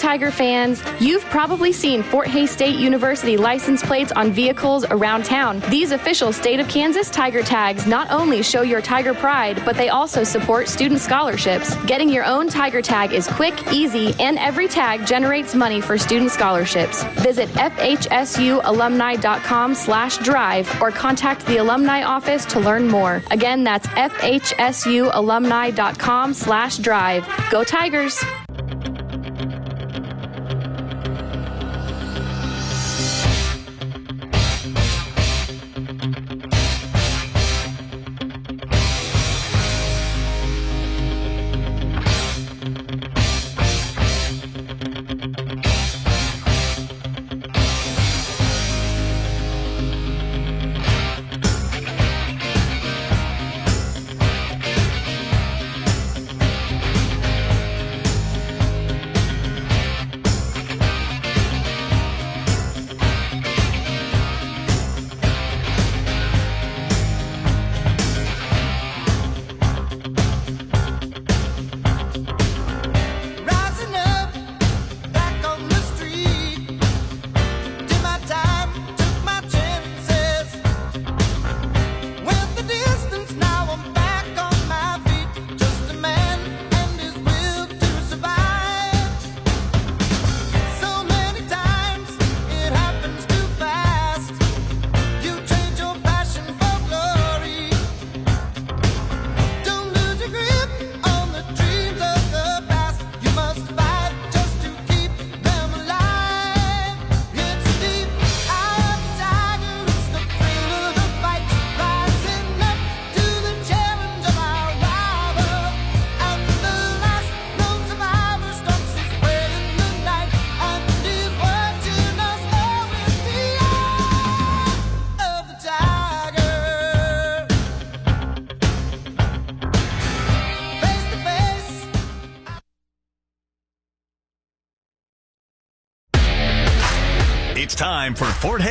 Tiger fans, you've probably seen Fort Hays State University license plates on vehicles around town. These official state of Kansas Tiger tags not only show your Tiger pride, but they also support student scholarships. Getting your own Tiger tag is quick, easy, and every tag generates money for student scholarships. Visit fhsualumni.com slash drive or contact the alumni office to learn more. Again, that's fhsualumni.com slash drive. Go Tigers!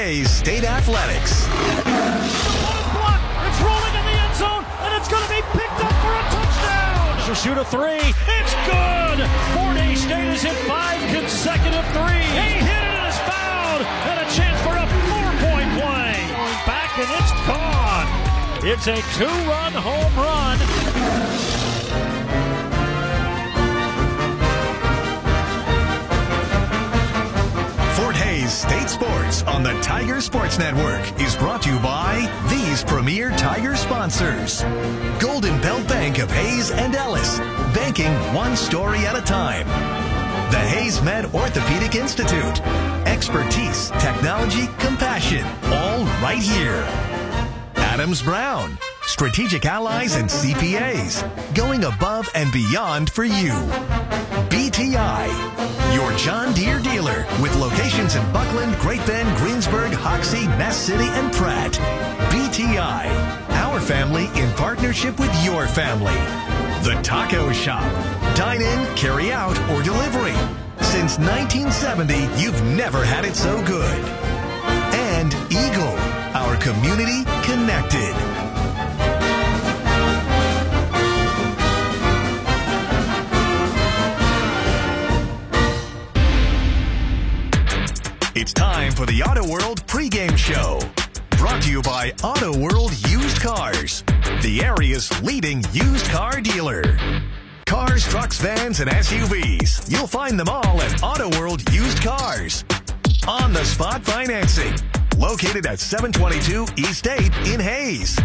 For State Athletics. It's rolling in the end zone, and it's going to be picked up for a touchdown. To shoot a three, it's good. Fort Hays State has hit five consecutive threes. He hit it and it's fouled, and a chance for a four-point play. Back, and it's gone. It's a two-run home one story at a time. The Hays Med Orthopedic Institute, expertise, technology, compassion, all right here. Adams Brown, strategic allies and CPAs, going above and beyond for you. BTI, your John Deere dealer with locations in Bucklin, Great Bend, Greensburg, Hoxie, Ness City, and Pratt. BTI, our family in partnership with your family. The Taco Shop. Dine in, carry out, or delivery. Since 1970, you've never had it so good. And Eagle, our community connected. It's time for the Auto World pregame show. Brought to you by Auto World Used Cars, the area's leading used car dealer. Cars, trucks, vans, and SUVs. You'll find them all at Auto World Used Cars. On the spot financing. Located at 722 East 8 in Hays.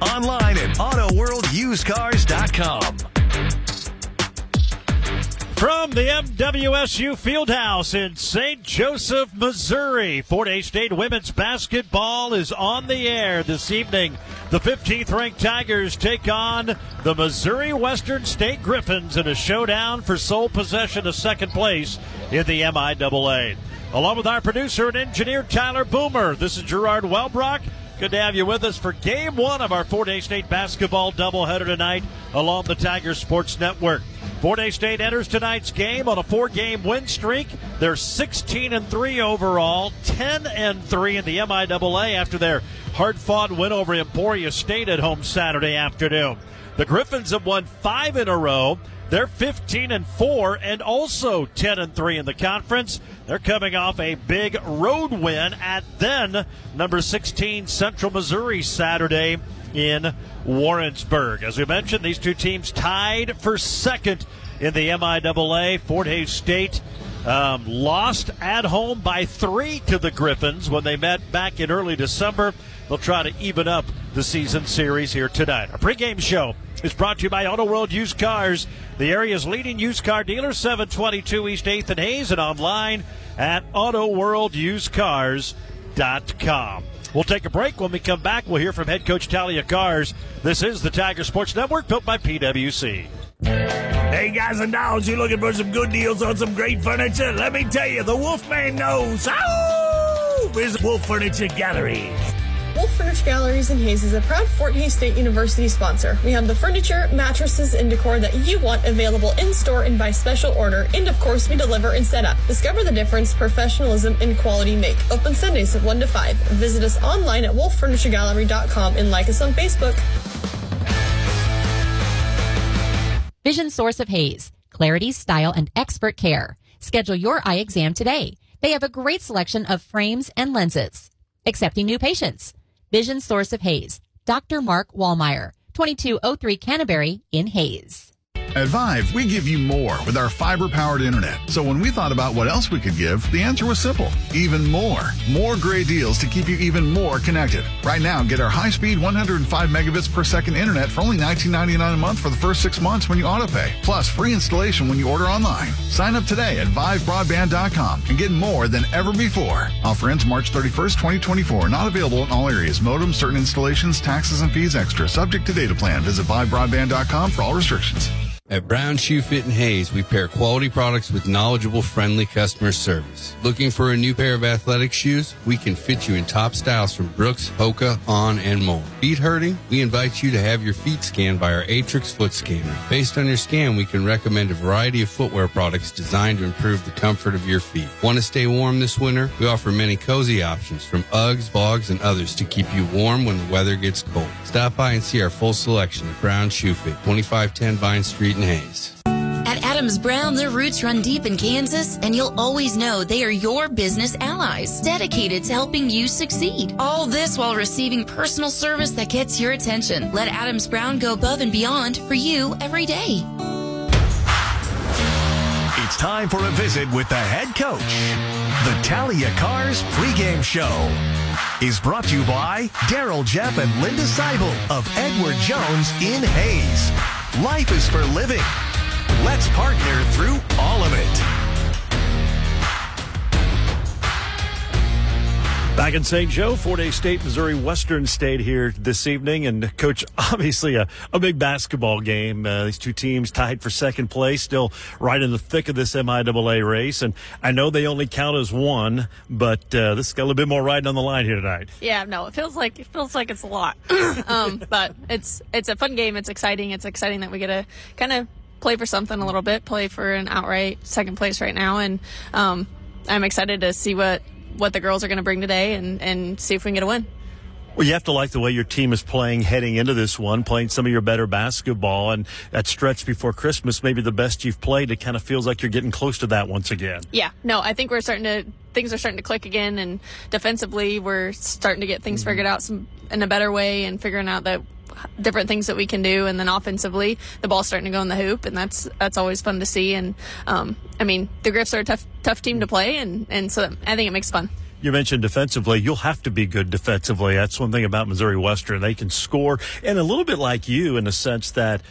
Online at AutoWorldUsedCars.com. From the MWSU Fieldhouse in St. Joseph, Missouri, Fort Hays State women's basketball is on the air this evening. The 15th ranked Tigers take on the Missouri Western State Griffins in a showdown for sole possession of second place in the MIAA. Along with our producer and engineer Tyler Boomer, this is Gerard Wellbrock. Good to have you with us for game one of our Fort Hays State basketball doubleheader tonight along the Tiger Sports Network. Hays State enters tonight's game on a four-game win streak. They're 16 and three overall, 10 and three in the MIAA after their hard-fought win over Emporia State at home Saturday afternoon. The Griffins have won five in a row. They're 15 and 4 and also 10 and 3 in the conference. They're coming off a big road win at then number 16 Central Missouri Saturday in Warrensburg. As we mentioned, these two teams tied for second in the MIAA. Fort Hays State um, lost at home by three to the Griffins when they met back in early December. They'll try to even up the season series here tonight. Our pregame show is brought to you by Auto World Used Cars, the area's leading used car dealer, 722 East 8th and Hays, and online at AutoWorldUsedCars.com. We'll take a break. When we come back, we'll hear from head coach Talia Caress. This is the Tiger Sports Network, built by PWC. Hey guys and dolls, you looking for some good deals on some great furniture? Let me tell you, the Wolfman knows. Oh, Wolf Furniture Gallery. Wolf Furniture Galleries in Hays is a proud Fort Hays State University sponsor. We have the furniture, mattresses, and decor that you want available in store and by special order, and of course, we deliver and set up. Discover the difference professionalism and quality make. Open Sundays at 1 to 5. Visit us online at wolffurnituregallery.com and like us on Facebook. Vision Source of Hays. Clarity, style, and expert care. Schedule your eye exam today. They have a great selection of frames and lenses. Accepting new patients. Vision Source of Hays. Dr. Mark Wallmeyer, 2203 Canterbury in Hays. At Vyve, we give you more with our fiber powered internet. So when we thought about what else we could give, the answer was simple even more. More great deals to keep you even more connected. Right now, get our high speed 105 megabits per second internet for only $19.99 a month for the first six months when you auto pay, plus free installation when you order online. Sign up today at vyvebroadband.com and get more than ever before. Offer ends March 31st, 2024. Not available in all areas. Modem, certain installations, taxes, and fees extra. Subject to data plan. Visit vyvebroadband.com for all restrictions. At Brown Shoe Fit and Hays, we pair quality products with knowledgeable, friendly customer service. Looking for a new pair of athletic shoes? We can fit you in top styles from Brooks, Hoka, On, and more. Feet hurting? We invite you to have your feet scanned by our Aetrex foot scanner. Based on your scan, we can recommend a variety of footwear products designed to improve the comfort of your feet. Want to stay warm this winter? We offer many cozy options from Uggs, Bogs, and others to keep you warm when the weather gets cold. Stop by and see our full selection at Brown Shoe Fit, 2510 Vine Street in Hays. At Adams Brown, their roots run deep in Kansas, and you'll always know they are your business allies, dedicated to helping you succeed. All this while receiving personal service that gets your attention. Let Adams Brown go above and beyond for you every day. It's time for a visit with the head coach. The Talia Caress pregame show is brought to you by Daryl Jeff and Linda Seibel of Edward Jones in Hays. Life is for living. Let's partner through all of it. Back in St. Joe, Fort Hays State, Missouri Western State here this evening. And, Coach, obviously a, a big basketball game. Uh, these two teams tied for second place, still right in the thick of this MIAA race. And I know they only count as one, but uh, this got a little bit more riding on the line here tonight. Yeah, no, it feels like it feels like it's a lot. um, but it's it's a fun game. It's exciting. It's exciting that we get to kind of play for something a little bit, play for an outright second place right now. And um, I'm excited to see what what the girls are going to bring today and, and see if we can get a win. Well, you have to like the way your team is playing heading into this one, playing some of your better basketball, and that stretch before Christmas, maybe the best you've played. It kind of feels like you're getting close to that once again. Yeah, no, I think we're starting to things are starting to click again, and defensively, we're starting to get things mm-hmm. figured out some in a better way, and figuring out that different things that we can do, and then offensively, the ball's starting to go in the hoop, and that's that's always fun to see. And um, I mean, the Griffs are a tough tough team to play, and and so I think it makes fun you mentioned defensively, you'll have to be good defensively. That's one thing about Missouri Western. They can score, and a little bit like you in the sense that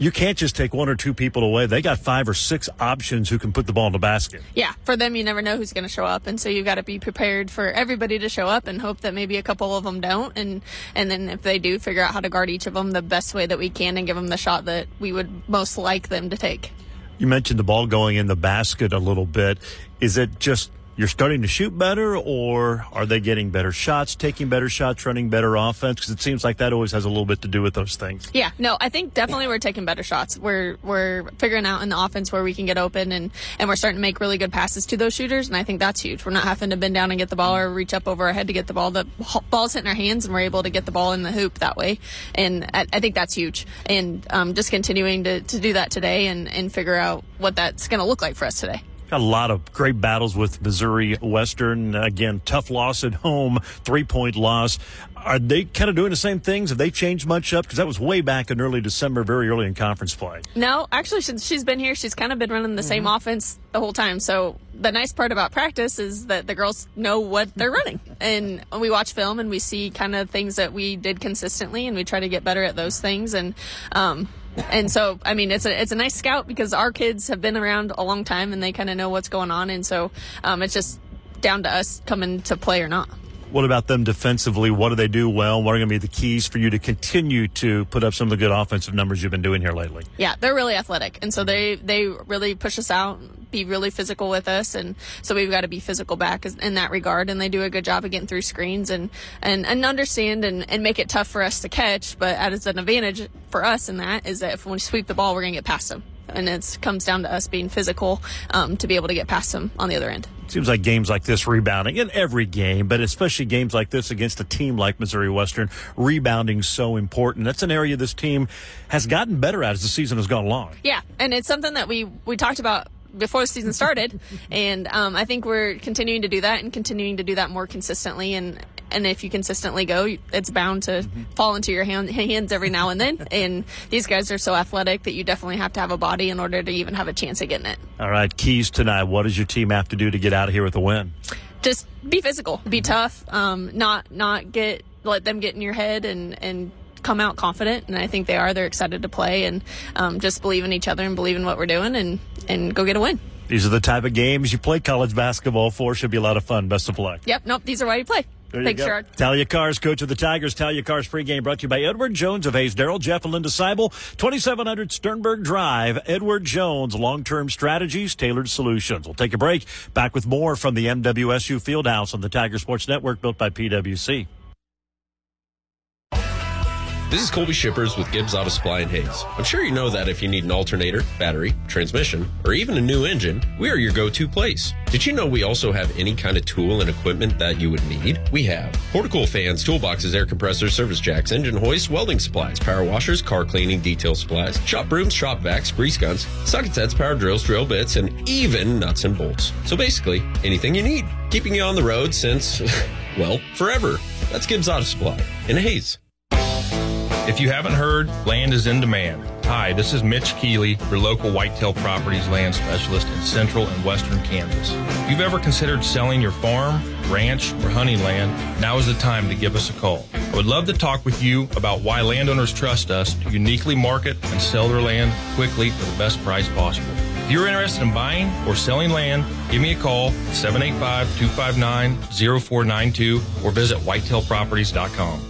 you can't just take one or two people away. They got five or six options who can put the ball in the basket. Yeah, for them, you never know who's going to show up, and so you've got to be prepared for everybody to show up and hope that maybe a couple of them don't, and and then if they do, figure out how to guard each of them the best way that we can and give them the shot that we would most like them to take. You mentioned the ball going in the basket a little bit. Is it just you're starting to shoot better, or are they getting better shots, taking better shots, running better offense? Because it seems like that always has a little bit to do with those things. Yeah, no, I think definitely we're taking better shots. We're we're figuring out in the offense where we can get open and and we're starting to make really good passes to those shooters, and I think that's huge. We're not having to bend down and get the ball or reach up over our head to get the ball. The ball's hitting our hands, and we're able to get the ball in the hoop that way, and I, I think that's huge. And um, just continuing to, to do that today and and figure out what that's going to look like for us today. Got a lot of great battles with Missouri Western. Again, tough loss at home, three point loss. Are they kind of doing the same things? Have they changed much up? Because that was way back in early December, very early in conference play. No, actually, since she's been here, she's kind of been running the mm-hmm. same offense the whole time. So the nice part about practice is that the girls know what they're running. And we watch film and we see kind of things that we did consistently and we try to get better at those things. And, um, and so I mean it's a it's a nice scout because our kids have been around a long time and they kind of know what's going on, and so um, it's just down to us coming to play or not. What about them defensively? What do they do well? What are going to be the keys for you to continue to put up some of the good offensive numbers you've been doing here lately? Yeah, they're really athletic, and so they they really push us out, be really physical with us, and so we've got to be physical back in that regard. And they do a good job of getting through screens and and, and understand and, and make it tough for us to catch. But as an advantage for us in that is that if we sweep the ball, we're going to get past them and it comes down to us being physical um, to be able to get past them on the other end. Seems like games like this rebounding in every game, but especially games like this against a team like Missouri Western, rebounding so important. That's an area this team has gotten better at as the season has gone along. Yeah, and it's something that we we talked about before the season started, and um, I think we're continuing to do that and continuing to do that more consistently. And and if you consistently go, it's bound to mm-hmm. fall into your hand, hands every now and then. and these guys are so athletic that you definitely have to have a body in order to even have a chance at getting it. All right, keys tonight. What does your team have to do to get out of here with a win? Just be physical, be tough, um, not not get let them get in your head and and come out confident, and I think they are. They're excited to play and um, just believe in each other and believe in what we're doing, and and go get a win. These are the type of games you play college basketball for. Should be a lot of fun. Best of luck. Yep. Nope. These are why you play. There Thanks, Gerard. Talia Caress, coach of the Tigers. Talia Caress pregame brought to you by Edward Jones of Hays Darrell, Jeff and Linda Seibel, 2700 Sternberg Drive. Edward Jones, long-term strategies, tailored solutions. We'll take a break. Back with more from the MWSU Fieldhouse on the Tiger Sports Network built by PWC. This is Colby Shippers with Gibbs Auto Supply and Hays. I'm sure you know that if you need an alternator, battery, transmission, or even a new engine, we are your go-to place. Did you know we also have any kind of tool and equipment that you would need? We have Portacool fans, toolboxes, air compressors, service jacks, engine hoists, welding supplies, power washers, car cleaning, detail supplies, shop brooms, shop vacs, grease guns, socket sets, power drills, drill bits, and even nuts and bolts. So basically, anything you need, keeping you on the road since, well, forever. That's Gibbs Auto Supply in Hays. If you haven't heard, land is in demand. Hi, this is Mitch Keeley, your local whitetail properties land specialist in central and western Kansas. If you've ever considered selling your farm, ranch, or hunting land, now is the time to give us a call. I would love to talk with you about why landowners trust us to uniquely market and sell their land quickly for the best price possible. If you're interested in buying or selling land, give me a call 785 259 0492 or visit whitetailproperties.com.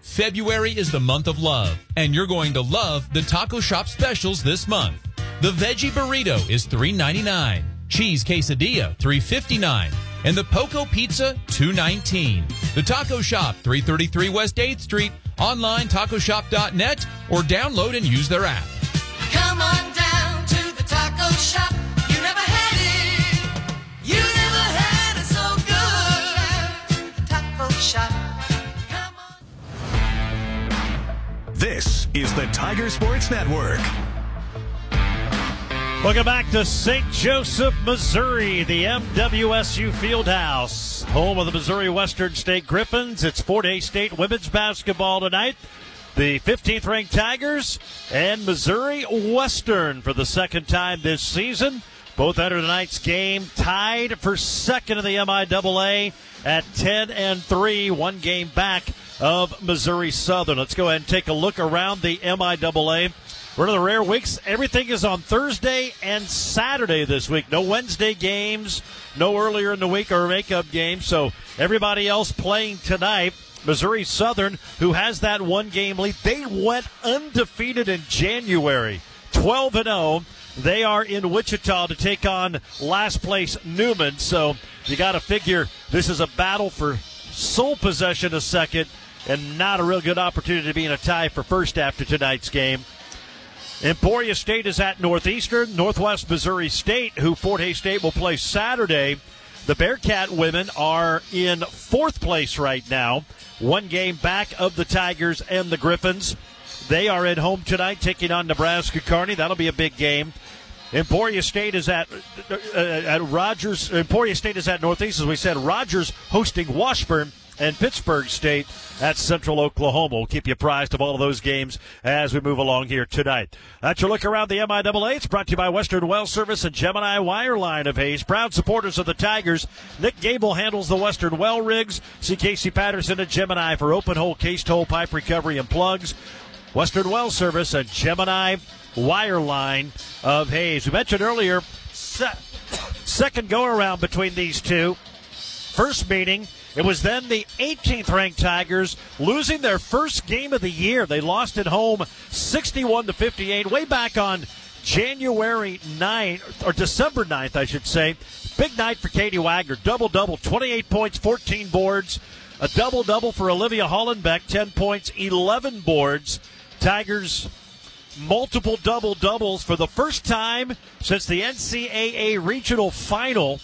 February is the month of love, and you're going to love the taco shop specials this month. The veggie burrito is $3.99, cheese quesadilla $3.59, and the poco pizza $2.19. The taco shop 333 West 8th Street, online tacoshop.net, or download and use their app. Come on down to the taco shop. You never had it. You never had it so good. Taco shop. This is the Tiger Sports Network. Welcome back to St. Joseph, Missouri, the MWSU Fieldhouse, home of the Missouri Western State Griffins. It's Fort Hays State women's basketball tonight. The 15th ranked Tigers and Missouri Western for the second time this season Both enter tonight's game tied for second in the MIAA at 10 and 3, one game back of Missouri Southern. Let's go ahead and take a look around the MIAA. One of the rare weeks. Everything is on Thursday and Saturday this week. No Wednesday games, no earlier in the week or makeup games. So everybody else playing tonight. Missouri Southern, who has that one game lead, they went undefeated in January, 12 and 0. They are in Wichita to take on last place Newman. So you got to figure this is a battle for sole possession a second and not a real good opportunity to be in a tie for first after tonight's game. Emporia State is at Northeastern. Northwest Missouri State, who Fort Hays State will play Saturday. The Bearcat women are in fourth place right now, one game back of the Tigers and the Griffins. They are at home tonight, taking on Nebraska Kearney. That'll be a big game. Emporia State is at uh, at Rogers. Emporia State is at Northeast, as we said. Rogers hosting Washburn and Pittsburgh State at Central Oklahoma. We'll keep you apprised of all of those games as we move along here tonight. That's your look around the MIAA. It's brought to you by Western Well Service and Gemini Wireline of Hays. Proud supporters of the Tigers. Nick Gable handles the Western Well rigs. See Casey Patterson at Gemini for open hole, cased hole, pipe recovery, and plugs. Western Well Service and Gemini Wireline of Hays. We mentioned earlier, se- second go around between these two. First meeting, it was then the 18th ranked Tigers losing their first game of the year. They lost at home 61 to 58 way back on January 9th or December 9th, I should say. Big night for Katie Wagner. Double double, 28 points, 14 boards. A double double for Olivia Hollenbeck, 10 points, 11 boards. Tigers multiple double doubles for the first time since the NCAA regional final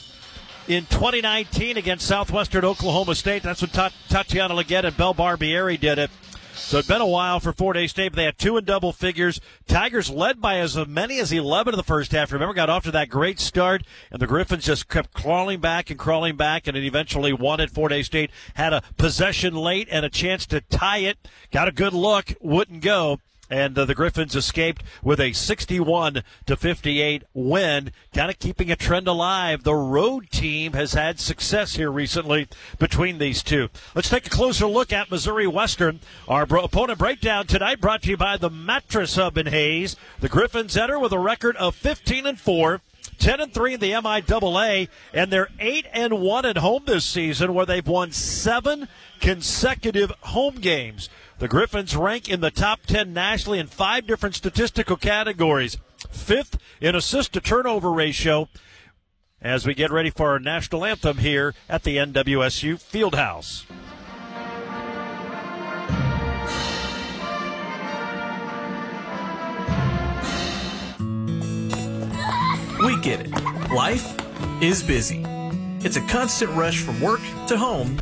in 2019 against Southwestern Oklahoma State. That's when Tatiana Leggett and Belle Barbieri did it. So it's been a while for Fort Hays State. But they had two in double figures. Tigers led by as many as 11 in the first half. Remember, got off to that great start, and the Griffins just kept crawling back and crawling back, and it eventually won it. Fort Hays State had a possession late and a chance to tie it. Got a good look, wouldn't go and uh, the Griffins escaped with a 61 to 58 win, kind of keeping a trend alive. The road team has had success here recently between these two. Let's take a closer look at Missouri Western. Our bro- opponent breakdown tonight brought to you by the Mattress Hub in Hays. The Griffins enter with a record of 15 and 4. 10 and 3 in the MIAA, and they're 8 and 1 at home this season, where they've won seven consecutive home games. The Griffins rank in the top 10 nationally in five different statistical categories. Fifth in assist to turnover ratio as we get ready for our national anthem here at the MWSU Fieldhouse. We get it. Life is busy. It's a constant rush from work to home.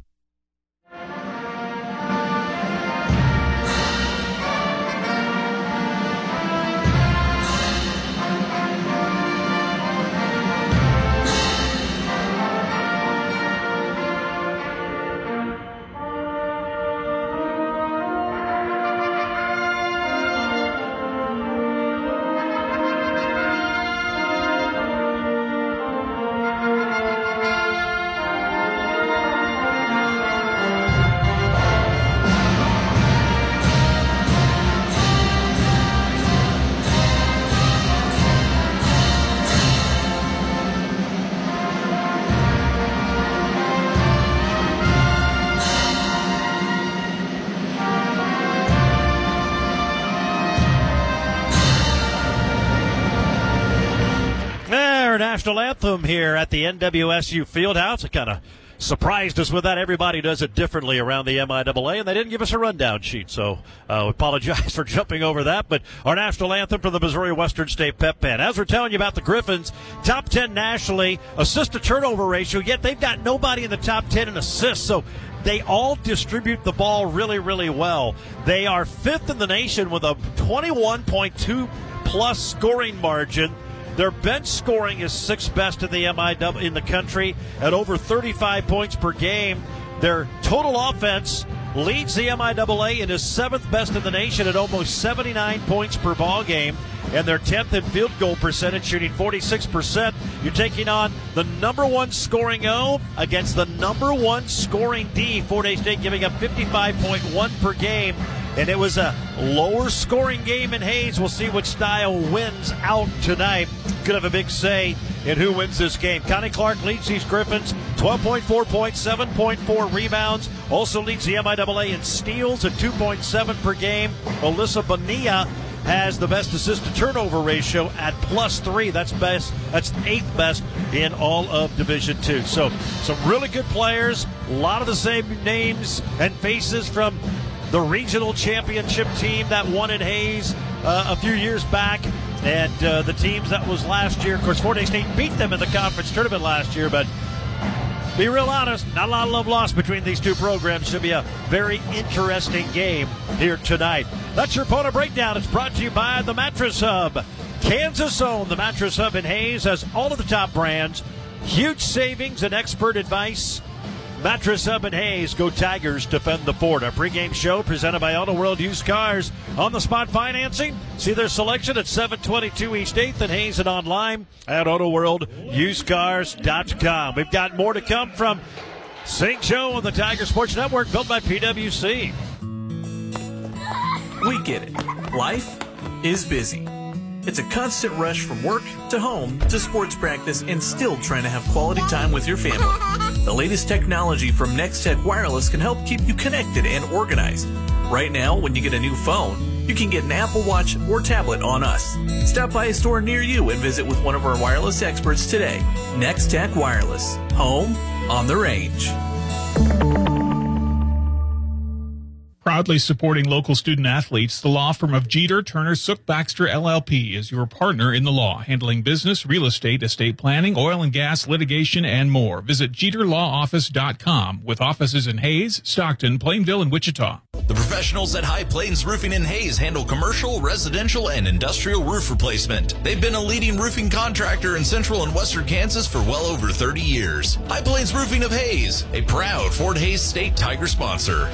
National anthem here at the MWSU Fieldhouse. It kind of surprised us with that. Everybody does it differently around the MIAA, and they didn't give us a rundown sheet, so uh, apologize for jumping over that. But our national anthem for the Missouri Western State Pep Band. As we're telling you about the Griffins, top 10 nationally, assist to turnover ratio, yet they've got nobody in the top 10 in assists, so they all distribute the ball really, really well. They are fifth in the nation with a 21.2 plus scoring margin. Their bench scoring is sixth best in the MIW in the country at over 35 points per game. Their total offense leads the MIAA and is seventh best in the nation at almost 79 points per ball game. and they're 10th in field goal percentage, shooting 46%. You're taking on the number one scoring O against the number one scoring D. Fort Hays State giving up 55.1 per game. And it was a lower scoring game in Hays. We'll see which style wins out tonight. Could have a big say in who wins this game. Connie Clark leads these Griffins 12.4 points, 7.4 rebounds. Also leads the MIAA in steals at 2.7 per game. Alyssa Bonilla has the best assist to turnover ratio at plus three. That's best. That's eighth best in all of Division Two. So some really good players. A lot of the same names and faces from the regional championship team that won at Hays uh, a few years back. And uh, the teams that was last year, of course, Fort Hays State beat them in the conference tournament last year, but be real honest, not a lot of love lost between these two programs. Should be a very interesting game here tonight. That's your opponent breakdown. It's brought to you by the Mattress Hub. Kansas owned the Mattress Hub in Hays has all of the top brands, huge savings and expert advice. Mattress Hub and Hays, go Tigers, defend the fort. Our pregame show presented by Auto World Used Cars. On the spot financing, see their selection at 722 East 8th and Hays and online at AutoWorldUsedCars.com. We've got more to come from St. Joe on the Tiger Sports Network, built by PWC. We get it. Life is busy. It's a constant rush from work to home to sports practice and still trying to have quality time with your family. The latest technology from Nextech Wireless can help keep you connected and organized. Right now, when you get a new phone, you can get an Apple Watch or tablet on us. Stop by a store near you and visit with one of our wireless experts today. Nextech Wireless. Home on the range. Proudly supporting local student athletes, the law firm of Jeter, Turner, Sook, Baxter, LLP is your partner in the law, handling business, real estate, estate planning, oil and gas, litigation, and more. Visit JeterLawOffice.com with offices in Hays, Stockton, Plainville, and Wichita. The professionals at High Plains Roofing in Hays handle commercial, residential, and industrial roof replacement. They've been a leading roofing contractor in central and western Kansas for well over 30 years. High Plains Roofing of Hays, a proud Fort Hays State Tiger sponsor.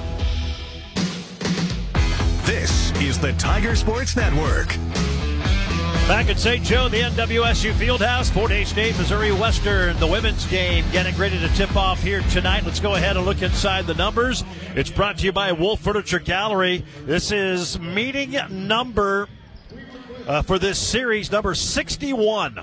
This is the Tiger Sports Network. Back at St. Joe, the MWSU Fieldhouse, Fort Hays State, Missouri Western, the women's game getting ready to tip off here tonight. Let's go ahead and look inside the numbers. It's brought to you by Wolf Furniture Gallery. This is meeting number uh, for this series, number 61.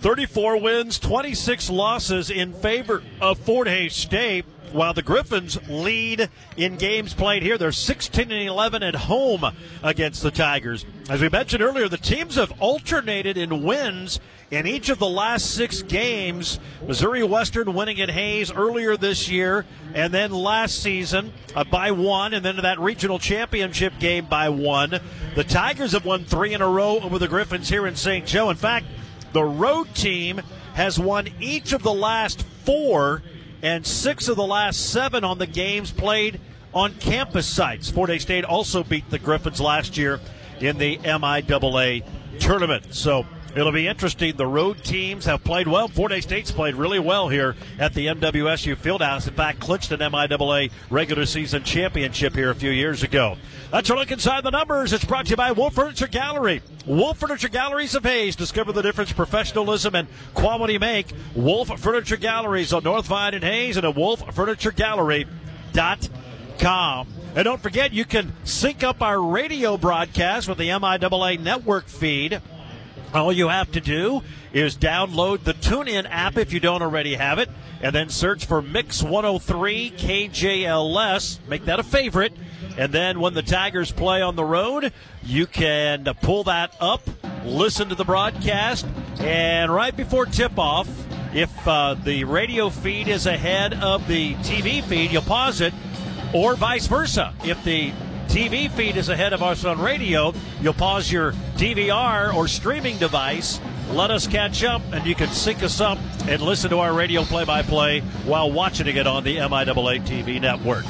34 wins, 26 losses in favor of Fort Hays State. While the Griffins lead in games played here, they're 16 and 11 at home against the Tigers. As we mentioned earlier, the teams have alternated in wins in each of the last six games. Missouri Western winning at Hays earlier this year, and then last season uh, by one, and then that regional championship game by one. The Tigers have won three in a row over the Griffins here in St. Joe. In fact, the road team has won each of the last four and six of the last seven on the games played on campus sites. Fort Hays State also beat the Griffins last year in the MIAA tournament. So it'll be interesting. The road teams have played well. Fort Hays State's played really well here at the MWSU Fieldhouse. In fact, clinched an MIAA regular season championship here a few years ago. That's our look inside the numbers. It's brought to you by Wolf Furniture Gallery. Wolf Furniture Galleries of Hays. Discover the difference professionalism and quality make. Wolf Furniture Galleries on North Vine and Hays and at wolffurnituregallery.com. And don't forget, you can sync up our radio broadcast with the MIAA network feed. All you have to do is download the TuneIn app if you don't already have it, and then search for Mix 103 KJLS. Make that a favorite. And then when the Tigers play on the road, you can pull that up, listen to the broadcast, and right before tip off, if uh, the radio feed is ahead of the TV feed, you'll pause it, or vice versa. If the TV feed is ahead of us on radio, you'll pause your DVR or streaming device. Let us catch up, and you can sync us up and listen to our radio play by play while watching it on the MIAA TV network.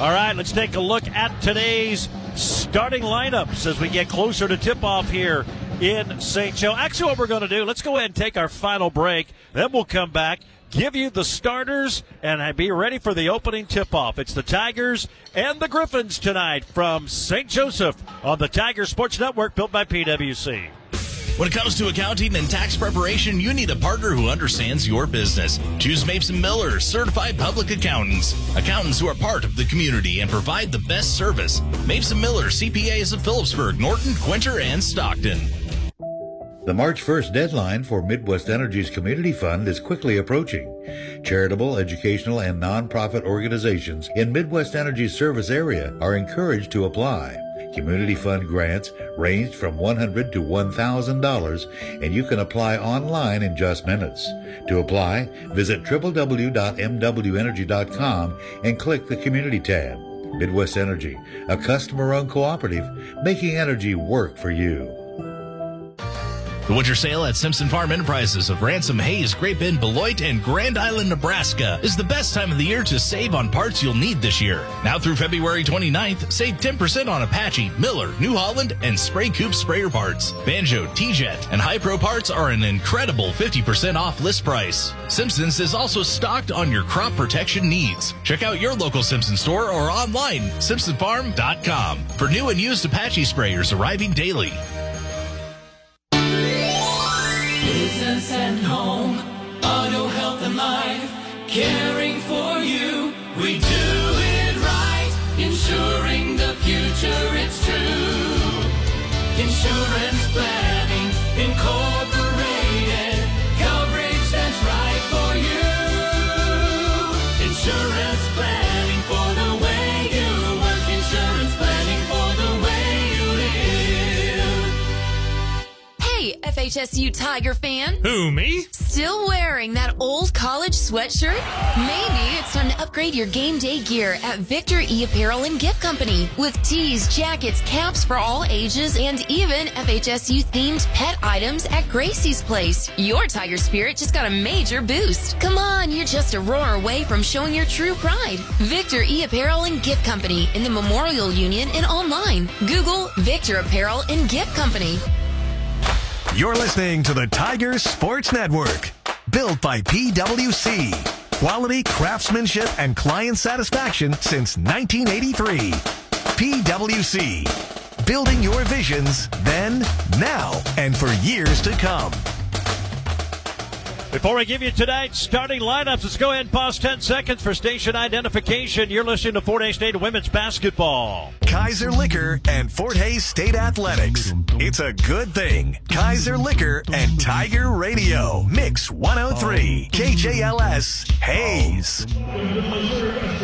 All right, let's take a look at today's starting lineups as we get closer to tip off here in St. Joe. Actually, what we're going to do, let's go ahead and take our final break. Then we'll come back, give you the starters, and be ready for the opening tip off. It's the Tigers and the Griffins tonight from St. Joseph on the Tiger Sports Network, built by PWC. When it comes to accounting and tax preparation, you need a partner who understands your business. Choose Mapes and Miller, certified public accountants. Accountants who are part of the community and provide the best service. Mapes and Miller, CPAs of Phillipsburg, Norton, Quinter, and Stockton. The March 1st deadline for Midwest Energy's Community Fund is quickly approaching. Charitable, educational, and nonprofit organizations in Midwest Energy's service area are encouraged to apply. Community Fund grants range from 100 to $1,000, and you can apply online in just minutes. To apply, visit www.mwenergy.com and click the Community tab. Midwest Energy, a customer-owned cooperative, making energy work for you. The winter sale at Simpson Farm Enterprises of Ransom, Hays, Great Bend, Beloit, and Grand Island, Nebraska is the best time of the year to save on parts you'll need this year. Now through February 29th, save 10% on Apache, Miller, New Holland, and Spra-Coupe sprayer parts. Banjo, TeeJet, and Hypro parts are an incredible 50% off list price. Simpsons is also stocked on your crop protection needs. Check out your local Simpson store or online, simpsonfarm.com for new and used Apache sprayers arriving daily. Business and home, auto health and life, caring for you. We do it right, ensuring the future it's true. Insurance planning, incorporated, FHSU Tiger fan. Who, me? Still wearing that old college sweatshirt? Maybe it's time to upgrade your game day gear at Victor E Apparel and Gift Company with tees, jackets, caps for all ages, and even FHSU themed pet items at Gracie's Place. Your Tiger spirit just got a major boost. Come on, you're just a roar away from showing your true pride. Victor E Apparel and Gift Company in the Memorial Union and online. Google Victor Apparel and Gift Company. You're listening to the Tiger Sports Network, built by PWC. Quality, craftsmanship, and client satisfaction since 1983. PWC, building your visions then, now, and for years to come. Before we give you tonight's starting lineups, let's go ahead and pause 10 seconds for station identification. You're listening to Fort Hays State women's basketball. Kaiser Liquor and Fort Hays State Athletics. It's a good thing. Kaiser Liquor and Tiger Radio. Mix 103. KJLS Hays.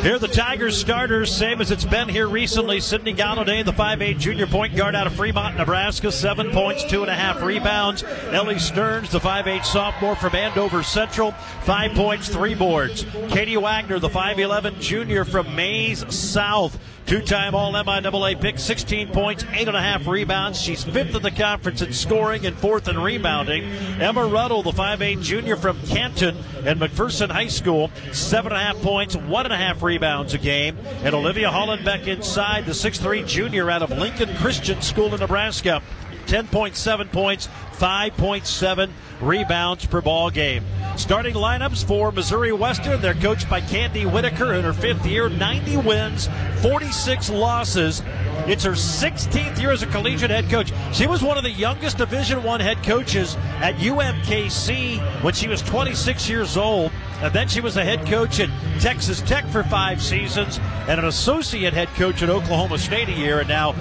Here are the Tigers starters, same as it's been here recently. Sydney Galladay, the 5'8 junior point guard out of Fremont, Nebraska, seven points, two and a half rebounds. Ellie Stearns, the 5'8 sophomore from Andover Central, five points, three boards. Katie Wagner, the 5'11 junior from Maize South. Two-time All-MIAA pick, 16 points, eight and a half rebounds. She's fifth in the conference in scoring and fourth in rebounding. Emma Ruddle, the 5'8 junior from Canton and McPherson High School, seven and a half points, one and a half rebounds a game. And Olivia Hollenbeck inside, the 6'3 junior out of Lincoln Christian School in Nebraska, 10.7 points, 5.7 rebounds per ball game. Starting lineups for Missouri Western, they're coached by Candi Whitaker in her fifth year, 90 wins, 46 losses. It's her 16th year as a collegiate head coach. She was one of the youngest Division One head coaches at UMKC when she was 26 years old. And then she was a head coach at Texas Tech for five seasons and an associate head coach at Oklahoma State a year. And now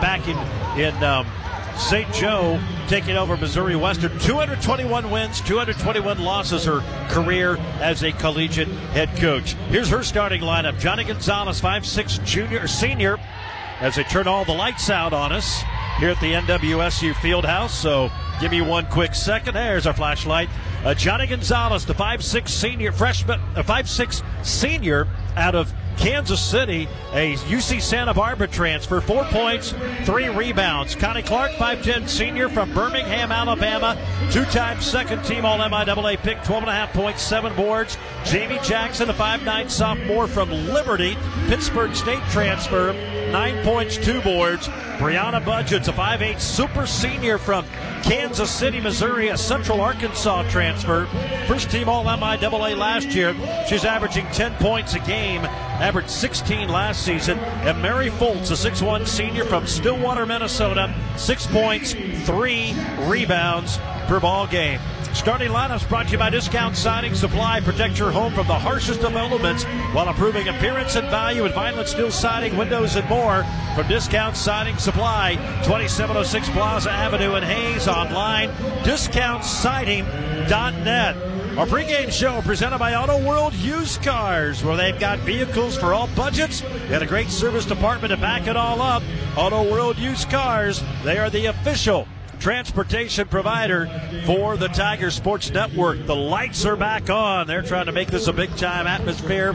back in, in um, St. Joe taking over Missouri Western. 221 wins, 221 losses her career as a collegiate head coach. Here's her starting lineup. Johnny Gonzalez, 5'6 junior senior, as they turn all the lights out on us here at the MWSU Fieldhouse. So give me one quick second. There's our flashlight. Uh, Johnny Gonzalez, the 5'6 senior freshman, a 5'6 senior out of Kansas City, a UC Santa Barbara transfer, four points, three rebounds. Connie Clark, 5'10 senior from Birmingham, Alabama, two time second team All MIAA pick, 12 and a half points, seven boards. Jamie Jackson, a 5'9 sophomore from Liberty, Pittsburgh State transfer, nine points, two boards. Brianna Budgets, a 5'8 super senior from Kansas City, Missouri, a Central Arkansas transfer. First team All MIAA last year. She's averaging 10 points a game, averaged 16 last season. And Mary Foltz, a 6'1 senior from Stillwater, Minnesota, six points, three rebounds per ball game. Starting lineups brought to you by Discount Siding Supply. Protect your home from the harshest of elements while improving appearance and value with vinyl steel siding, windows, and more. From Discount Siding Supply, 2706 Plaza Avenue in Hays. Online, discountsiding.net. Our pregame show presented by Auto World Used Cars, where they've got vehicles for all budgets and a great service department to back it all up. Auto World Used Cars, they are the official transportation provider for the Tiger Sports Network. The lights are back on. They're trying to make this a big time atmosphere,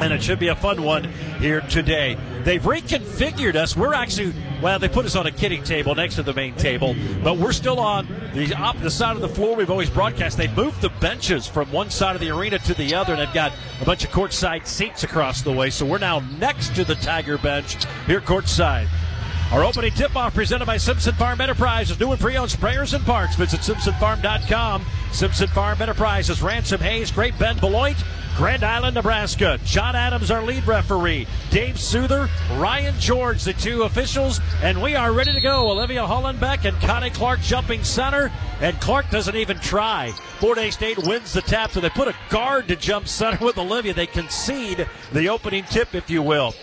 and it should be a fun one here today. They've reconfigured us. We're actually, well, they put us on a kidding table next to the main table, but we're still on the opposite side of the floor we've always broadcast. They moved the benches from one side of the arena to the other, and they've got a bunch of courtside seats across the way. So we're now next to the Tiger bench here courtside. Our opening tip-off presented by Simpson Farm Enterprises. New and pre-owned sprayers and parts. Visit simpsonfarm.com. Simpson Farm Enterprises. Ransom Hays, Great Bend, Beloit, Grand Island, Nebraska. John Adams, our lead referee. Dave Souther, Ryan George, the two officials. And we are ready to go. Olivia Hollenbeck and Connie Clark jumping center. And Clark doesn't even try. Fort Hays State wins the tap, so they put a guard to jump center with Olivia. They concede the opening tip, if you will.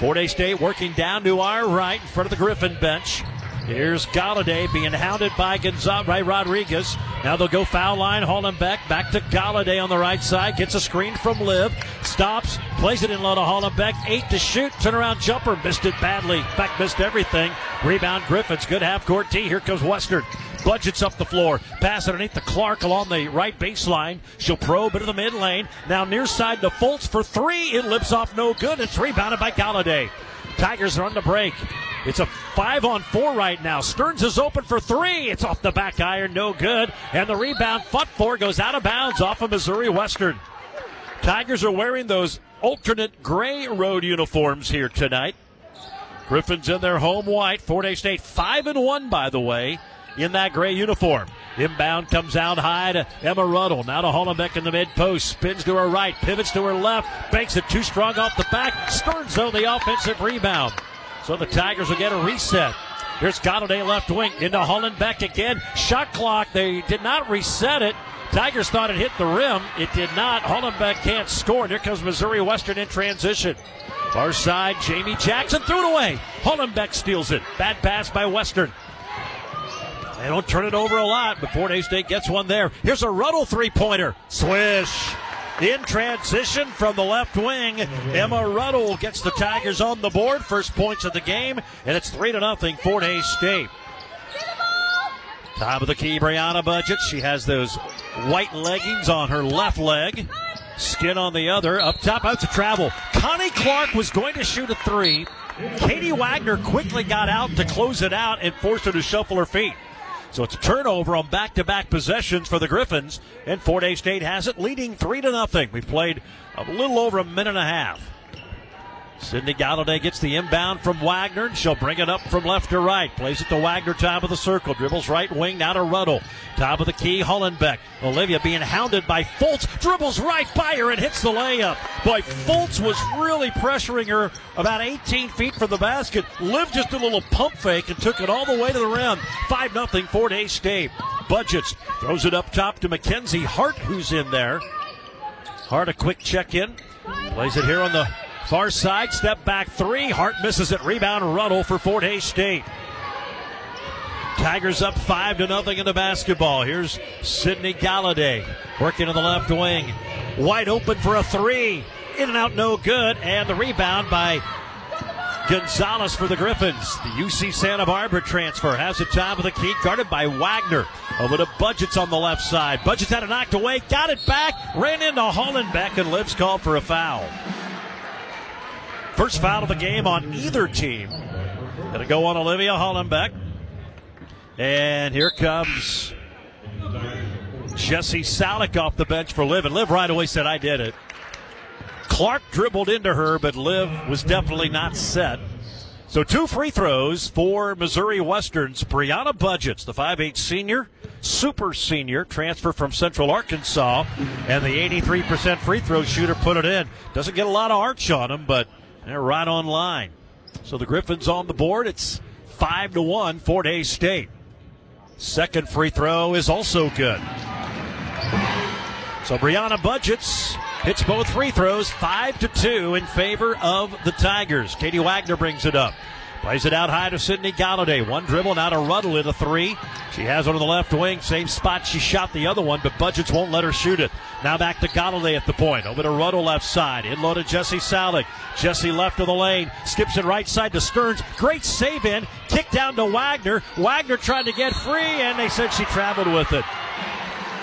Fort State working down to our right in front of the Griffon bench. Here's Galladay being hounded by Gonzalez, by Rodriguez. Now they'll go foul line, Hollenbeck. Back back to Galladay on the right side. Gets a screen from Liv. Stops. Plays it in low to Hollenbeck. Eight to shoot. Turnaround jumper. Missed it badly. In fact, missed everything. Rebound Griffons. Good half court tee. Here comes Western. Budgets up the floor. Pass underneath the Clark along the right baseline. She'll probe into the mid lane. Now near side to Fultz for three. It lips off no good. It's rebounded by Galladay. Tigers are on the break. It's a five on four right now. Stearns is open for three. It's off the back iron, no good. And the rebound, foot four, goes out of bounds off of Missouri Western. Tigers are wearing those alternate gray road uniforms here tonight. Griffons in their home white. Fort Hays State five and one, by the way, in that gray uniform. Inbound comes out high to Emma Ruddle. Now to Hollenbeck in the mid post. Spins to her right. Pivots to her left. Banks it too strong off the back. Stearns on the offensive rebound. So the Tigers will get a reset. Here's Galladay left wing into Hollenbeck again. Shot clock. They did not reset it. Tigers thought it hit the rim. It did not. Hollenbeck can't score. Here comes Missouri Western in transition. Far side, Jamie Jackson threw it away. Hollenbeck steals it. Bad pass by Western. They don't turn it over a lot, but Fort Hays State gets one there. Here's a Ruddle three pointer. Swish. In transition from the left wing, Emma Ruddle gets the Tigers on the board. First points of the game, and it's 3 to nothing Fort Hays State. Top of the key, Brianna Budget. She has those white leggings on her left leg, skin on the other. Up top, out to travel. Connie Clark was going to shoot a three. Katie Wagner quickly got out to close it out and forced her to shuffle her feet. So it's a turnover on back-to-back possessions for the Griffons, and Fort Hays State has it, leading three to nothing. We've played a little over a minute and a half. Sydney Galladay gets the inbound from Wagner, and she'll bring it up from left to right. Plays it to Wagner, top of the circle. Dribbles right wing, now to Ruddle. Top of the key, Hollenbeck. Olivia being hounded by Fultz. Dribbles right by her and hits the layup. Boy, Fultz was really pressuring her about 18 feet from the basket. Liv just a little pump fake and took it all the way to the rim. 5 0 Fort Hays State. Budgets throws it up top to Mackenzie Hart, who's in there. Hart, a quick check in. Plays it here on the Far side, step back three. Hart misses it. Rebound Ruddle for Fort Hays State. Tigers up five to nothing in the basketball. Here's Sydney Galladay working on the left wing. Wide open for a three. In and out, no good. And the rebound by Gonzalez for the Griffons. The UC Santa Barbara transfer has the top of the key, guarded by Wagner. Uh, Over to Budgets on the left side. Budgets had it knocked away, got it back, ran into Hollenbeck, and Livs called for a foul. First foul of the game on either team. Gonna go on Olivia Hollenbeck. And here comes Jesse Salick off the bench for Liv. And Liv right away said, I did it. Clark dribbled into her, but Liv was definitely not set. So two free throws for Missouri Western's Brianna Budgets, the 5'8 senior, super senior, transfer from Central Arkansas, and the 83% free throw shooter put it in. Doesn't get a lot of arch on him, but they're right on line. So the Griffons on the board. It's 5 to 1, Fort Hays State. Second free throw is also good. So Brianna Budgets hits both free throws, five to two in favor of the Tigers. Katie Wagner brings it up. Plays it out high to Sydney Galladay. One dribble, now to Ruddle in a three. She has one on the left wing, same spot she shot the other one, but Budgets won't let her shoot it. Now back to Galladay at the point. Over to Ruddle left side. In low to Jesse Salick. Jesse left of the lane. Skips it right side to Stearns. Great save in. Kick down to Wagner. Wagner trying to get free, and they said she traveled with it.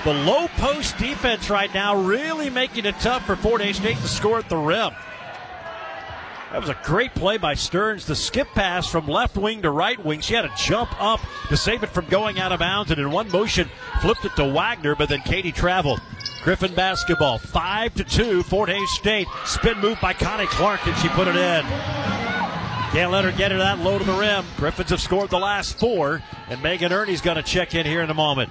The low post defense right now really making it tough for Fort Hays State to score at the rim. That was a great play by Stearns. The skip pass from left wing to right wing. She had to jump up to save it from going out of bounds, and in one motion flipped it to Wagner, but then Katie traveled. Griffon basketball, five to two. Fort Hays State spin move by Connie Clark, and she put it in. Can't let her get it that low to the rim. Griffons have scored the last four, and Megan Ernie's going to check in here in a moment.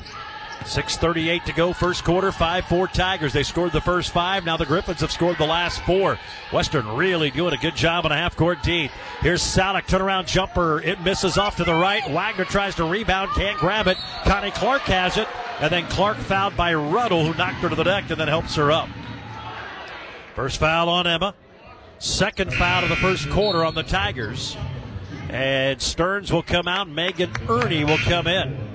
6.38 to go, first quarter, 5 4 Tigers. They scored the first five. Now the Griffons have scored the last four. Western really doing a good job on a half court deep. Here's Salick, turnaround jumper. It misses off to the right. Wagner tries to rebound, can't grab it. Connie Clark has it. And then Clark fouled by Ruddle, who knocked her to the deck and then helps her up. First foul on Emma. Second foul of the first quarter on the Tigers. And Stearns will come out. Megan Ernie will come in.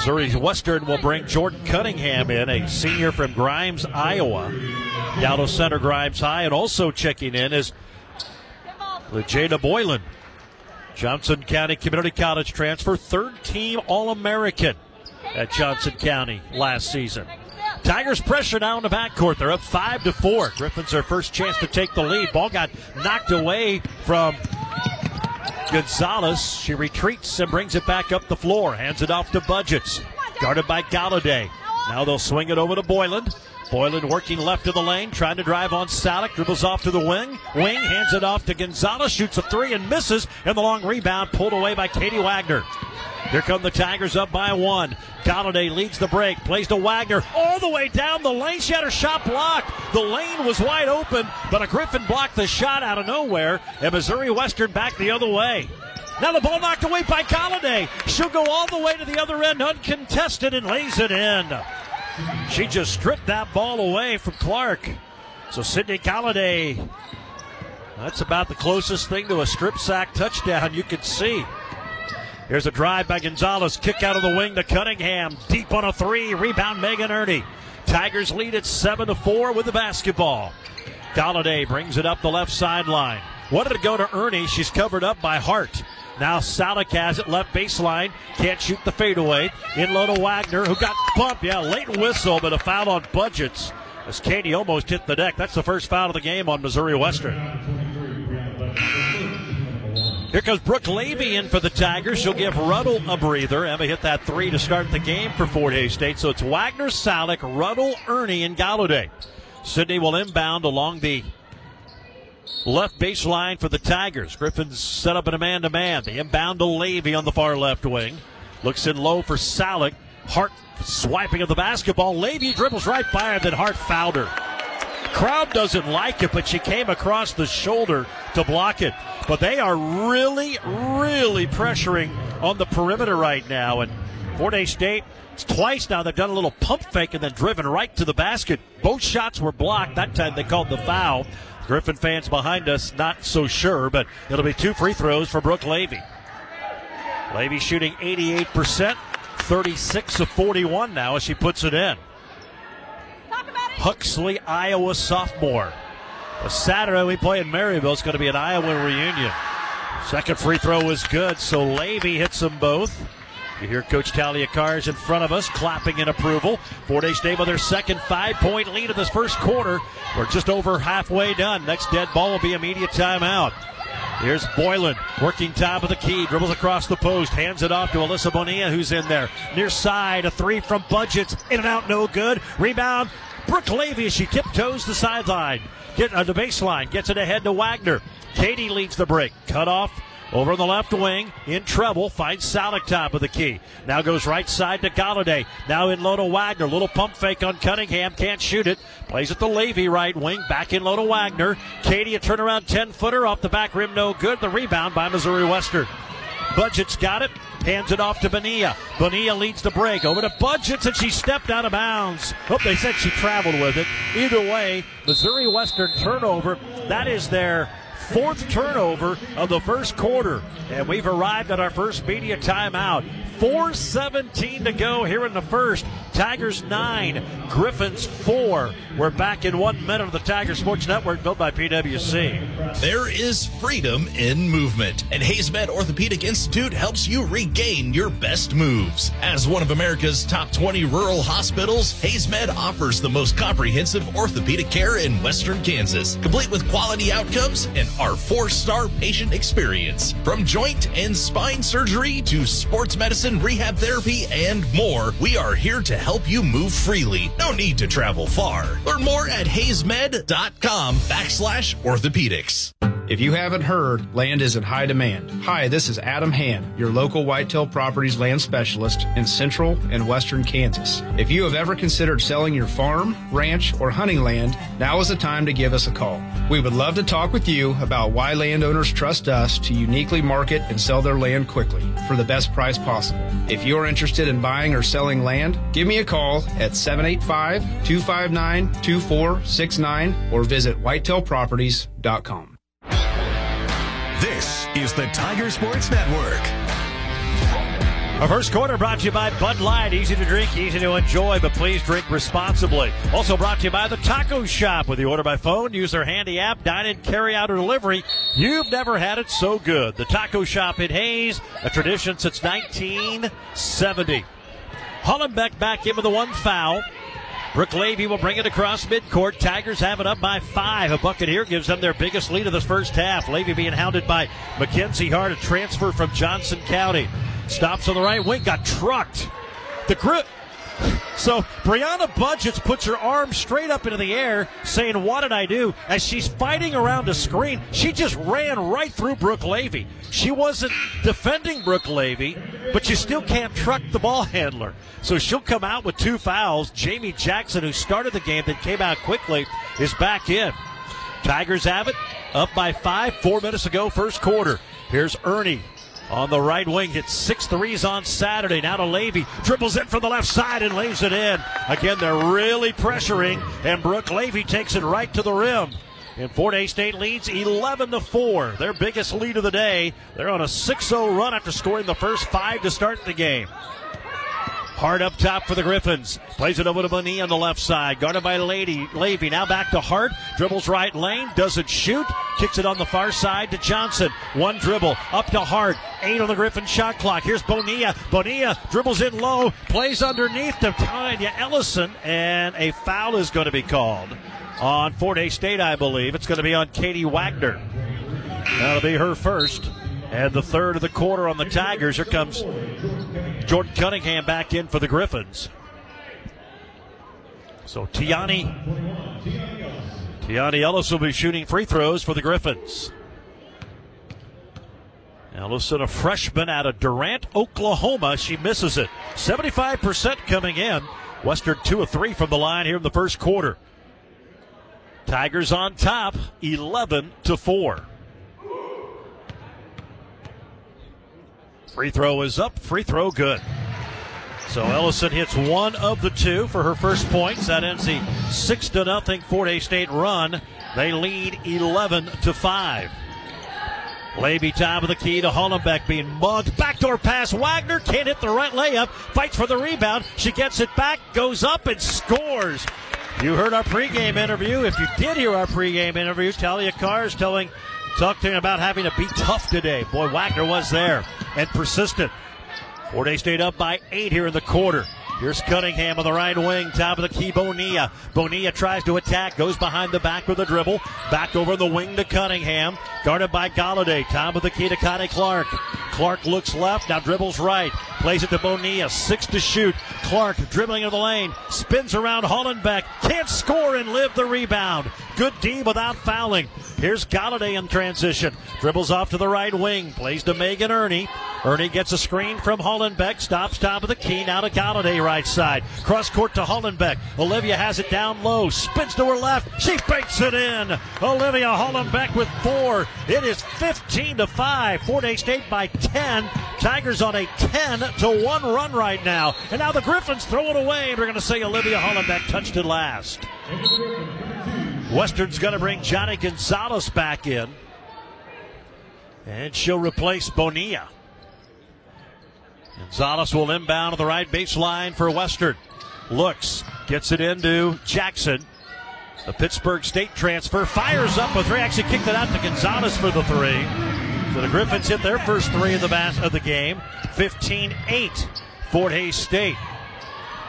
Missouri Western will bring Jordan Cunningham in, a senior from Grimes, Iowa. Dallas Center-Grimes High, and also checking in is Jada Boylan, Johnson County Community College transfer, third team All American at Johnson County last season. Tigers pressure now in the backcourt. They're up five to four. Griffons their first chance to take the lead. Ball got knocked away from Gonzalez. She retreats and brings it back up the floor. Hands it off to Budgets. Guarded by Galladay. Now they'll swing it over to Boylan. Boylan working left of the lane, trying to drive on Salick. Dribbles off to the wing. Wing hands it off to Gonzalez. Shoots a three and misses. And the long rebound pulled away by Katie Wagner. Here come the Tigers up by one. Galladay leads the break, plays to Wagner all the way down the lane. She had her shot blocked. The lane was wide open, but a Griffon blocked the shot out of nowhere, and Missouri Western back the other way. Now the ball knocked away by Galladay. She'll go all the way to the other end, uncontested, and lays it in. She just stripped that ball away from Clark. So Sydney Galladay, that's about the closest thing to a strip sack touchdown you could see. Here's a drive by Gonzalez. Kick out of the wing to Cunningham. Deep on a three. Rebound Megan Ernie. Tigers lead at 7 to 4 with the basketball. Galladay brings it up the left sideline. Wanted to go to Ernie. She's covered up by Hart. Now Salick has it left baseline. Can't shoot the fadeaway. In low to Wagner, who got bumped. Yeah, late whistle, but a foul on budgets. As Katie almost hit the deck. That's the first foul of the game on Missouri Western. Here comes Brooke Levy in for the Tigers. She'll give Ruddle a breather. Emma hit that three to start the game for Fort Hays State. So it's Wagner, Salick, Ruddle, Ernie, and Galladay. Sydney will inbound along the left baseline for the Tigers. Griffons set up in a man to man. The inbound to Levy on the far left wing. Looks in low for Salick. Hart swiping of the basketball. Levy dribbles right by her, then Hart fouled her. Crowd doesn't like it, but she came across the shoulder to block it. But they are really, really pressuring on the perimeter right now. And Fort State, it's twice now they've done a little pump fake and then driven right to the basket. Both shots were blocked. That time they called the foul. Griffon fans behind us not so sure, but it'll be two free throws for Brooke Levy. Levy shooting 88%, 36 of 41 now as she puts it in. Huxley, Iowa sophomore. A Saturday we play in Maryville. It's going to be an Iowa reunion. Second free throw was good, so Levy hits them both. You hear Coach Talia Caress in front of us clapping in approval. Fort Hays State with their second five point lead of this first quarter. We're just over halfway done. Next dead ball will be immediate timeout. Here's Boylan working top of the key, dribbles across the post, hands it off to Alyssa Bonilla, who's in there. Near side, a three from Budgets, in and out, no good. Rebound, Brooke Levy as she tiptoes the sideline. Get uh, the baseline, gets it ahead to Wagner. Katie leads the break. Cut off Over on the left wing, in trouble, finds Salick top of the key. Now goes right side to Galladay. Now in low to Wagner. Little pump fake on Cunningham. Can't shoot it. Plays it the Levy, right wing. Back in low to Wagner. Katie, a turnaround 10 footer off the back rim, no good. The rebound by Missouri Western. Budget's got it. Hands it off to Bonilla. Bonilla leads the break. Over to Budgets, and she stepped out of bounds. Oh, they said she traveled with it. Either way, Missouri Western turnover. That is their fourth turnover of the first quarter. And we've arrived at our first media timeout. 4.17 to go here in the first. Tigers 9, Griffons 4. We're back in one minute of the Tiger Sports Network built by PWC. There is freedom in movement, and HaysMed Orthopedic Institute helps you regain your best moves. As one of America's top 20 rural hospitals, HaysMed offers the most comprehensive orthopedic care in western Kansas, complete with quality outcomes and our four star patient experience. From joint and spine surgery to sports medicine, rehab therapy, and more, we are here to help you move freely. No need to travel far. Learn more at haysmed.com backslash orthopedics. If you haven't heard, land is in high demand. Hi, this is Adam Hand, your local Whitetail Properties land specialist in central and western Kansas. If you have ever considered selling your farm, ranch, or hunting land, now is the time to give us a call. We would love to talk with you about why landowners trust us to uniquely market and sell their land quickly for the best price possible. If you are interested in buying or selling land, give me a call at 785 259 2469 or visit whitetailproperties.com. This is the Tiger Sports Network. Our first quarter brought to you by Bud Light. Easy to drink, easy to enjoy, but please drink responsibly. Also brought to you by the Taco Shop. With the order by phone, use their handy app, dine in, carry out, or delivery. You've never had it so good. The Taco Shop in Hays, a tradition since 1970. Hollenbeck back in with the one foul. Brooke Levy will bring it across midcourt. Tigers have it up by five. A bucket here gives them their biggest lead of the first half. Levy being hounded by Mackenzie Hart, a transfer from Johnson County. Stops on the right wing, got trucked. The grip. So Brianna Budgets puts her arm straight up into the air, saying, What did I do? As she's fighting around a screen, she just ran right through Brooke Levy. She wasn't defending Brooke Levy, but you still can't truck the ball handler. So she'll come out with two fouls. Jamie Jackson, who started the game that came out quickly, is back in. Tigers have it, up by five, four minutes ago, first quarter. Here's Ernie on the right wing. Hit six threes on Saturday. Now to Levy. Dribbles it from the left side and lays it in. Again, they're really pressuring, and Brooke Levy takes it right to the rim. And Fort Hays State leads 11 to 4. Their biggest lead of the day. They're on a 6 0 run after scoring the first five to start the game. Hart up top for the Griffons. Plays it over to Bonnie on the left side. Guarded by Lady Levy. Now back to Hart. Dribbles right lane. Doesn't shoot. Kicks it on the far side to Johnson. One dribble. Up to Hart. Eight on the Griffon shot clock. Here's Bonilla. Bonilla dribbles in low. Plays underneath to Tanya Ellison. And a foul is going to be called on Fort Hays State, I believe. It's going to be on Katie Wagner. That'll be her first. And the third of the quarter on the Tigers. Here comes Jordan Cunningham back in for the Griffons. So Tiani Tiani Ellis will be shooting free throws for the Griffons. Ellison, a freshman out of Durant, Oklahoma. She misses it. 75% coming in. Western 2 of 3 from the line here in the first quarter. Tigers on top, 11 to 4. Free throw is up. Free throw good. So Ellison hits one of the two for her first points. That ends the six to nothing Fort Hays State run. They lead 11 to five. Levy top of the key to Hollenbeck being mugged. Backdoor pass. Wagner can't hit the right layup. Fights for the rebound. She gets it back, goes up and scores. You heard our pregame interview. If you did hear our pregame interview, Talia Caress telling, talking about having to be tough today. Boy, Wagner was there and persistent. Fort Hays State up by eight here in the quarter. Here's Cunningham on the right wing, top of the key, Bonilla. Bonilla tries to attack, goes behind the back with a dribble. Back over the wing to Cunningham. Guarded by Galladay. Top of the key to Connie Clark. Clark looks left, now dribbles right. Plays it to Bonilla. Six to shoot. Clark dribbling in the lane. Spins around Hollenbeck. Can't score and live the rebound. good D without fouling. Here's Galladay in transition. Dribbles off to the right wing. Plays to Megan Ernie. Ernie gets a screen from Hollenbeck. Stops top of the key. Now to Galladay right side. Cross court to Hollenbeck. Olivia has it down low. Spins to her left. She fakes it in. Olivia Hollenbeck with four. It is 15 to 5. Fort Hays State by 10. Tigers on a 10 to 1 run right now. And now the Griffins throw it away. We're going to say Olivia Hollenbeck touched it last. Western's going to bring Johnny Gonzalez back in. And she'll replace Bonilla. Gonzalez will inbound to the right baseline for Western. Looks, gets it into Jackson. The Pittsburgh State transfer fires up a three. Actually kicked it out to Gonzalez for the three. So the Griffons hit their first three of the bas- of the game. 15-8. Fort Hays State.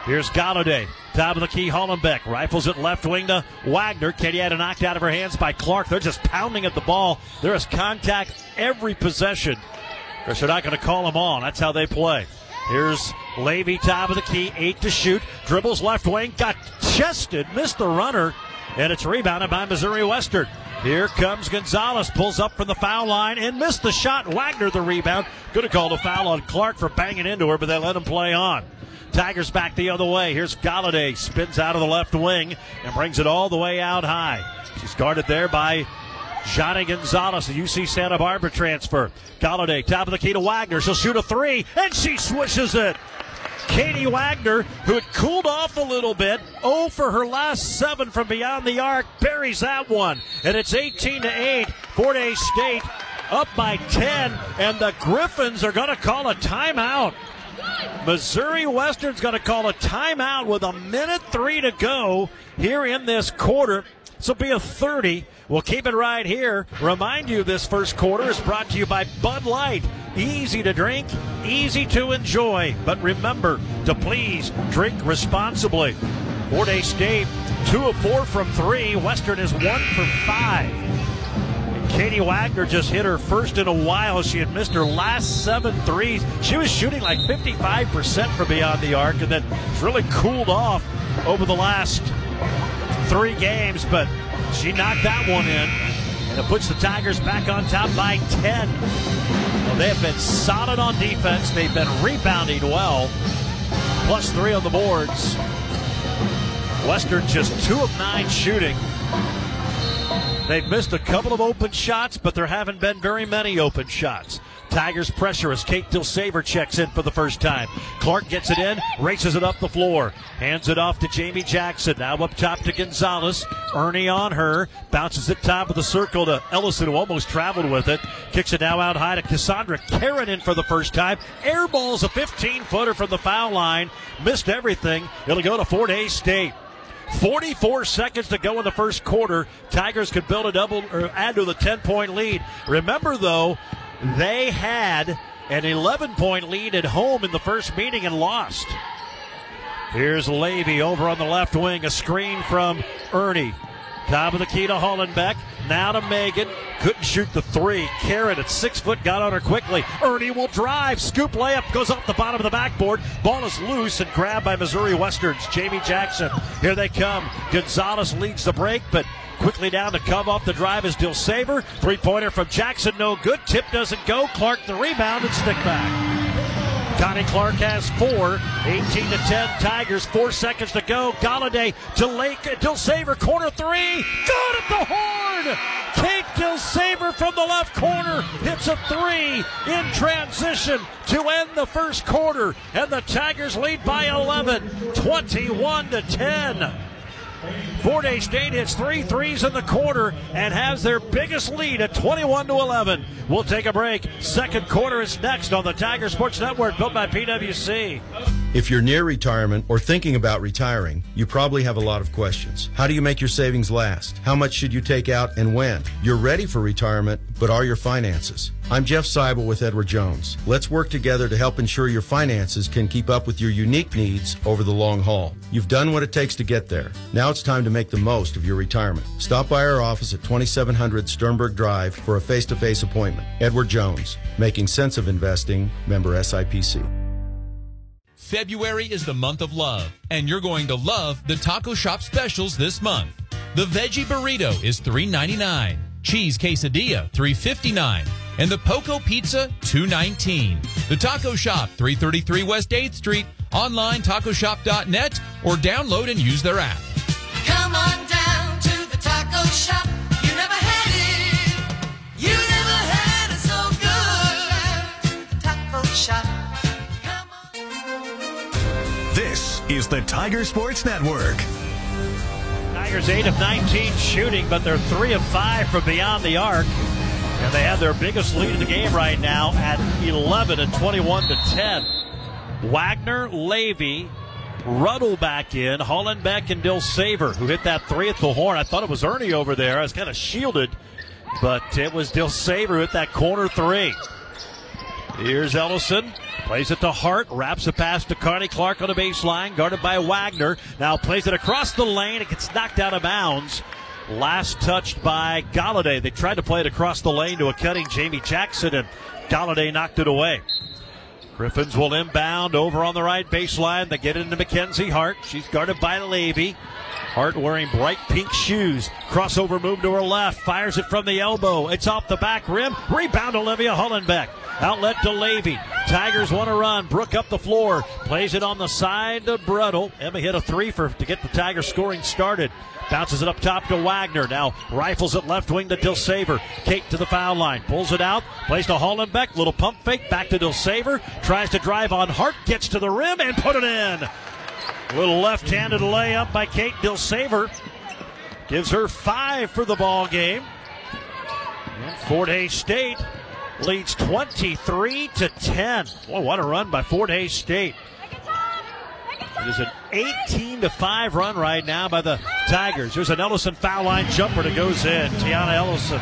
Here's Galladay. Top of the key, Hollenbeck. Rifles it left wing to Wagner. Katie had it knocked out of her hands by Clark. They're just pounding at the ball. There is contact every possession. Of course, they're not going to call them on. That's how they play. Here's Levy, top of the key, eight to shoot. Dribbles left wing, got chested, missed the runner, and it's rebounded by Missouri Western. Here comes Gonzalez, pulls up from the foul line and missed the shot. Wagner the rebound. Could have called a foul on Clark for banging into her, but they let him play on. Tigers back the other way. Here's Galladay, spins out of the left wing and brings it all the way out high. She's guarded there by Johnny Gonzalez, the UC Santa Barbara transfer. Galladay, top of the key to Wagner. She'll shoot a three, and she swishes it. Katie Wagner, who had cooled off a little bit, 0 for her last seven from beyond the arc, buries that one. And it's 18 to 8. Fort Hays State up by 10, and the Griffons are going to call a timeout. Missouri Western's going to call a timeout with a minute three to go here in this quarter. This will be a 30. We'll keep it right here. Remind you this first quarter is brought to you by Bud Light. Easy to drink, easy to enjoy. But remember to please drink responsibly. Fort Hays State, two of four from three. Western is one for five. Katie Wagner just hit her first in a while. She had missed her last seven threes. She was shooting like 55% from beyond the arc and then really cooled off over the last three games, but she knocked that one in. And it puts the Tigers back on top by 10. Well, they have been solid on defense. They've been rebounding well. Plus three on the boards. Western just two of nine shooting. They've missed a couple of open shots, but there haven't been very many open shots. Tigers pressure as Kate Dilsaver checks in for the first time. Clark gets it in, races it up the floor, hands it off to Jamie Jackson. Now up top to Gonzalez. Ernie on her, bounces it top of the circle to Ellison, who almost traveled with it. Kicks it now out high to Cassandra Karen in for the first time. Airballs a 15 footer from the foul line. Missed everything. It'll go to Fort Hays State. 44 seconds to go in the first quarter. Tigers could build a double or add to the 10 point lead. Remember, though, they had an 11 point lead at home in the first meeting and lost. Here's Levy over on the left wing, a screen from Ernie. Top of the key to Hollenbeck. Now to Megan. Couldn't shoot the three. Karen at six foot got on her quickly. Ernie will drive. Scoop layup goes off the bottom of the backboard. Ball is loose and grabbed by Missouri Westerns. Jamie Jackson. Here they come. Gonzalez leads the break, but quickly down to come off the drive is Dilsaver. Three pointer from Jackson, no good. Tip doesn't go. Clark the rebound and stick back. Connie Clark has four. 18 to 10 Tigers. Four seconds to go. Galladay to Lake. Dilsaver corner three. Good at the horn. Kate Dilsaver from the left corner hits a three in transition to end the first quarter. And the Tigers lead by 11. 21 to 10. Fort Hays State hits three threes in the quarter and has their biggest lead at 21 to 11. We'll take a break. Second quarter is next on the Tiger Sports Network, built by PwC. If you're near retirement or thinking about retiring, you probably have a lot of questions. How do you make your savings last? How much should you take out and when? You're ready for retirement, but are your finances? I'm Jeff Seibel with Edward Jones. Let's work together to help ensure your finances can keep up with your unique needs over the long haul. You've done what it takes to get there. Now it's time to make the most of your retirement. Stop by our office at 2700 Sternberg Drive for a face to face appointment. Edward Jones, making sense of investing, member SIPC. February is the month of love, and you're going to love the taco shop specials this month. The veggie burrito is $3.99. Cheese quesadilla, $3.59. And the Poco Pizza, $2.19. The Taco Shop, 333 West 8th Street. Online, tacoshop.net, or download and use their app. Come on down to the taco shop. Is the Tiger Sports Network. Tigers 8 of 19 shooting, but they're 3 of 5 from beyond the arc. And they have their biggest lead in the game right now at 11 and 21 to 10. Wagner, Levy, Ruddle back in, Hollenbeck and Dilsaver, who hit that three at the horn. I thought it was Ernie over there. I was kind of shielded, but it was Dilsaver who hit that corner three. Here's Ellison. Plays it to Hart, wraps a pass to Connie Clark on the baseline, guarded by Wagner. Now plays it across the lane. It gets knocked out of bounds. Last touched by Galladay. They tried to play it across the lane to a cutting Jamie Jackson, and Galladay knocked it away. Griffons will inbound over on the right baseline. They get into Mackenzie Hart. She's guarded by Levy. Hart wearing bright pink shoes. Crossover move to her left. Fires it from the elbow. It's off the back rim. Rebound Olivia Hollenbeck. Outlet to Levy. Tigers want to run. Brook up the floor. Plays it on the side to Ruddle. Emma hit a three for to get the Tigers scoring started. Bounces it up top to Wagner. Now rifles it left wing to Dilsaver. Kate to the foul line. Pulls it out. Plays to Hollenbeck. Little pump fake. Back to Dilsaver. Tries to drive on Hart. Gets to the rim and put it in. Little left-handed layup by Kate Dilsaver. Gives her five for the ball game. And Fort Hays State leads 23 to 10. Boy, what a run by Fort Hays State. It is an 18 to 5 run right now by the Tigers. There's an Ellison foul line jumper that goes in. Tiana Ellison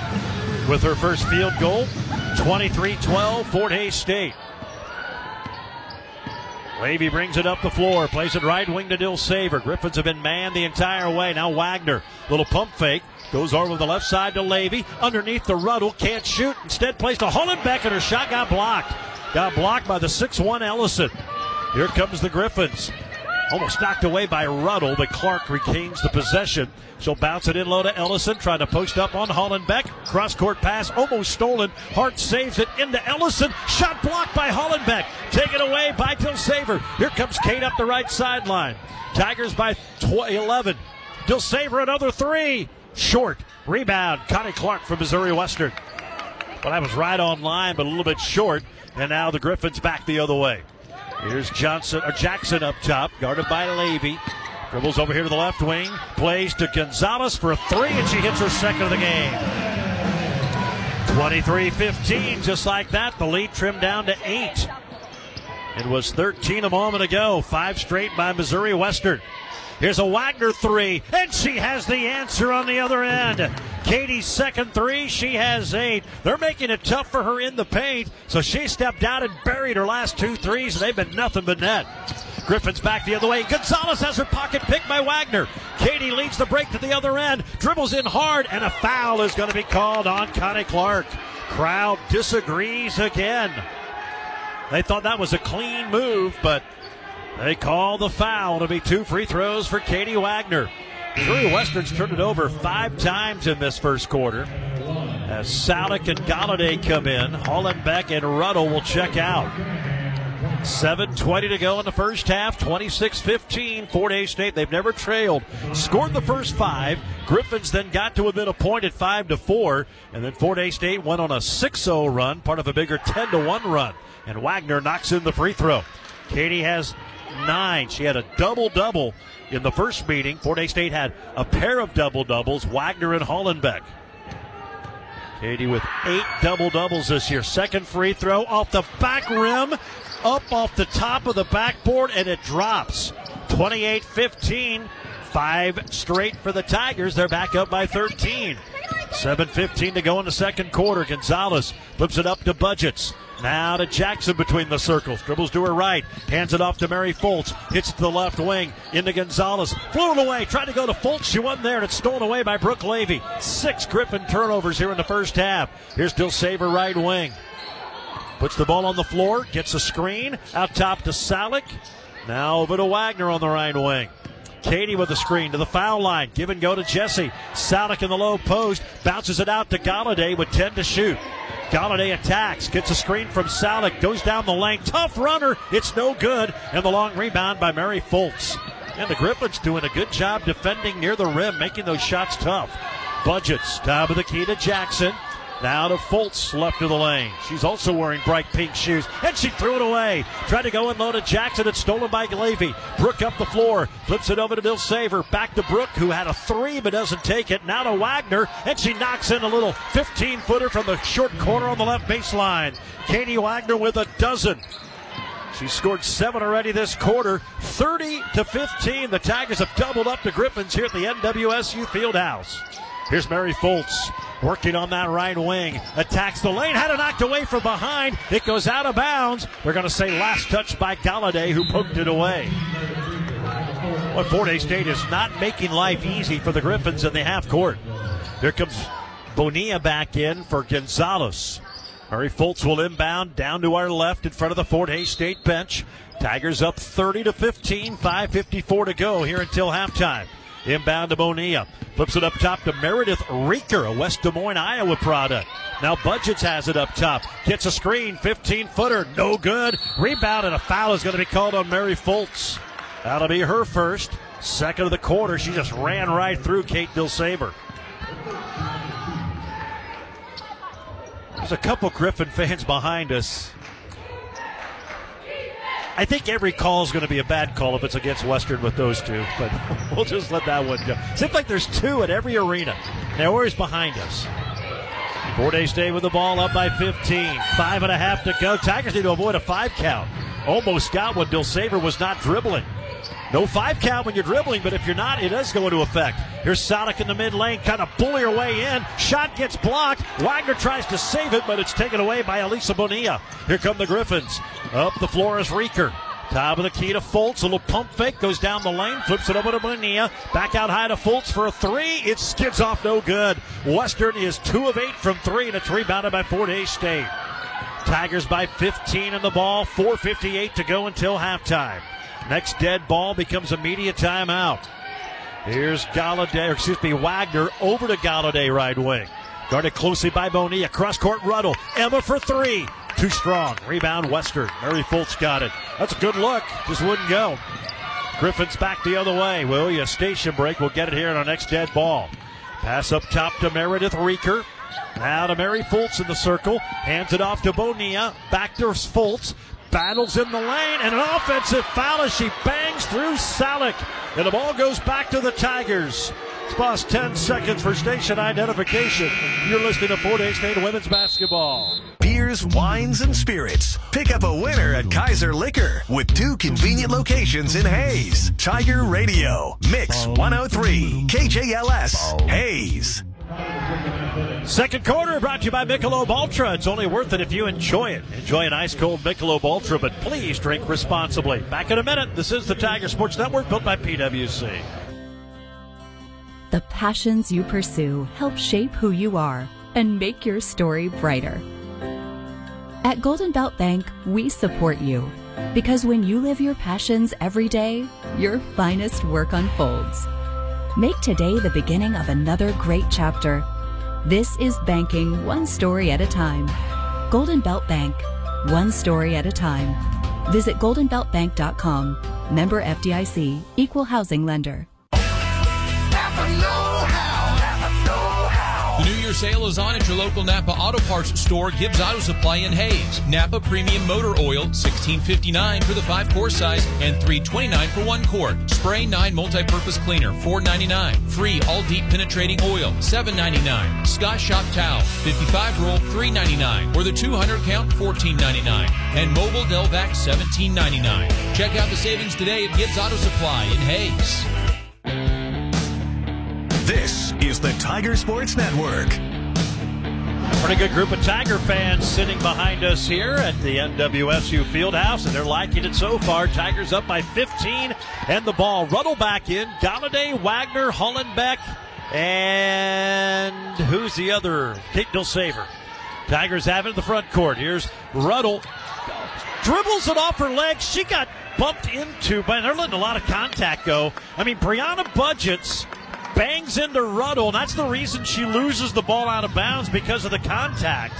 with her first field goal. 23 12, Fort Hays State. Levy brings it up the floor, plays it right wing to Dill Saver. Griffons have been manned the entire way. Now Wagner, little pump fake, goes over the left side to Levy. Underneath the Ruddle, can't shoot. Instead, plays to Hollenbeck, and her shot got blocked. Got blocked by the 6-1 Ellison. Here comes the Griffons. Almost knocked away by Ruddle, but Clark retains the possession. She'll bounce it in low to Ellison, trying to post up on Hollenbeck. Cross court pass, almost stolen. Hart saves it into Ellison. Shot blocked by Hollenbeck. Taken away by Dilsaver. Here comes Kate up the right sideline. Tigers by tw- 11. Dilsaver another three. Short. Rebound. Connie Clark from Missouri Western. Well, that was right on line, but a little bit short. And now the Griffons back the other way. Here's Johnson or Jackson up top, guarded by Levy. Dribbles over here to the left wing, plays to Gonzalez for a three, and she hits her second of the game. 23-15, just like that. The lead trimmed down to eight. It was 13 a moment ago. Five straight by Missouri Western. Here's a Wagner three, and she has the answer on the other end. Katie's second three, she has eight. They're making it tough for her in the paint, so she stepped out and buried her last two threes, and they've been nothing but net. Griffon's back the other way. Gonzalez has her pocket picked by Wagner. Katie leads the break to the other end, dribbles in hard, and a foul is going to be called on Connie Clark. Crowd disagrees again. They thought that was a clean move, but they call the foul to be two free throws for Katie Wagner. Missouri Westerns turned it over five times in this first quarter. As Salick and Galladay come in, Hollenbeck and Ruddle will check out. 7.20 to go in the first half, 26 15. Fort Hays State, they've never trailed. Scored the first five. Griffins then got to within a point at 5 to 4. And then Fort Hays State went on a 6 0 run, part of a bigger 10 to 1 run. And Wagner knocks in the free throw. Katie has nine. She had a double double in the first meeting. Fort Hays State had a pair of double doubles, Wagner and Hollenbeck. Katie with eight double doubles this year. Second free throw off the back rim, up off the top of the backboard, and it drops. 28 15. Five straight for the Tigers. They're back up by 13. 7.15 to go in the second quarter. Gonzalez flips it up to Budgets. Now to Jackson between the circles. Dribbles to her right. Hands it off to Mary Fultz. Hits it to the left wing. Into Gonzalez. Flew it away. Tried to go to Fultz. She wasn't there. And it's stolen away by Brooke Levy. Six Griffon turnovers here in the first half. Here's Dilsaver right wing. Puts the ball on the floor. Gets a screen. Out top to Salick. Now over to Wagner on the right wing. Katie with the screen to the foul line. Give and go to Jesse. Salick in the low post. Bounces it out to Galladay with 10 to shoot. Galladay attacks, gets a screen from Salick, goes down the lane. Tough runner. It's no good. And the long rebound by Mary Foltz. And the Griffons doing a good job defending near the rim, making those shots tough. Budgets, top of the key to Jackson. Now to Foltz, left of the lane. She's also wearing bright pink shoes, and she threw it away. Tried to go and load at Jackson. It's stolen by Glavy. Brooke up the floor, flips it over to Dilsaver. Back to Brooke, who had a three but doesn't take it. Now to Wagner, and she knocks in a little 15 footer from the short corner on the left baseline. Katie Wagner with a dozen. She scored seven already this quarter, 30 to 15. The Tigers have doubled up the Griffons here at the MWSU Fieldhouse. Here's Mary Foltz working on that right wing. Attacks the lane. Had it knocked away from behind. It goes out of bounds. They're going to say last touch by Galladay, who poked it away. Well, Fort Hays State is not making life easy for the Griffons in the half court. Here comes Bonilla back in for Gonzalez. Mary Foltz will inbound down to our left in front of the Fort Hays State bench. Tigers up 30 to 15, 5.54 to go here until halftime. Inbound to Bonilla. Flips it up top to Meredith Reeker, a West Des Moines, Iowa product. Now Budgets has it up top. Gets a screen, 15 footer, no good. Rebound and a foul is going to be called on Mary Foltz. That'll be her first. Second of the quarter. She just ran right through Kate Dilsaver. There's a couple Griffon fans behind us. I think every call is going to be a bad call if it's against Western with those two, but we'll just let that one go. Seems like there's two at every arena. They're always behind us. Fort Hays State with the ball up by 15. Five and a half to go. Tigers need to avoid a five count. Almost got what Dilsaver was not dribbling. No five count when you're dribbling, but if you're not, it does go into effect. Here's Sonic in the mid lane, kind of bully her way in. Shot gets blocked. Wagner tries to save it, but it's taken away by Elisa Bonilla. Here come the Griffons. Up the floor is Reeker. Top of the key to Fultz. A little pump fake goes down the lane, flips it over to Bonilla. Back out high to Fultz for a three. It skids off, no good. Western is two of eight from three, and it's rebounded by Fort Hays State. Tigers by 15 in the ball. 4.58 to go until halftime. Next dead ball becomes a media timeout. Here's Galladay, excuse me, Wagner over to Galladay right wing. Guarded closely by Bonilla. Cross court Ruddle. Emma for three. Too strong. Rebound Western. Mary Foltz got it. That's a good look. Just wouldn't go. Griffons back the other way. Will you station break? We'll get it here in our next dead ball. Pass up top to Meredith Reeker. Now to Mary Foltz in the circle. Hands it off to Bonilla. Back to Foltz. Battles in the lane and an offensive foul as she bangs through Salick. And the ball goes back to the Tigers. It's past 10 seconds for station identification. You're listening to Fort Hays State Women's Basketball. Beers, wines, and spirits. Pick up a winner at Kaiser Liquor with two convenient locations in Hays. Tiger Radio, Mix 103, KJLS, Hays. Second quarter brought to you by Michelob Ultra. It's only worth it if you enjoy it. Enjoy an ice cold Michelob Ultra, but please drink responsibly. Back in a minute. This is the Tiger Sports Network built by PWC. The passions you pursue help shape who you are and make your story brighter. At Golden Belt Bank, we support you because when you live your passions every day, your finest work unfolds. Make today the beginning of another great chapter. This is banking one story at a time. Golden Belt Bank, one story at a time. Visit goldenbeltbank.com. Member FDIC, equal housing lender. The New Year sale is on at your local Napa Auto Parts store, Gibbs Auto Supply in Hays. Napa Premium Motor Oil, sixteen fifty nine for the five quart size and three twenty nine for one quart. Spray nine multi-purpose cleaner, four ninety nine. Free all deep penetrating oil, seven ninety nine. Scott Shop towel, fifty five roll, three ninety nine, or the two hundred count, fourteen ninety nine. And Mobil Delvac, seventeen ninety nine. Check out the savings today at Gibbs Auto Supply in Hays. This is the Tiger Sports Network. Pretty good group of Tiger fans sitting behind us here at the MWSU Fieldhouse, and they're liking it so far. Tigers up by 15, and the ball. Ruddle back in. Galladay, Wagner, Hollenbeck, and who's the other? Kate Dilsaver. Tigers have it in the front court. Here's Ruddle. dribbles it off her leg. She got bumped into, but they're letting a lot of contact go. I mean, Brianna Budgets bangs into Ruddle, and that's the reason she loses the ball out of bounds because of the contact.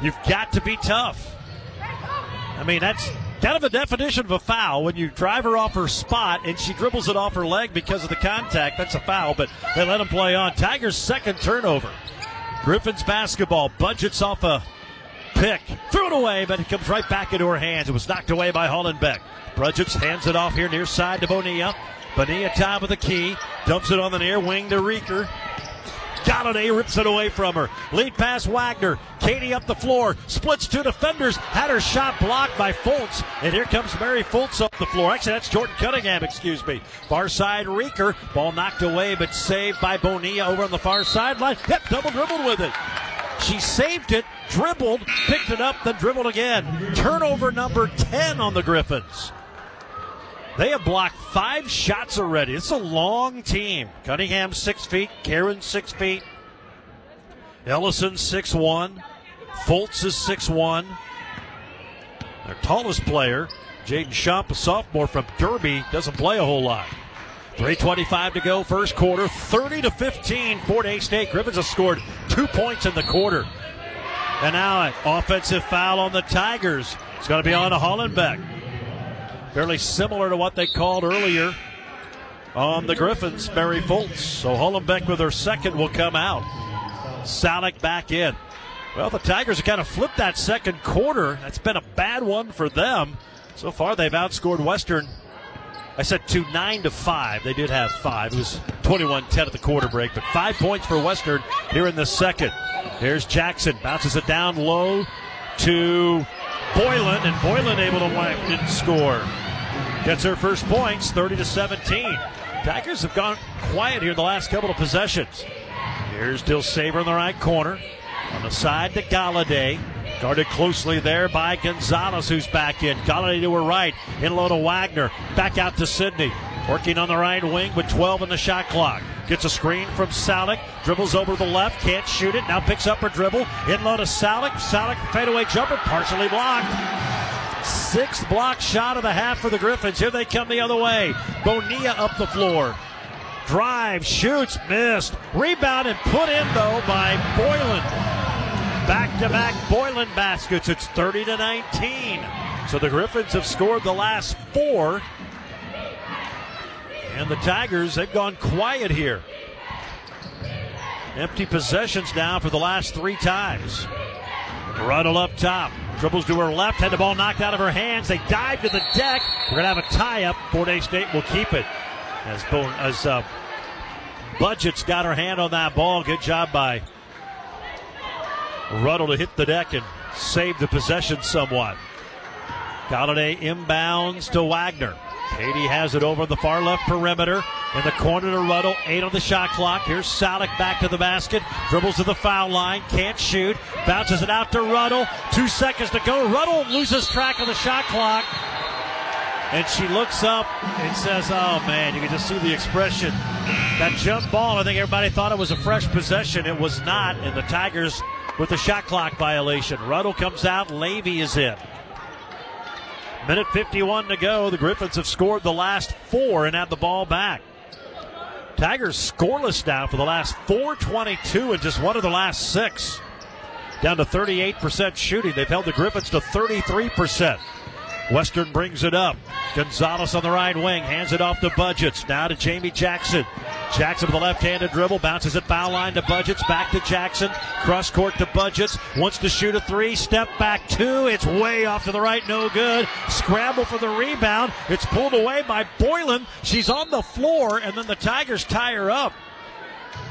You've got to be tough. I mean, that's kind of a definition of a foul when you drive her off her spot and she dribbles it off her leg because of the contact. That's a foul, but they let him play on. Tigers' second turnover. Griffons basketball budgets off a pick. Threw it away, but it comes right back into her hands. It was knocked away by Hollenbeck. Budgets hands it off here near side to Bonilla. Bonilla top of the key. Dumps it on the near wing to Reeker. Galladay rips it away from her. Lead pass Wagner. Katie up the floor. Splits two defenders. Had her shot blocked by Fultz. And here comes Mary Fultz up the floor. Actually, that's Jordan Cunningham, excuse me. Far side Reeker. Ball knocked away, but saved by Bonilla over on the far sideline. Yep, double dribbled with it. She saved it, dribbled, picked it up, then dribbled again. Turnover number 10 on the Griffons. They have blocked five shots already. It's a long team. Cunningham six feet, Karen six feet, Ellison six one, Fultz is six one. Their tallest player, Jaden Schomp, a sophomore from Derby, doesn't play a whole lot. 325 to go, first quarter, 30 to 15. Fort Hays State Griffons have scored two points in the quarter. And now an offensive foul on the Tigers. It's going to be on to Hollenbeck. Fairly similar to what they called earlier on the Griffons, Mary Foltz. So Hollenbeck with her second will come out. Salick back in. Well, the Tigers have kind of flipped that second quarter. That's been a bad one for them. So far, they've outscored Western. I said two nine to five. They did have five. It was 21-10 at the quarter break, but five points for Western here in the second. Here's Jackson bounces it down low to Boylan, and Boylan able to and score. Gets her first points, 30 to 17. Tigers have gone quiet here the last couple of possessions. Here's Dilsaver in the right corner. On the side to Galladay. Guarded closely there by Gonzalez, who's back in. Galladay to her right. In low to Wagner. Back out to Sydney. Working on the right wing with 12 in the shot clock. Gets a screen from Salick. Dribbles over to the left. Can't shoot it. Now picks up her dribble. In low to Salick. Salick fadeaway jumper. Partially blocked. Sixth block shot of the half for the Griffons. Here they come the other way. Bonilla up the floor. Drive, shoots, missed. Rebound and put in though by Boylan. Back to back Boylan baskets. It's 30 to 19. So the Griffons have scored the last four. And the Tigers, they've gone quiet here. Empty possessions now for the last three times. Ruddle up top. Dribbles to her left, had the ball knocked out of her hands. They dive to the deck. We're going to have a tie up. Fort Hays State will keep it. As, Bo- as uh, Budget's got her hand on that ball. Good job by Ruddle to hit the deck and save the possession somewhat. Galladay inbounds to Wagner. Katie has it over the far left perimeter. In the corner to Ruddle. Eight on the shot clock. Here's Salick back to the basket. Dribbles to the foul line. Can't shoot. Bounces it out to Ruddle. Two seconds to go. Ruddle loses track of the shot clock. And she looks up and says, Oh man, you can just see the expression. That jump ball, I think everybody thought it was a fresh possession. It was not. And the Tigers with the shot clock violation. Ruddle comes out. Levy is in. Minute 51 to go. The Griffons have scored the last four and have the ball back. Tigers scoreless now for the last 422 and just one of the last six. Down to 38% shooting. They've held the Griffons to 33%. Western brings it up. Gonzalez on the right wing, hands it off to Budgets. Now to Jamie Jackson. Jackson with a left-handed dribble, bounces it foul line to Budgets, back to Jackson. Cross court to Budgets, wants to shoot a three, step back two. It's way off to the right, no good. Scramble for the rebound. It's pulled away by Boylan. She's on the floor, and then the Tigers tie her up.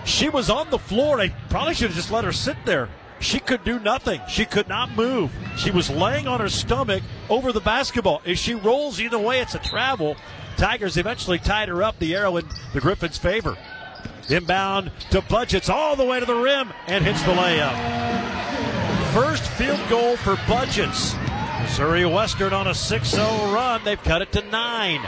She was on the floor. They probably should have just let her sit there. She could do nothing. She could not move. She was laying on her stomach over the basketball. If she rolls either way, it's a travel. Tigers eventually tied her up, the arrow in the Griffons' favor. Inbound to Budgets all the way to the rim and hits the layup. First field goal for Budgets. Missouri Western on a 6 0 run. They've cut it to 9.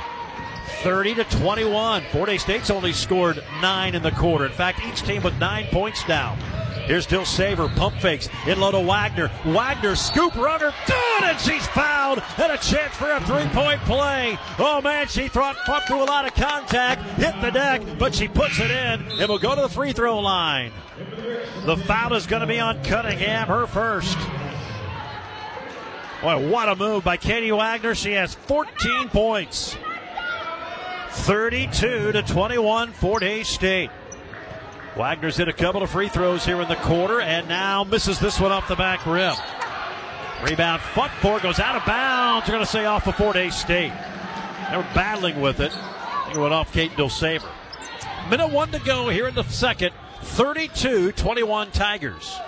30 to 21. Fort Hays State's only scored nine in the quarter. In fact, each team with nine points now. Here's Dilsaver, pump fakes, in low to Wagner. Wagner, scoop runner, good, and she's fouled, and a chance for a three point play. Oh man, she fought, fought through a lot of contact, hit the deck, but she puts it in, and will go to the free throw line. The foul is going to be on Cunningham, her first. Boy, what a move by Katie Wagner. She has 14 points. 32 to 21, Fort Hays State. Wagner's hit a couple of free throws here in the quarter and now misses this one off the back rim. Rebound fought for, goes out of bounds. You're going to say off of Fort Hays State. They were battling with it. It went off Kate Dilsaver. Minute one to go here in the second. 32 21 Tigers.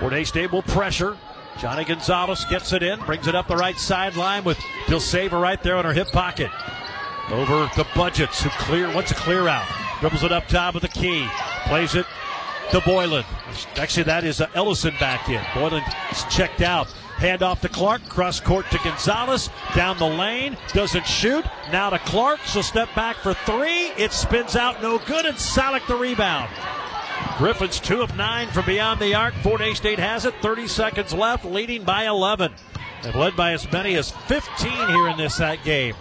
Fort Hays State will pressure. Johnny Gonzalez gets it in, brings it up the right sideline with Dilsaver right there in her hip pocket. Over the Budgets, who clear wants a clear out. Dribbles it up top of the key. Plays it to Boylan. Actually, that is uh, Ellison back in. Boylan checked out. Hand off to Clark. Cross court to Gonzalez. Down the lane. Doesn't shoot. Now to Clark. She'll step back for three. It spins out. No good. And Salick the rebound. Griffons two of nine from beyond the arc. Fort Hays State has it. 30 seconds left, leading by 11. They've led by as many as 15 here in this game.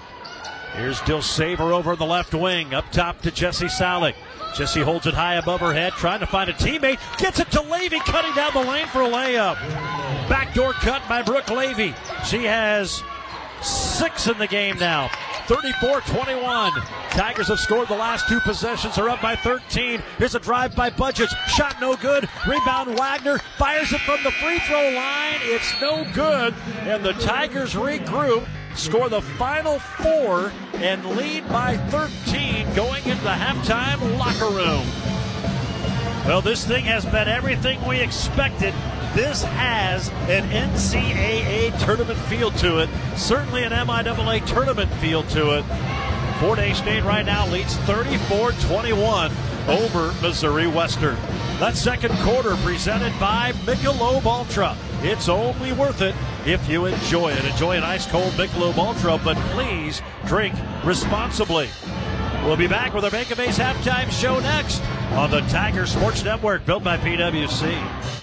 Here's Dilsaver over the left wing. Up top to Jesse Salick. Jesse holds it high above her head, trying to find a teammate. Gets it to Levy, cutting down the lane for a layup. Backdoor cut by Brooke Levy. She has six in the game now. 34 21. Tigers have scored the last two possessions, are up by 13. Here's a drive by Budgets. Shot no good. Rebound Wagner fires it from the free throw line. It's no good. And the Tigers regroup, score the final four, and lead by 13 going into the halftime locker room. Well, this thing has been everything we expected. This has an NCAA tournament feel to it, certainly an MIAA tournament feel to it. Fort Hays State right now leads 34 21 over Missouri Western. That second quarter presented by Michelob Ultra. It's only worth it if you enjoy it. Enjoy an ice cold Michelob Ultra, but please drink responsibly. We'll be back with our Bank of Hays halftime show next on the Tiger Sports Network, built by PWC.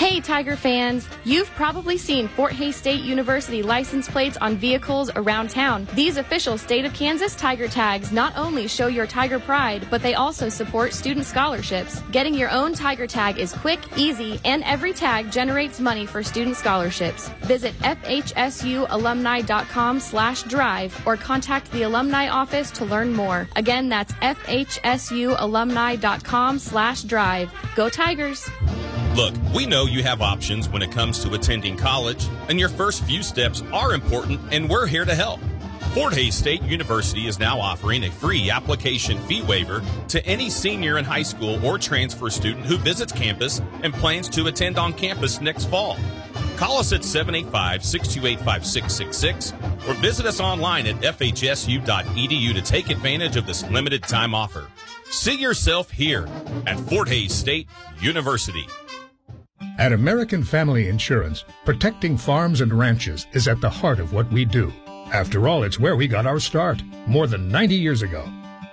Hey, Tiger fans! You've probably seen Fort Hays State University license plates on vehicles around town. These official state of Kansas Tiger tags not only show your Tiger pride, but they also support student scholarships. Getting your own Tiger tag is quick, easy, and every tag generates money for student scholarships. Visit fhsualumni.com slash drive or contact the alumni office to learn more. Again, that's fhsualumni.com slash drive. Go Tigers! Look, we know you have options when it comes to attending college, and your first few steps are important, and we're here to help. Fort Hays State University is now offering a free application fee waiver to any senior in high school or transfer student who visits campus and plans to attend on campus next fall. Call us at 785 628 5666 or visit us online at fhsu.edu to take advantage of this limited time offer. See yourself here at Fort Hays State University. At American Family Insurance, protecting farms and ranches is at the heart of what we do. After all, it's where we got our start, more than 90 years ago.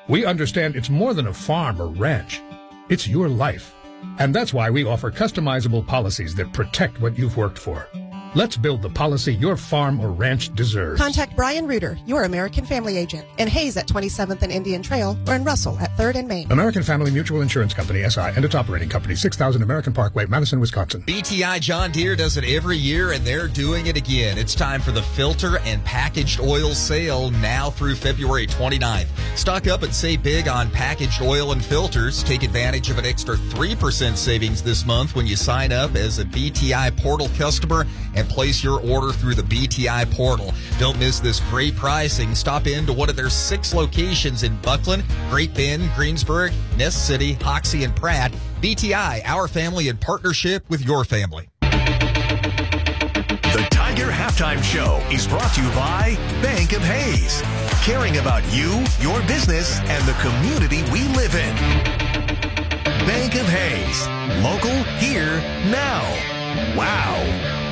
We understand it's more than a farm or ranch. It's your life. And that's why we offer customizable policies that protect what you've worked for. Let's build the policy your farm or ranch deserves. Contact Brian Reuter, your American Family agent, in Hays at 27th and Indian Trail, or in Russell at 3rd and Main. American Family Mutual Insurance Company, SI, and its operating company, 6000 American Parkway, Madison, Wisconsin. BTI John Deere does it every year, and they're doing it again. It's time for the filter and packaged oil sale now through February 29th. Stock up and save big on packaged oil and filters. Take advantage of an extra 3% savings this month when you sign up as a BTI portal customer and place your order through the BTI portal. Don't miss this great pricing. Stop in to one of their six locations in Bucklin, Great Bend, Greensburg, Ness City, Hoxie, and Pratt. BTI, our family in partnership with your family. The Tiger Halftime Show is brought to you by Bank of Hays, caring about you, your business, and the community we live in. Bank of Hays, local, here, now. Wow.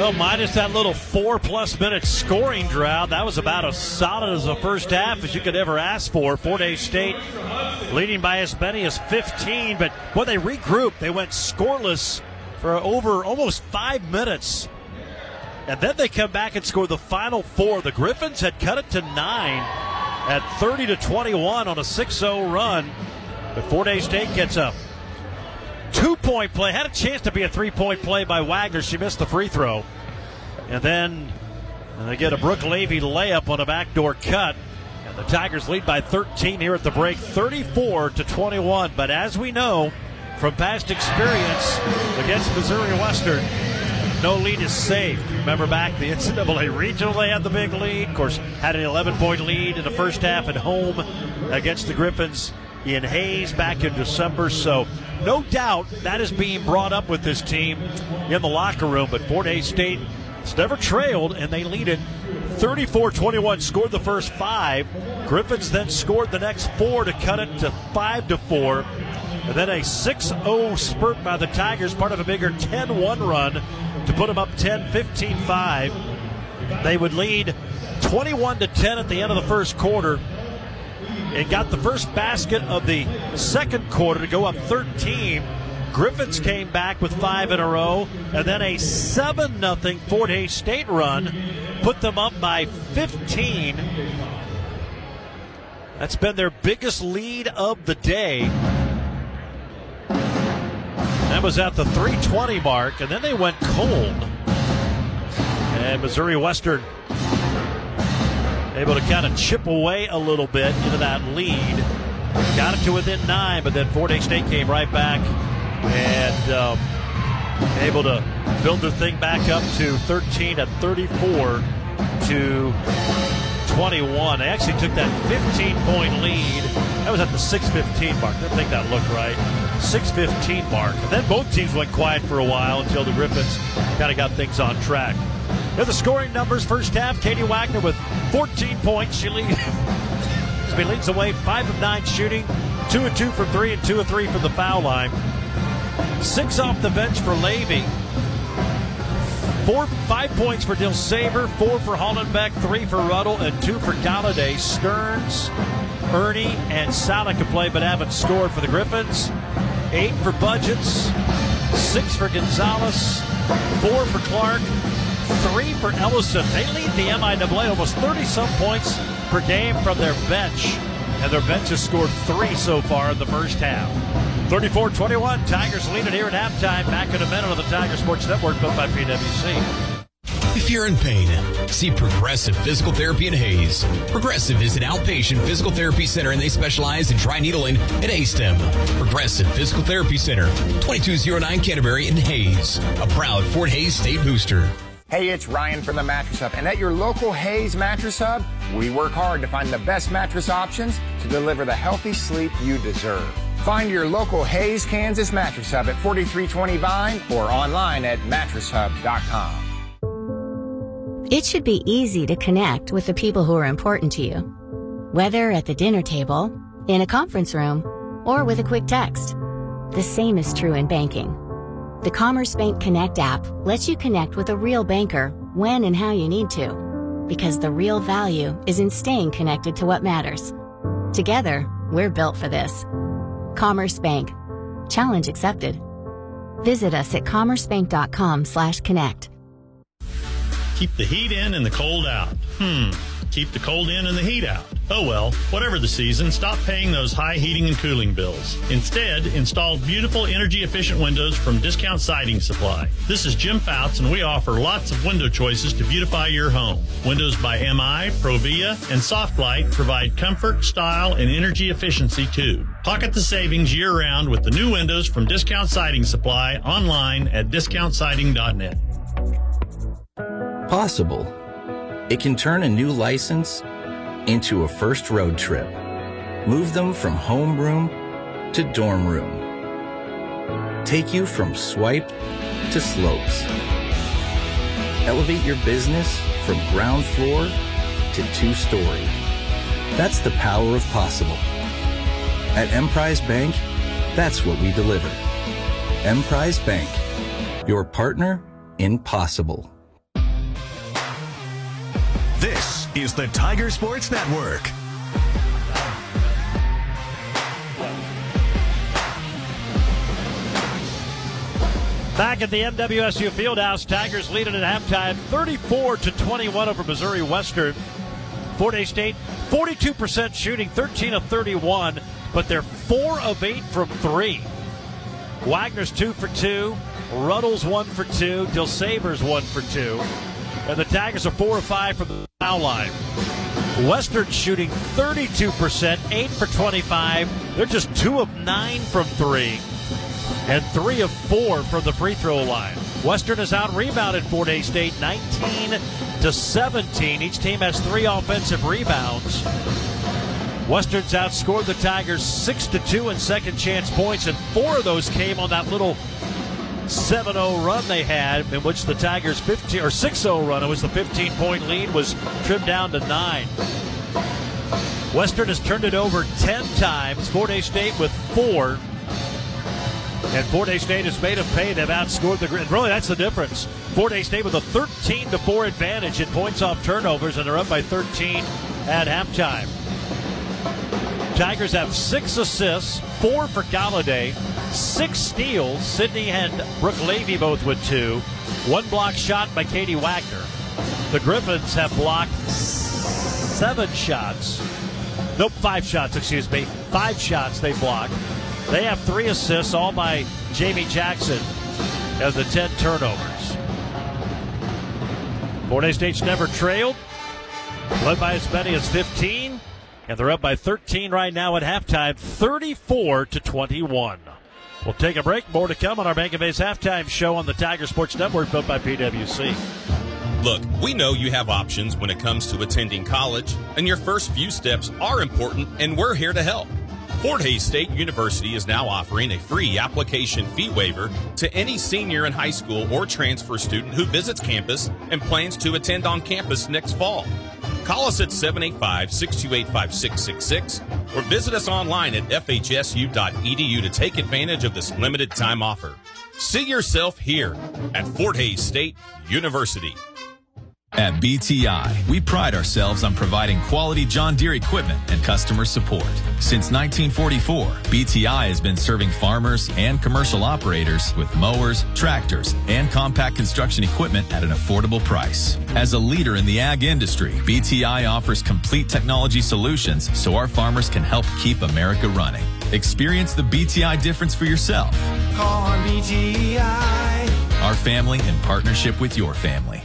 Well, minus that little four plus minute scoring drought, that was about as solid as a first half as you could ever ask for. Fort Hays State leading by as many as 15. But when they regrouped, they went scoreless for over almost five minutes. And then they come back and score the final four. The Griffons had cut it to nine at 30 to 21 on a 6 0 run. But Fort Hays State gets a two point play. Had a chance to be a three point play by Wagner. She missed the free throw. And then they get a Brooke Levy layup on a backdoor cut. And the Tigers lead by 13 here at the break, 34 to 21. But as we know from past experience against Missouri Western, no lead is safe. Remember back the NCAA regional, they had the big lead. Of course, had an 11 point lead in the first half at home against the Griffons in Hays back in December. So, no doubt that is being brought up with this team in the locker room. But Fort Hays State has never trailed, and they lead it 34 21. Scored the first five. Griffons then scored the next four to cut it to 5 to 4. And then a 6 0 spurt by the Tigers, part of a bigger 10 1 run to put them up 10 15 5. They would lead 21 to 10 at the end of the first quarter and got the first basket of the second quarter to go up 13. Griffons came back with five in a row, and then a 7 0 Fort Hays State run put them up by 15. That's been their biggest lead of the day. That was at the 320 mark, and then they went cold. And Missouri Western able to kind of chip away a little bit into that lead. Got it to within nine, but then Fort Hays State came right back and um, able to build their thing back up to 13 at 34 to 21. They actually took that 15 point lead. That was at the 6:15 mark. I didn't think that looked right. 6:15 mark. And then both teams went quiet for a while until the Griffons kind of got things on track. Here the scoring numbers. First half, Katie Wagner with 14 points. She leads, she leads away, five of nine shooting, two of two from three, and two of three from the foul line. Six off the bench for Levy. Four, five points for Dilsaver, four for Hollenbeck, three for Ruddle, and two for Galladay. Stearns, Ernie, and Sala can play but haven't scored for the Griffons. Eight for Budgets, six for Gonzalez, four for Clark, three for Ellison. They lead the MIAA almost 30 some points per game from their bench. And their bench has scored three so far in the first half. 34 21, Tigers lead it here at halftime. Back in a minute on the Tiger Sports Network, built by PWC. If you're in pain, see Progressive Physical Therapy in Hays. Progressive is an outpatient physical therapy center and they specialize in dry needling and E-stim. Progressive Physical Therapy Center, 2209 Canterbury in Hays. A proud Fort Hays State booster. Hey, it's Ryan from the Mattress Hub, and at your local Hays Mattress Hub, we work hard to find the best mattress options to deliver the healthy sleep you deserve. Find your local Hays, Kansas Mattress Hub at 4320 Vine or online at mattresshub.com. It should be easy to connect with the people who are important to you, whether at the dinner table, in a conference room, or with a quick text. The same is true in banking. The Commerce Bank Connect app lets you connect with a real banker when and how you need to, because the real value is in staying connected to what matters. Together, we're built for this. Commerce Bank. Challenge accepted. Visit us at commercebank.com/connect. Keep the heat in and the cold out. Hmm. Keep the cold in and the heat out. Oh well, whatever the season, stop paying those high heating and cooling bills. Instead, install beautiful energy efficient windows from Discount Siding Supply. This is Jim Fouts and we offer lots of window choices to beautify your home. Windows by MI, Provia, and Softlite provide comfort, style, and energy efficiency too. Pocket the savings year round with the new windows from Discount Siding Supply online at discountsiding.net. Possible. It can turn a new license into a first road trip. Move them from homeroom to dorm room. Take you from swipe to slopes. Elevate your business from ground floor to two story. That's the power of possible. At Emprise Bank, that's what we deliver. Emprise Bank, your partner in possible. This is the Tiger Sports Network. Back at the MWSU Fieldhouse, Tigers leading at halftime 34 to 21 over Missouri Western. Fort Hays State 42% shooting, 13 of 31, but they're 4 of 8 from 3. Wagner's 2 for 2, Ruddles 1 for 2, Dilsavers 1 for 2 and the Tigers are 4 of 5 from the foul line. Western shooting 32%, 8 for 25. They're just 2 of 9 from 3 and three of four from the free throw line. Western is out rebounded Fort Hays State 19 to 17. Each team has three offensive rebounds. Western's outscored the Tigers 6 to 2 in second chance points, and four of those came on that little 7 0 run they had, in which the Tigers 15 or 6 0 run, it was the 15 point lead, was trimmed down to 9. Western has turned it over 10 times. Fort Hays State with four. And Fort Hays State has made them pay. They've outscored the grid. Really, that's the difference. Fort Hays State with a 13 to 4 advantage in points off turnovers, and they're up by 13 at halftime. Tigers have six assists, four for Galladay, six steals. Sydney and Brooke Levy both with two. One block shot by Katie Wagner. The Griffons have blocked seven shots. Nope, five shots, excuse me. Five shots they blocked. They have three assists, all by Jamie Jackson, of the 10 turnovers. Hays State's never trailed, led by as many as 15, and they're up by 13 right now at halftime, 34 to 21. We'll take a break. More to come on our Bank of Hays halftime show on the Tiger Sports Network, built by PWC. Look, we know you have options when it comes to attending college, and your first few steps are important, and we're here to help. Fort Hays State University is now offering a free application fee waiver to any senior in high school or transfer student who visits campus and plans to attend on campus next fall. Call us at 785 628 5666 or visit us online at fhsu.edu to take advantage of this limited time offer. See yourself here at Fort Hays State University. At BTI, we pride ourselves on providing quality John Deere equipment and customer support. Since 1944, BTI has been serving farmers and commercial operators with mowers, tractors, and compact construction equipment at an affordable price. As a leader in the ag industry, BTI offers complete technology solutions so our farmers can help keep America running. Experience the BTI difference for yourself. Call on BTI. Our family in partnership with your family.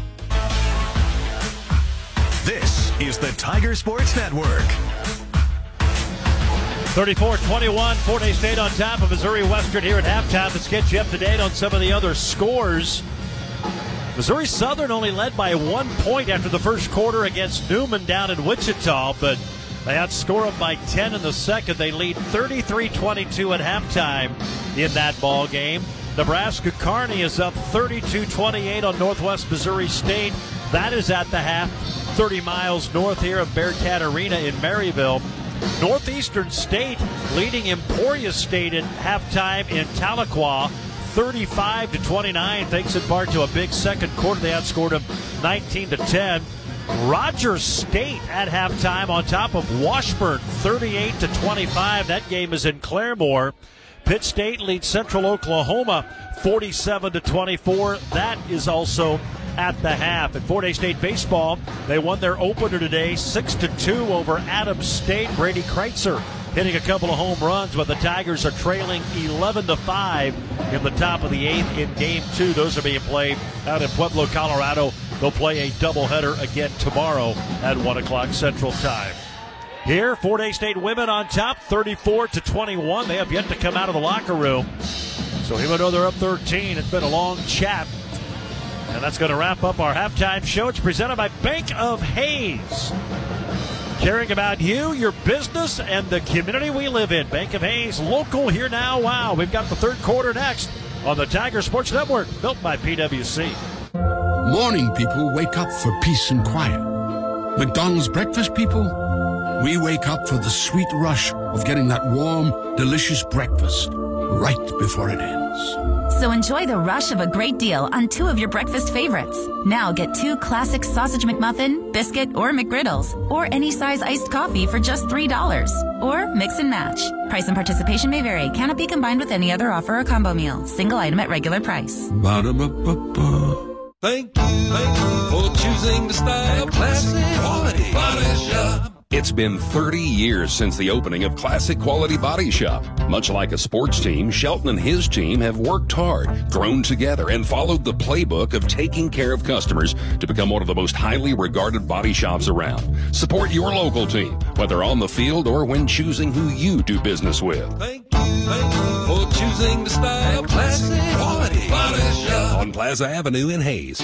Is the Tiger Sports Network. 34-21, Fort Hays State on top of Missouri Western here at halftime. Let's get you up to date on some of the other scores. Missouri Southern only led by one point after the first quarter against Newman down in Wichita, but they outscore them by 10 in the second. They lead 33-22 at halftime in that ball game. Nebraska Kearney is up 32-28 on Northwest Missouri State. That is at the half, 30 miles north here of Bearcat Arena in Maryville. Northeastern State leading Emporia State at halftime in Tahlequah, 35 to 29, thanks in part to a big second quarter. They outscored them 19 to 10. Rogers State at halftime on top of Washburn, 38 to 25. That game is in Claremore. Pitt State leads Central Oklahoma 47 to 24. That is also at the half. At Fort Hays State baseball, they won their opener today 6 to 2 over Adams State. Brady Kreitzer hitting a couple of home runs, but the Tigers are trailing 11 to 5 in the top of the eighth in game two. Those are being played out in Pueblo, Colorado. They'll play a doubleheader again tomorrow at 1 o'clock Central Time. Here, Fort Hays State women on top, 34 to 21. They have yet to come out of the locker room. So even though they're up 13, it's been a long chat. And that's going to wrap up our halftime show. It's presented by Bank of Hays. Caring about you, your business, and the community we live in. Bank of Hays, local here now. Wow, we've got the third quarter next on the Tiger Sports Network, built by PWC. Morning people wake up for peace and quiet. McDonald's breakfast people, we wake up for the sweet rush of getting that warm, delicious breakfast right before it ends. So enjoy the rush of a great deal on two of your breakfast favorites. Now get two classic sausage McMuffin, biscuit, or McGriddles, or any size iced coffee for just $3. Or mix and match. Price and participation may vary. Cannot be combined with any other offer or combo meal. Single item at regular price. Ba-da-ba-ba-ba. Thank you, thank you for choosing the style classic quality body shop. It's been 30 years since the opening of Classic Quality Body Shop. Much like a sports team, Shelton and his team have worked hard, grown together, and followed the playbook of taking care of customers to become one of the most highly regarded body shops around. Support your local team, whether on the field or when choosing who you do business with. Thank you, thank you for choosing the style classic quality body shop. On Plaza Avenue in Hays.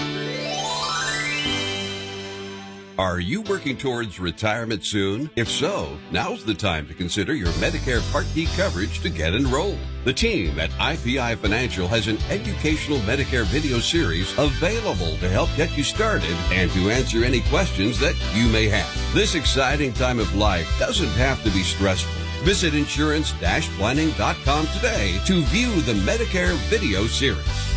Are you working towards retirement soon? If so, now's the time to consider your Medicare Part D coverage to get enrolled. The team at IPI Financial has an educational Medicare video series available to help get you started and to answer any questions that you may have. This exciting time of life doesn't have to be stressful. Visit insurance-planning.com today to view the Medicare video series.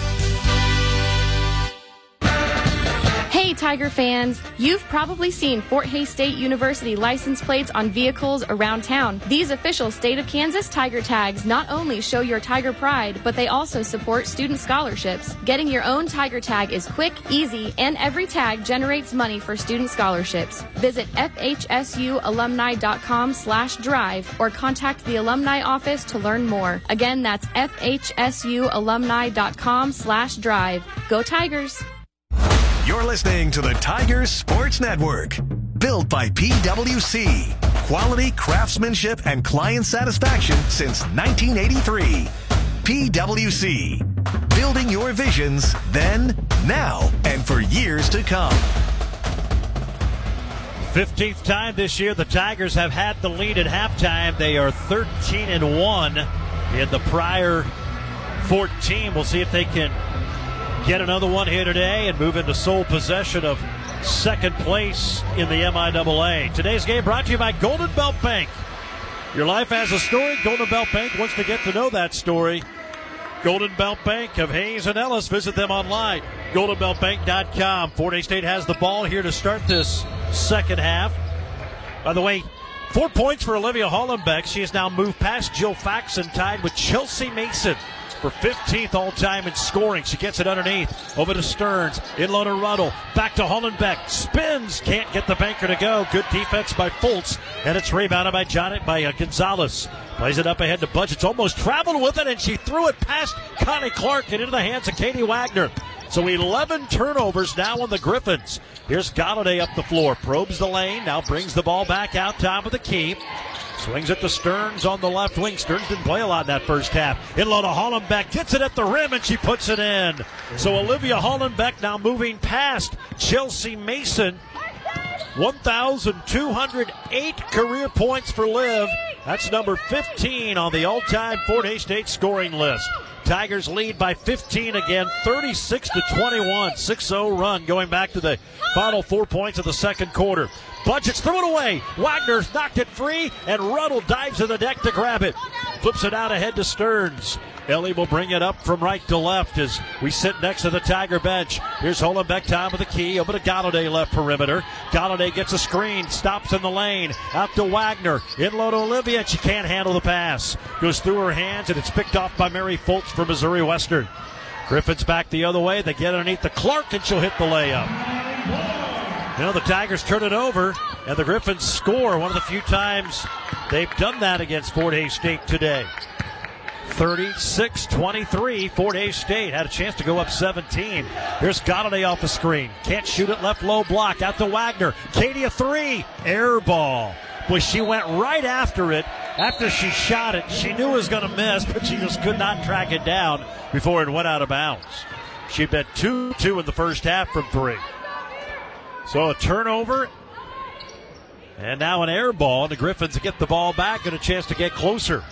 Hey, Tiger fans! You've probably seen Fort Hays State University license plates on vehicles around town. These official state of Kansas Tiger tags not only show your Tiger pride, but they also support student scholarships. Getting your own Tiger tag is quick, easy, and every tag generates money for student scholarships. Visit fhsualumni.com slash drive or contact the alumni office to learn more. Again, that's fhsualumni.com slash drive. Go Tigers! You're listening to the Tigers Sports Network. Built by PWC. Quality, craftsmanship, and client satisfaction since 1983. PWC. Building your visions then, now, and for years to come. 15th time this year the Tigers have had the lead at halftime. They are 13 and 1 in the prior 14. We'll see if they can get another one here today and move into sole possession of second place in the MIAA. Today's game brought to you by Golden Belt Bank. Your life has a story. Golden Belt Bank wants to get to know that story. Golden Belt Bank of Hays and Ellis. Visit them online. GoldenBeltBank.com. Fort Hays State has the ball here to start this second half. By the way, four points for Olivia Hollenbeck. She has now moved past Jill Faxon, tied with Chelsea Mason for 15th all time in scoring. She gets it underneath. Over to Stearns. In low to Ruddle. Back to Hollenbeck. Spins. Can't get the banker to go. Good defense by Foltz. And it's rebounded by John, by uh, Gonzalez. Plays it up ahead to Budgets. Almost traveled with it, and she threw it past Connie Clark and into the hands of Katie Wagner. So 11 turnovers now on the Griffons. Here's Galladay up the floor. Probes the lane. Now brings the ball back out top of the key. Swings it to Stearns on the left wing. Stearns didn't play a lot in that first half. Low to Hollenbeck. Gets it at the rim and she puts it in. So Olivia Hollenbeck now moving past Chelsea Mason. 1,208 career points for Liv. That's number 15 on the all-time Fort Hays State scoring list. Tigers lead by 15 again, 36 to 21, 6-0 run going back to the final four points of the second quarter. Budgets threw it away. Wagner's knocked it free, and Ruddle dives to the deck to grab it. Flips it out ahead to Stearns. Ellie will bring it up from right to left as we sit next to the Tiger bench. Here's Hollenbeck, time with the key. Over to Galladay, left perimeter. Galladay gets a screen, stops in the lane. Out to Wagner. In low to Olivia, and she can't handle the pass. Goes through her hands, and it's picked off by Mary Foltz for Missouri Western. Griffon's back the other way. They get underneath the Clark, and she'll hit the layup. You know, the Tigers turn it over, and the Griffons score one of the few times they've done that against Fort Hays State today. 36 23. Fort Hays State had a chance to go up 17. Here's Galladay off the screen. Can't shoot it left low block. Out to Wagner. Katie a three. Air ball. Boy, she went right after it. After she shot it, she knew it was going to miss, but she just could not track it down before it went out of bounds. She bet 2 2 in the first half from three. So a turnover. And now an air ball. The Griffins get the ball back and a chance to get closer.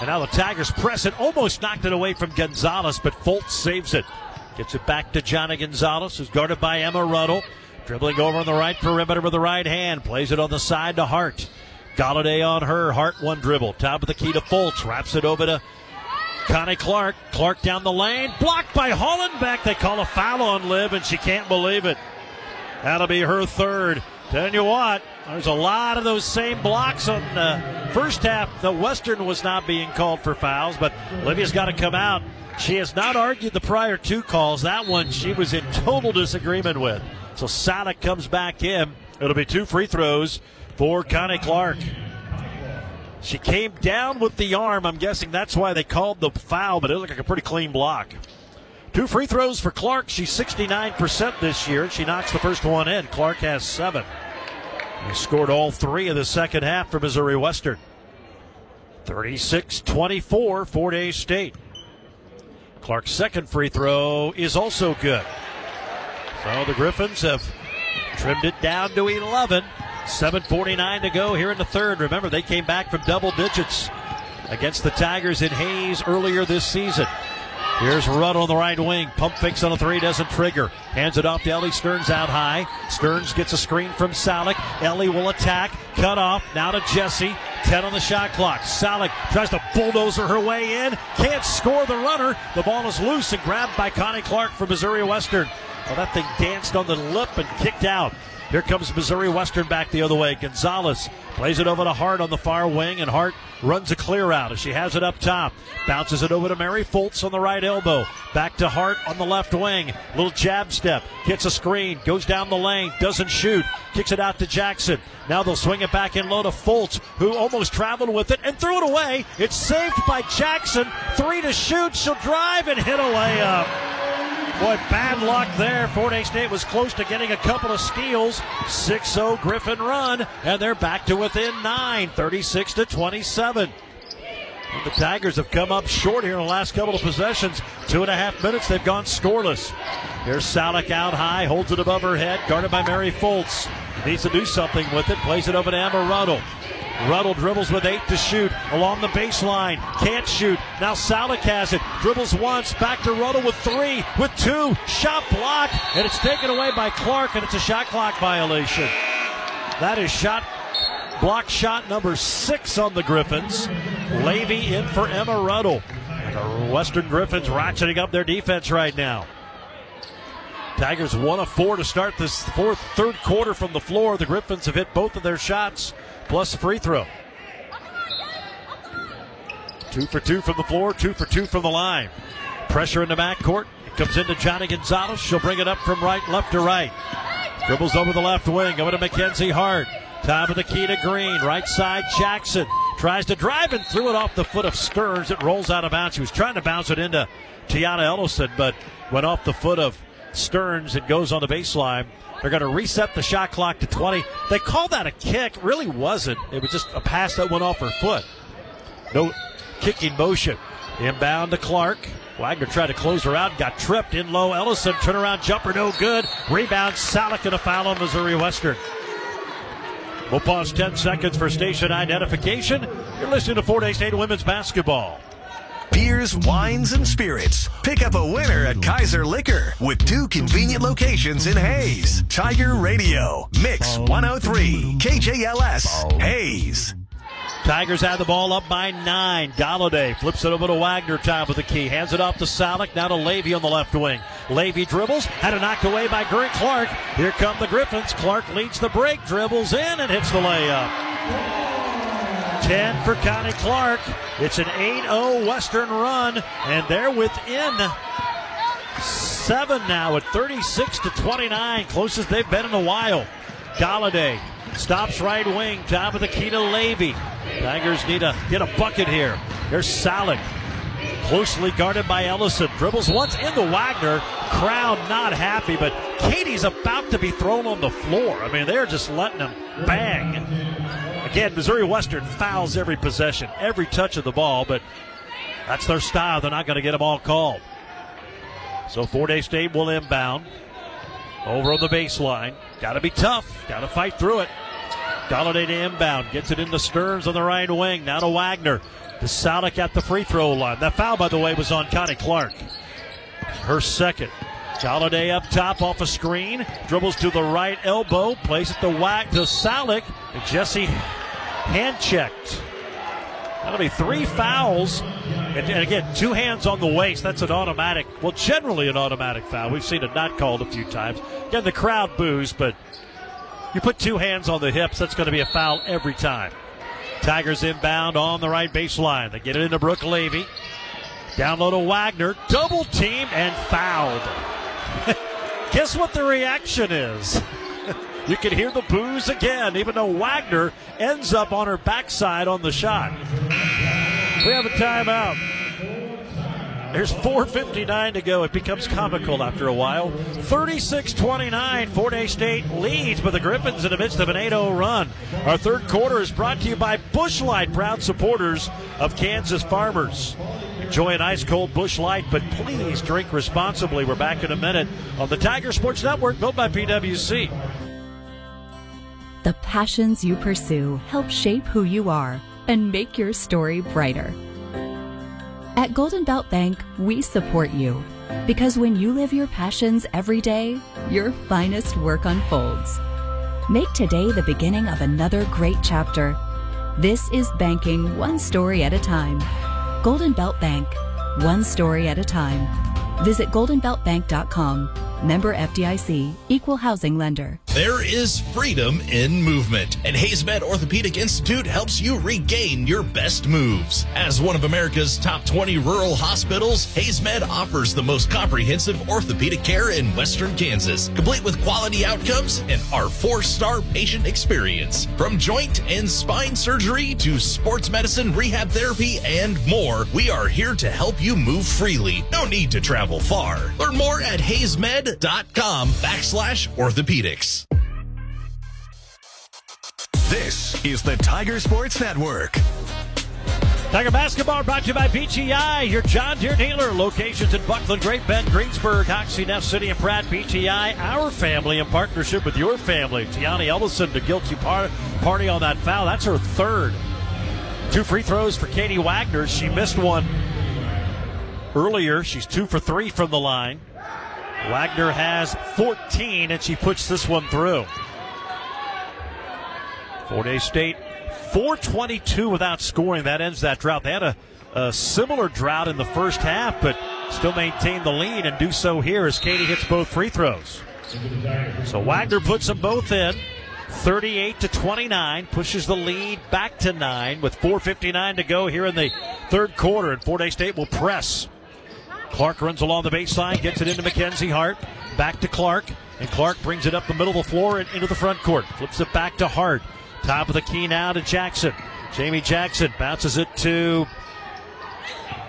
And now the Tigers press it. Almost knocked it away from Gonzalez, but Foltz saves it. Gets it back to Johnny Gonzalez, who's guarded by Emma Ruddle. Dribbling over on the right perimeter with the right hand. Plays it on the side to Hart. Galladay on her. Hart one dribble. Top of the key to Foltz. Wraps it over to Connie Clark. Clark down the lane. Blocked by Hollenbeck. They call a foul on Liv, and she can't believe it. That'll be her third. Telling you what, there's a lot of those same blocks on the first half. The Western was not being called for fouls, but Livia's got to come out. She has not argued the prior two calls. That one she was in total disagreement with. So Salick comes back in. It'll be two free throws for Connie Clark. She came down with the arm. I'm guessing that's why they called the foul, but it looked like a pretty clean block. Two free throws for Clark. She's 69% this year. She knocks the first one in. Clark has seven. They scored all three of the second half for Missouri Western. 36 24, Fort Hays State. Clark's second free throw is also good. So the Griffons have trimmed it down to 11. 7.49 to go here in the third. Remember, they came back from double digits against the Tigers in Hays earlier this season. Here's Rudd on the right wing. Pump fakes on a three, doesn't trigger. Hands it off to Ellie Stearns out high. Stearns gets a screen from Salick. Ellie will attack. Cut off. Now to Jesse. 10 on the shot clock. Salick tries to bulldozer her way in. Can't score the runner. The ball is loose and grabbed by Connie Clark from Missouri Western. Well, that thing danced on the lip and kicked out. Here comes Missouri Western back the other way. Gonzalez plays it over to Hart on the far wing, and Hart runs a clear out as she has it up top. Bounces it over to Mary Foltz on the right elbow. Back to Hart on the left wing. Little jab step. Gets a screen. Goes down the lane. Doesn't shoot. Kicks it out to Jackson. Now they'll swing it back in low to Foltz, who almost traveled with it and threw it away. It's saved by Jackson. Three to shoot. She'll drive and hit a layup. Boy, bad luck there. Fort Hays State was close to getting a couple of steals. 6 0 Griffon run, and they're back to within nine, 36 to 27. And the Tigers have come up short here in the last couple of possessions. Two and a half minutes, they've gone scoreless. Here's Salick out high, holds it above her head, guarded by Mary Foltz. Needs to do something with it, plays it over to Emma Ruddle. Ruddle dribbles with eight to shoot along the baseline. Can't shoot. Now Salick has it. Dribbles once. Back to Ruddle with three, with two. Shot blocked. And it's taken away by Clark, and it's a shot clock violation. That is shot block shot number six on the Griffons. Levy in for Emma Ruddle. And the Western Griffons ratcheting up their defense right now. Tigers one of four to start this fourth, third quarter from the floor. The Griffons have hit both of their shots plus a free throw. Two for two from the floor, two for two from the line. Pressure in the backcourt. It comes into Johnny Gonzalez. She'll bring it up from right, left to right. Dribbles over the left wing, over to Mackenzie Hart. Top of the key to Green. Right side, Jackson. Tries to drive and threw it off the foot of Stearns. It rolls out of bounds. She was trying to bounce it into Tiana Ellison, but went off the foot of Stearns. It goes on the baseline. They're going to reset the shot clock to 20. They call that a kick. Really wasn't. It was just a pass that went off her foot. No kicking motion. Inbound to Clark. Wagner tried to close her out, got tripped in low. Ellison turnaround jumper, no good. Rebound, Salick and a foul on Missouri Western. We'll pause 10 seconds for station identification. You're listening to Fort Hays State Women's Basketball. Beers, wines, and spirits. Pick up a winner at Kaiser Liquor with two convenient locations in Hays. Tiger Radio, Mix 103, KJLS, Hays. Tigers have the ball up by nine. Galladay flips it over to Wagner, top of the key. Hands it off to Salick, now to Levy on the left wing. Levy dribbles, had it knocked away by Grant Clark. Here come the Griffons. Clark leads the break, dribbles in, and hits the layup. 10 for Connie Clark. It's an 8 0 Western run, and they're within seven now at 36 to 29, closest they've been in a while. Galladay stops right wing, top of the key to Levy. Tigers need to get a bucket here. Here's Salick. Closely guarded by Ellison. Dribbles once into Wagner. Crowd not happy, but Katie's about to be thrown on the floor. I mean, they're just letting him bang. Again, Missouri Western fouls every possession, every touch of the ball, but that's their style. They're not going to get them all called. So Fort Hays State will inbound. Over on the baseline. Got to be tough. Got to fight through it. Galladay to inbound. Gets it into Stearns on the right wing. Now to Wagner. To Salick at the free throw line. That foul, by the way, was on Connie Clark. Her second. Galladay up top off a screen. Dribbles to the right elbow. Plays it to Wag to Salick. And Jesse hand checked. That'll be three fouls. And, and again, two hands on the waist. That's an automatic, well, generally an automatic foul. We've seen it not called a few times. Again, the crowd boos, but you put two hands on the hips, that's going to be a foul every time. Tigers inbound on the right baseline. They get it into Brooke Levy. Down low to Wagner. Double team and fouled. Guess what the reaction is? you can hear the boos again, even though Wagner ends up on her backside on the shot. We have a timeout. There's 4.59 to go. It becomes comical after a while. 36 29. Fort Hays State leads, but the Griffons in the midst of an 8 0 run. Our third quarter is brought to you by Busch Light, proud supporters of Kansas farmers. Enjoy an ice cold Busch Light, but please drink responsibly. We're back in a minute on the Tiger Sports Network, built by PWC. The passions you pursue help shape who you are and make your story brighter. At Golden Belt Bank, we support you because when you live your passions every day, your finest work unfolds. Make today the beginning of another great chapter. This is banking one story at a time. Golden Belt Bank, one story at a time. Visit goldenbeltbank.com. Member FDIC, equal housing lender. There is freedom in movement, and HaysMed Orthopedic Institute helps you regain your best moves. As one of America's top 20 rural hospitals, HaysMed offers the most comprehensive orthopedic care in western Kansas, complete with quality outcomes and our four star patient experience. From joint and spine surgery to sports medicine, rehab therapy, and more, we are here to help you move freely. No need to travel far. Learn more at HaysMed.com backslash orthopedics. This is the Tiger Sports Network. Tiger basketball brought to you by BTI, your John Deere dealer. Locations in Bucklin, Great Bend, Greensburg, Hoxie, Ness City, and Pratt. BTI, our family in partnership with your family. Tiani Ellison, the guilty par- party on that foul. That's her third. Two free throws for Katie Wagner. She missed one earlier. She's two for three from the line. Wagner has 14, and she puts this one through. Fort Hays State 422 without scoring. That ends that drought. They had a, a similar drought in the first half, but still maintain the lead and do so here as Katie hits both free throws. So Wagner puts them both in. 38 to 29 pushes the lead back to nine with 4:59 to go here in the third quarter, and Fort Hays State will press. Clark runs along the baseline, gets it into Mackenzie Hart, back to Clark, and Clark brings it up the middle of the floor and into the front court. Flips it back to Hart. Top of the key now to Jackson. Jamie Jackson bounces it to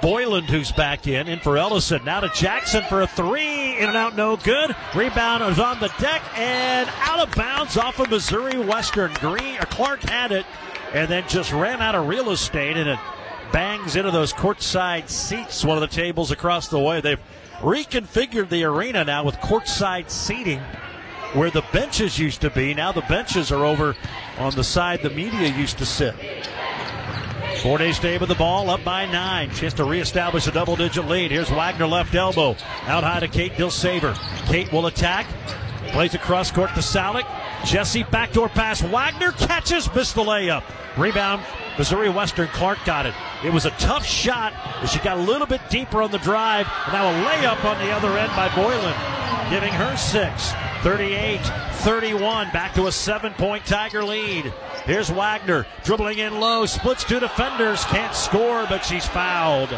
Boylan, who's back in. In for Ellison. Now to Jackson for a three. In and out, no good. Rebound is on the deck and out of bounds off of Missouri Western. Green or Clark had it and then just ran out of real estate and it bangs into those courtside seats. One of the tables across the way. They've reconfigured the arena now with courtside seating where the benches used to be. Now the benches are over on the side the media used to sit. Fort Hays State with the ball up by nine. Chance to reestablish a double digit lead. Here's Wagner left elbow. Out high to Kate Dilsaver. Kate will attack. Plays across court to Salick. Jesse backdoor pass. Wagner catches, missed the layup. Rebound. Missouri Western Clark got it. It was a tough shot as she got a little bit deeper on the drive. And now a layup on the other end by Boylan, giving her six. 38 31. Back to a seven point Tiger lead. Here's Wagner dribbling in low, splits two defenders, can't score, but she's fouled.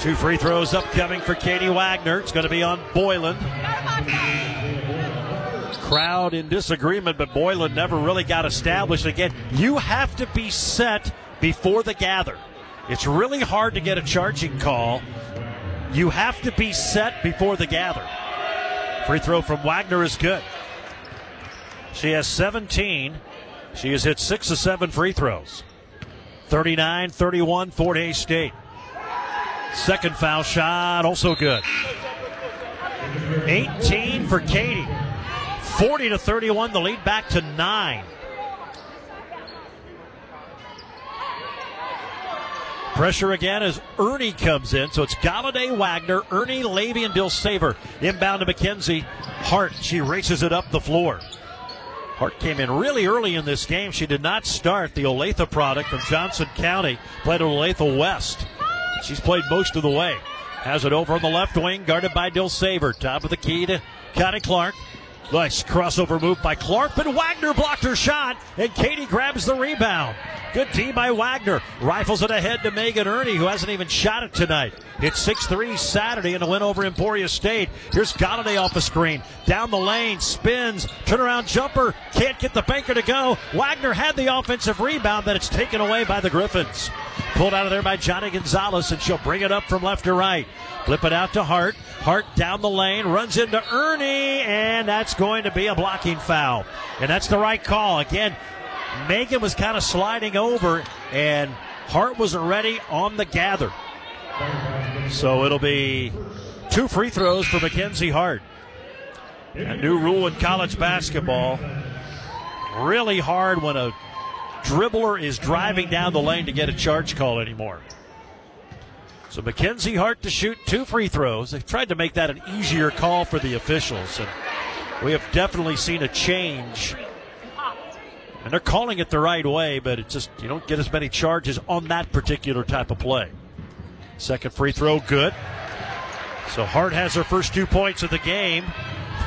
Two free throws upcoming for Katie Wagner. It's going to be on Boylan. Crowd in disagreement, but Boylan never really got established. Again, you have to be set before the gather. It's really hard to get a charging call. You have to be set before the gather. Free throw from Wagner is good. She has 17. She has hit six of seven free throws. 39 31, Fort Hays State. Second foul shot, also good. 18 for Katie. 40 to 31, the lead back to nine. Pressure again as Ernie comes in. So it's Galladay, Wagner, Ernie, Levy, and Dilsaver. Inbound to Mackenzie. Hart, she races it up the floor. Hart came in really early in this game. She did not start. The Olathe product from Johnson County played at Olathe West. She's played most of the way. Has it over on the left wing, guarded by Dilsaver. Top of the key to Connie Clark. Nice crossover move by Clark, but Wagner blocked her shot, and Katie grabs the rebound. Good team by Wagner. Rifles it ahead to Megan Ernie, who hasn't even shot it tonight. It's 6 3 Saturday in a win over Emporia State. Here's Galladay off the screen. Down the lane, spins, turnaround jumper. Can't get the banker to go. Wagner had the offensive rebound, but it's taken away by the Griffons. Pulled out of there by Johnny Gonzalez, and she'll bring it up from left to right. Flip it out to Hart. Hart down the lane, runs into Ernie, and that's going to be a blocking foul. And that's the right call. Again, Megan was kind of sliding over, and Hart was already on the gather. So it'll be two free throws for Mackenzie Hart. A new rule in college basketball. Really hard when a dribbler is driving down the lane to get a charge call anymore. So Mackenzie Hart to shoot two free throws. They've tried to make that an easier call for the officials, and we have definitely seen a change. And they're calling it the right way, but it just you don't get as many charges on that particular type of play. Second free throw, good. So Hart has her first two points of the game.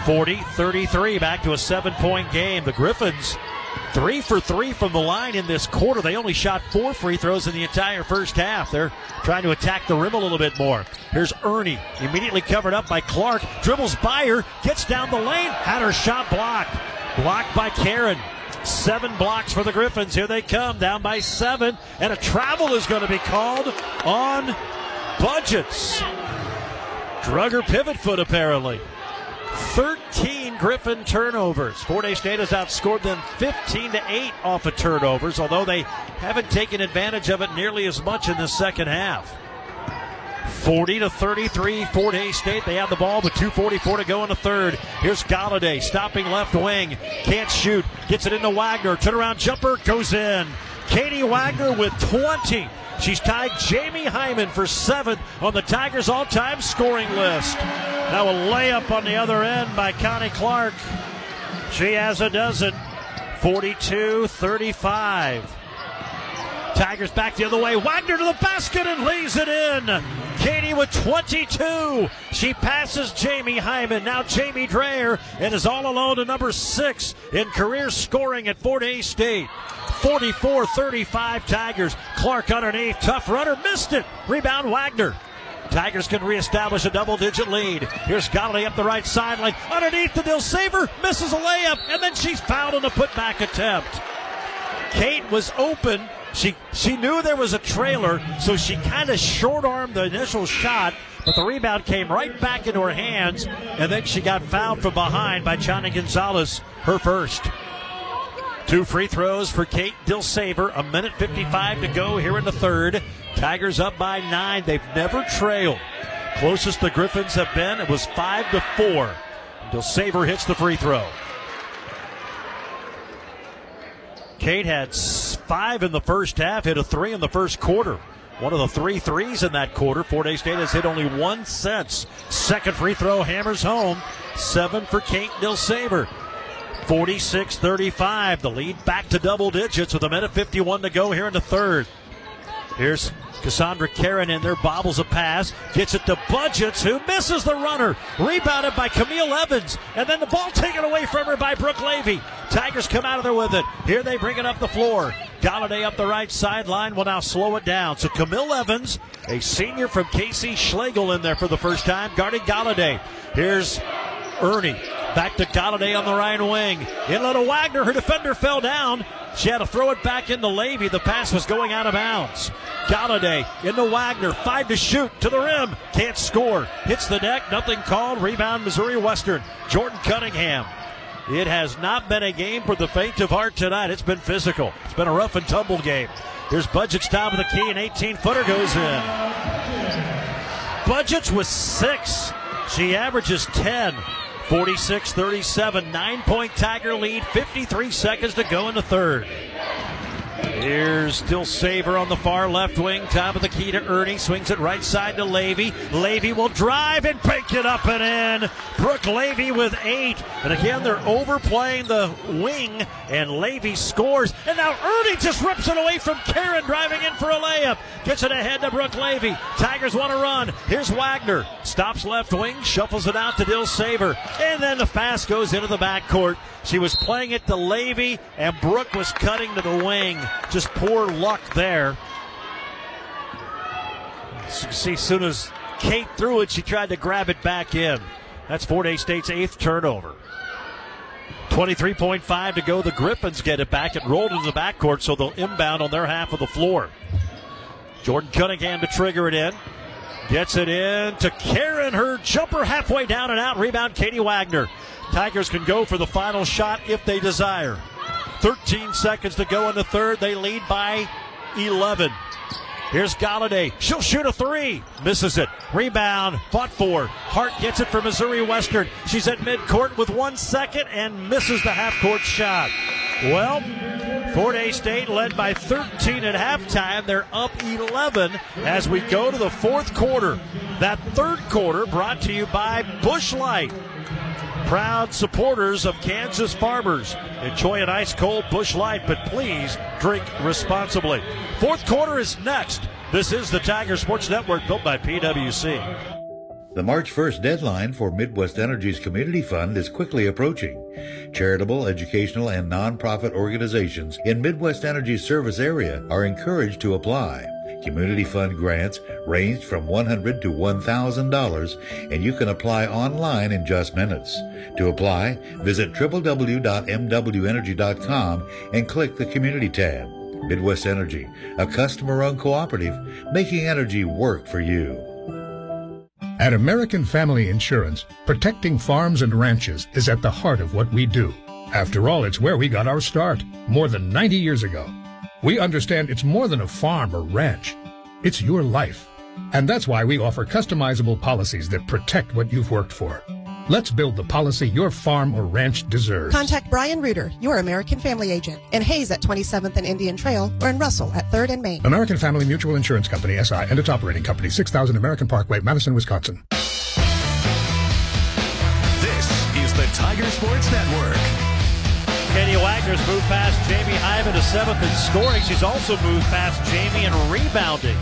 40 33, back to a seven point game. The Griffons, three for three from the line in this quarter. They only shot four free throws in the entire first half. They're trying to attack the rim a little bit more. Here's Ernie, immediately covered up by Clark. Dribbles by her, gets down the lane, had her shot blocked. Blocked by Karen. Seven blocks for the Griffons. Here they come, down by seven. And a travel is going to be called on Budgets. Drug her pivot foot, apparently. 13 Griffon turnovers. Fort Hays State has outscored them 15 to 8 off of turnovers, although they haven't taken advantage of it nearly as much in the second half. 40 to 33, Fort Hays State. They have the ball with 2.44 to go in the third. Here's Galladay stopping left wing. Can't shoot. Gets it into Wagner. Turnaround jumper goes in. Katie Wagner with 20. She's tied Jamie Hyman for seventh on the Tigers' all time scoring list. Now a layup on the other end by Connie Clark. She has a dozen. 42 35. Tigers back the other way. Wagner to the basket and lays it in. Katie with 22. She passes Jamie Hyman. Now Jamie Dreyer and is all alone to number six in career scoring at Fort Hays State. 44 35 Tigers. Clark underneath. Tough runner. Missed it. Rebound Wagner. Tigers can reestablish a double digit lead. Here's Galladay up the right sideline. Underneath the Dilsaver. Misses a layup. And then she's fouled on the putback attempt. Kate was open. She she knew there was a trailer, so she kind of short armed the initial shot, but the rebound came right back into her hands, and then she got fouled from behind by Johnny Gonzalez, her first. Two free throws for Kate Dilsaver. A minute 55 to go here in the third. Tigers up by nine. They've never trailed. Closest the Griffons have been, it was five to four. Dilsaver hits the free throw. Kate had five in the first half, hit a three in the first quarter. One of the three threes in that quarter. Fort Hays State has hit only one since. Second free throw hammers home. Seven for Kate Dilsaver. 46 35. The lead back to double digits with a minute 51 to go here in the third. Here's Cassandra Karen in there, bobbles a pass, gets it to Budgets, who misses the runner. Rebounded by Camille Evans, and then the ball taken away from her by Brooke Levy. Tigers come out of there with it. Here they bring it up the floor. Galladay up the right sideline will now slow it down. So Camille Evans, a senior from KC Schlegel, in there for the first time, guarding Galladay. Here's Ernie. Back to Galladay on the right wing. In little Wagner. Her defender fell down. She had to throw it back into Levy. The pass was going out of bounds. Galladay into Wagner. Five to shoot to the rim. Can't score. Hits the deck. Nothing called. Rebound Missouri Western. Jordan Cunningham. It has not been a game for the faint of heart tonight. It's been physical. It's been a rough and tumble game. Here's Budget's top of the key. An 18 footer goes in. Budgets with six. She averages 10. 46 37. Nine point Tiger lead. 53 seconds to go in the third. Here's Dilsaver on the far left wing. Top of the key to Ernie. Swings it right side to Levy. Levy will drive and pick it up and in. Brooke Levy with eight. And again, they're overplaying the wing, and Levy scores. And now Ernie just rips it away from Karen, driving in for a layup. Gets it ahead to Brooke Levy. Tigers want to run. Here's Wagner. Stops left wing, shuffles it out to Dilsaver. And then the pass goes into the backcourt. She was playing it to Levy, and Brooke was cutting to the wing. Just poor luck there. So see, as soon as Kate threw it, she tried to grab it back in. That's Fort Hays State's eighth turnover. 23.5 to go. The Griffons get it back. It rolled into the backcourt, so they'll inbound on their half of the floor. Jordan Cunningham to trigger it in. Gets it in to Karen. Her jumper halfway down and out. Rebound, Katie Wagner. Tigers can go for the final shot if they desire. 13 seconds to go in the third. They lead by 11. Here's Galladay. She'll shoot a three. Misses it. Rebound. Fought for. Hart gets it for Missouri Western. She's at midcourt with one second and misses the half court shot. Well, Fort Hays State led by 13 at halftime. They're up 11 as we go to the fourth quarter. That third quarter brought to you by Bush Light proud supporters of Kansas farmers. Enjoy an ice cold Bush Light, but please drink responsibly. Fourth quarter is next. This is the Tiger Sports Network built by PWC. The March 1st deadline for Midwest Energy's Community Fund is quickly approaching. Charitable, educational, and nonprofit organizations in Midwest Energy's service area are encouraged to apply. Community Fund grants range from 100 to $1,000, and you can apply online in just minutes. To apply, visit www.mwenergy.com and click the Community tab. Midwest Energy, a customer-owned cooperative, making energy work for you. At American Family Insurance, protecting farms and ranches is at the heart of what we do. After all, it's where we got our start, more than 90 years ago. We understand it's more than a farm or ranch. It's your life. And that's why we offer customizable policies that protect what you've worked for. Let's build the policy your farm or ranch deserves. Contact Brian Reuter, your American Family Agent, in Hays at 27th and Indian Trail, or in Russell at 3rd and Main. American Family Mutual Insurance Company, SI, and its operating company, 6000 American Parkway, Madison, Wisconsin. This is the Tiger Sports Network. Katie Wagner's moved past Jamie Hyman to seventh in scoring. She's also moved past Jamie in rebounding.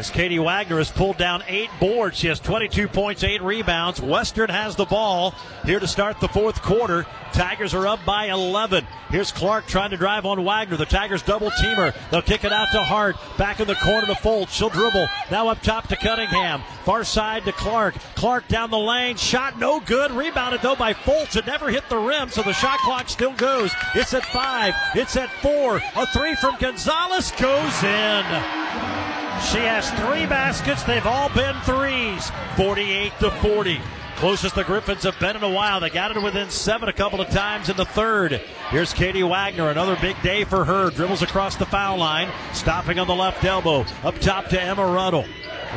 As Katie Wagner has pulled down eight boards, she has 22 points, eight rebounds. Western has the ball here to start the fourth quarter. Tigers are up by 11. Here's Clark trying to drive on Wagner. The Tigers double teamer. They'll kick it out to Hart. Back in the corner to Foltz. She'll dribble. Now up top to Cunningham. Far side to Clark. Clark down the lane. Shot no good. Rebounded though by Foltz. It never hit the rim, so the shot clock still goes. It's at five. It's at four. A three from Gonzalez goes in. She has three baskets. They've all been threes. 48 to 40. Closest the Griffons have been in a while. They got it within seven a couple of times in the third. Here's Katie Wagner. Another big day for her. Dribbles across the foul line. Stopping on the left elbow. Up top to Emma Ruddle.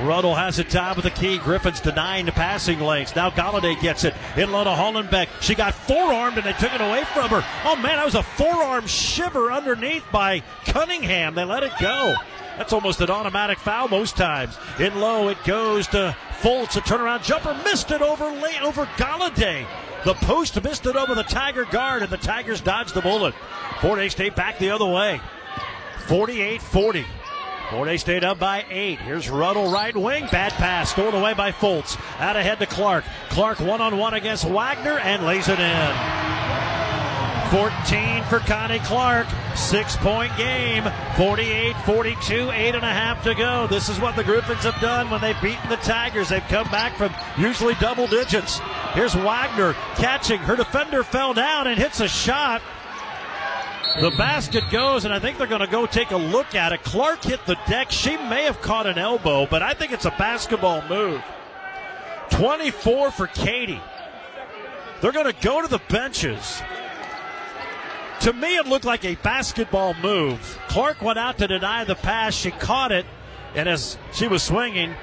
Ruddle has it top of the key. Griffons denying the passing lanes. Now Galladay gets it. In low to Hollenbeck. She got forearmed and they took it away from her. Oh man, that was a forearm shiver underneath by Cunningham. They let it go. That's almost an automatic foul most times. In low, it goes to Foltz. A turnaround jumper missed it over late over Galladay. The post missed it over the Tiger guard, and the Tigers dodged the bullet. Fort Hays State back the other way. 48 40. Fort Hays State up by eight. Here's Ruddle right wing. Bad pass. Stolen away by Foltz. Out ahead to Clark. Clark one on one against Wagner and lays it in. 14 for Connie Clark. Six point game. 48 42, eight and a half to go. This is what the Griffons have done when they've beaten the Tigers. They've come back from usually double digits. Here's Wagner catching. Her defender fell down and hits a shot. The basket goes, and I think they're going to go take a look at it. Clark hit the deck. She may have caught an elbow, but I think it's a basketball move. 24 for Katie. They're going to go to the benches. To me, it looked like a basketball move. Clark went out to deny the pass. She caught it, and as she was swinging,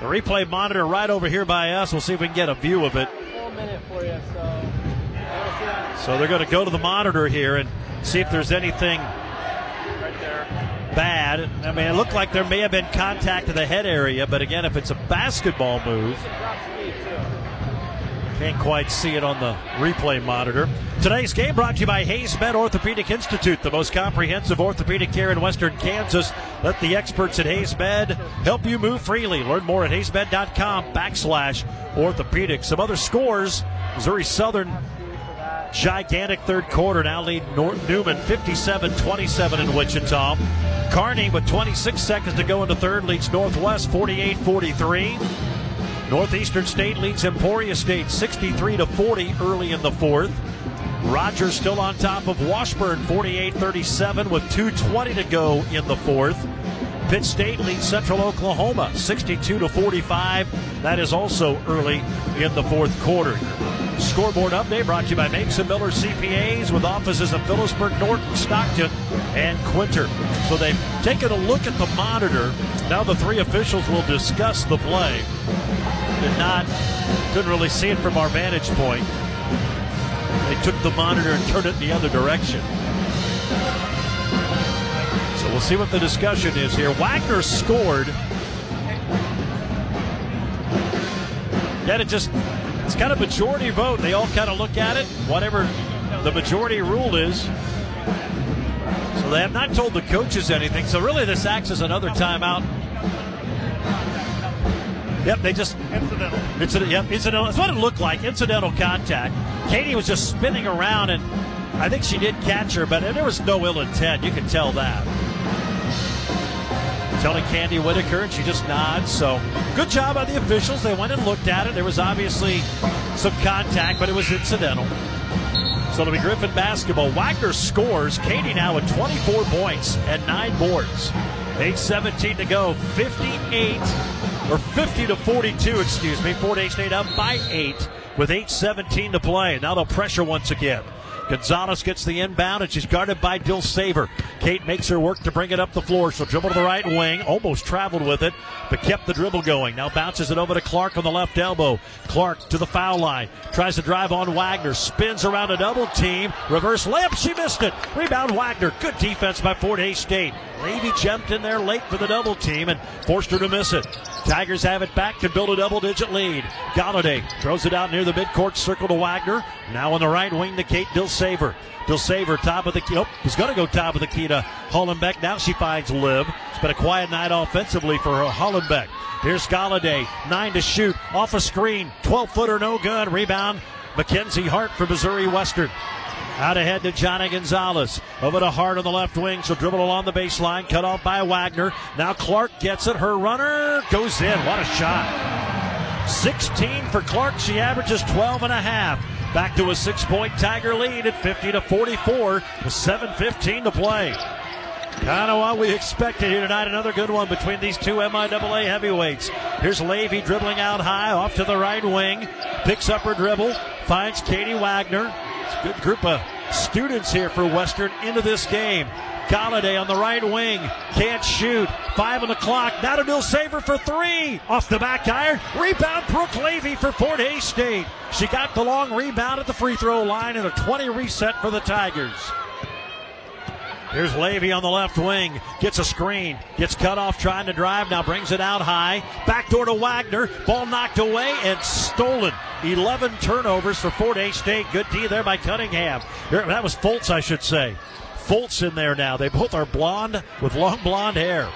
the replay monitor right over here by us. We'll see if we can get a view of it. so. So they're going to go to the monitor here and see if there's anything bad. I mean, it looked like there may have been contact to the head area, but again, if it's a basketball move, can't quite see it on the replay monitor. Today's game brought to you by HaysMed Orthopedic Institute, the most comprehensive orthopedic care in western Kansas. Let the experts at HaysMed help you move freely. Learn more at haysmed.com backslash orthopedic. Some other scores Missouri Southern gigantic third quarter now lead Nor- Newman 57 27 in Wichita. Kearney with 26 seconds to go into third leads Northwest 48 43. Northeastern State leads Emporia State 63 to 40 early in the fourth. Rogers still on top of Washburn 48-37 with 2:20 to go in the fourth. Pitt State leads Central Oklahoma 62 to 45. That is also early in the fourth quarter. Scoreboard update brought to you by Mason Miller CPAs with offices in Phillipsburg, Norton, Stockton, and Quinter. So they've taken a look at the monitor. Now the three officials will discuss the play. Did not, couldn't really see it from our vantage point. They took the monitor and turned it the other direction. We'll see what the discussion is here. Wagner scored. Yet it just, it's kind of a majority vote. They all kind of look at it, whatever the majority rule is. So they have not told the coaches anything. So really, this acts as another timeout. Yep, they just incidental. Incident, yep, incidental. That's what it looked like. Incidental contact. Katie was just spinning around, and I think she did catch her, but there was no ill intent. You can tell that. Telling Candi Whitaker, and she just nods. So good job by the officials. They went and looked at it. There was obviously some contact, but it was incidental. So it'll be Griffon basketball. Wagner scores. Katie now with 24 points and nine boards. 8.17 to go. 58 or 50 to 42, excuse me. Fort Hays State up by eight with 8.17 to play. Now they'll pressure once again. Gonzalez gets the inbound and she's guarded by Dilsaver. Kate makes her work to bring it up the floor. She'll dribble to the right wing, almost traveled with it, but kept the dribble going. Now bounces it over to Clark on the left elbow. Clark to the foul line. Tries to drive on Wagner. Spins around a double team. Reverse layup. She missed it. Rebound Wagner. Good defense by Fort Hays State. Levy jumped in there late for the double team and forced her to miss it. Tigers have it back to build a double digit lead. Galladay throws it out near the midcourt circle to Wagner. Now on the right wing to Kate Dilsaver. Dilsaver top of the key. Oh, he's going to go top of the key to Hollenbeck. Now she finds Liv. It's been a quiet night offensively for Hollenbeck. Here's Galladay. Nine to shoot. Off a screen. 12 footer, no good. Rebound. Mackenzie Hart for Missouri Western. Out ahead to Johnny Gonzalez. Over to Hart on the left wing. She'll dribble along the baseline. Cut off by Wagner. Now Clark gets it. Her runner goes in. What a shot. 16 for Clark. She averages 12 and a half. Back to a six point Tiger lead at 50 to 44 with 7.15 to play. Kind of what we expected here tonight. Another good one between these two MIAA heavyweights. Here's Levy dribbling out high, off to the right wing. Picks up her dribble, finds Katie Wagner. A good group of students here for Western into this game. Galladay on the right wing. Can't shoot. Five on the clock. Now to Dilsaver for three. Off the back iron. Rebound Brooke Levy for Fort Hays State. She got the long rebound at the free throw line and a 20 reset for the Tigers. Here's Levy on the left wing. Gets a screen. Gets cut off trying to drive. Now brings it out high. Backdoor to Wagner. Ball knocked away and stolen. 11 turnovers for Fort Hays State. Good D there by Cunningham. That was Foltz, I should say. Foltz in there now. They both are blonde with long blonde hair.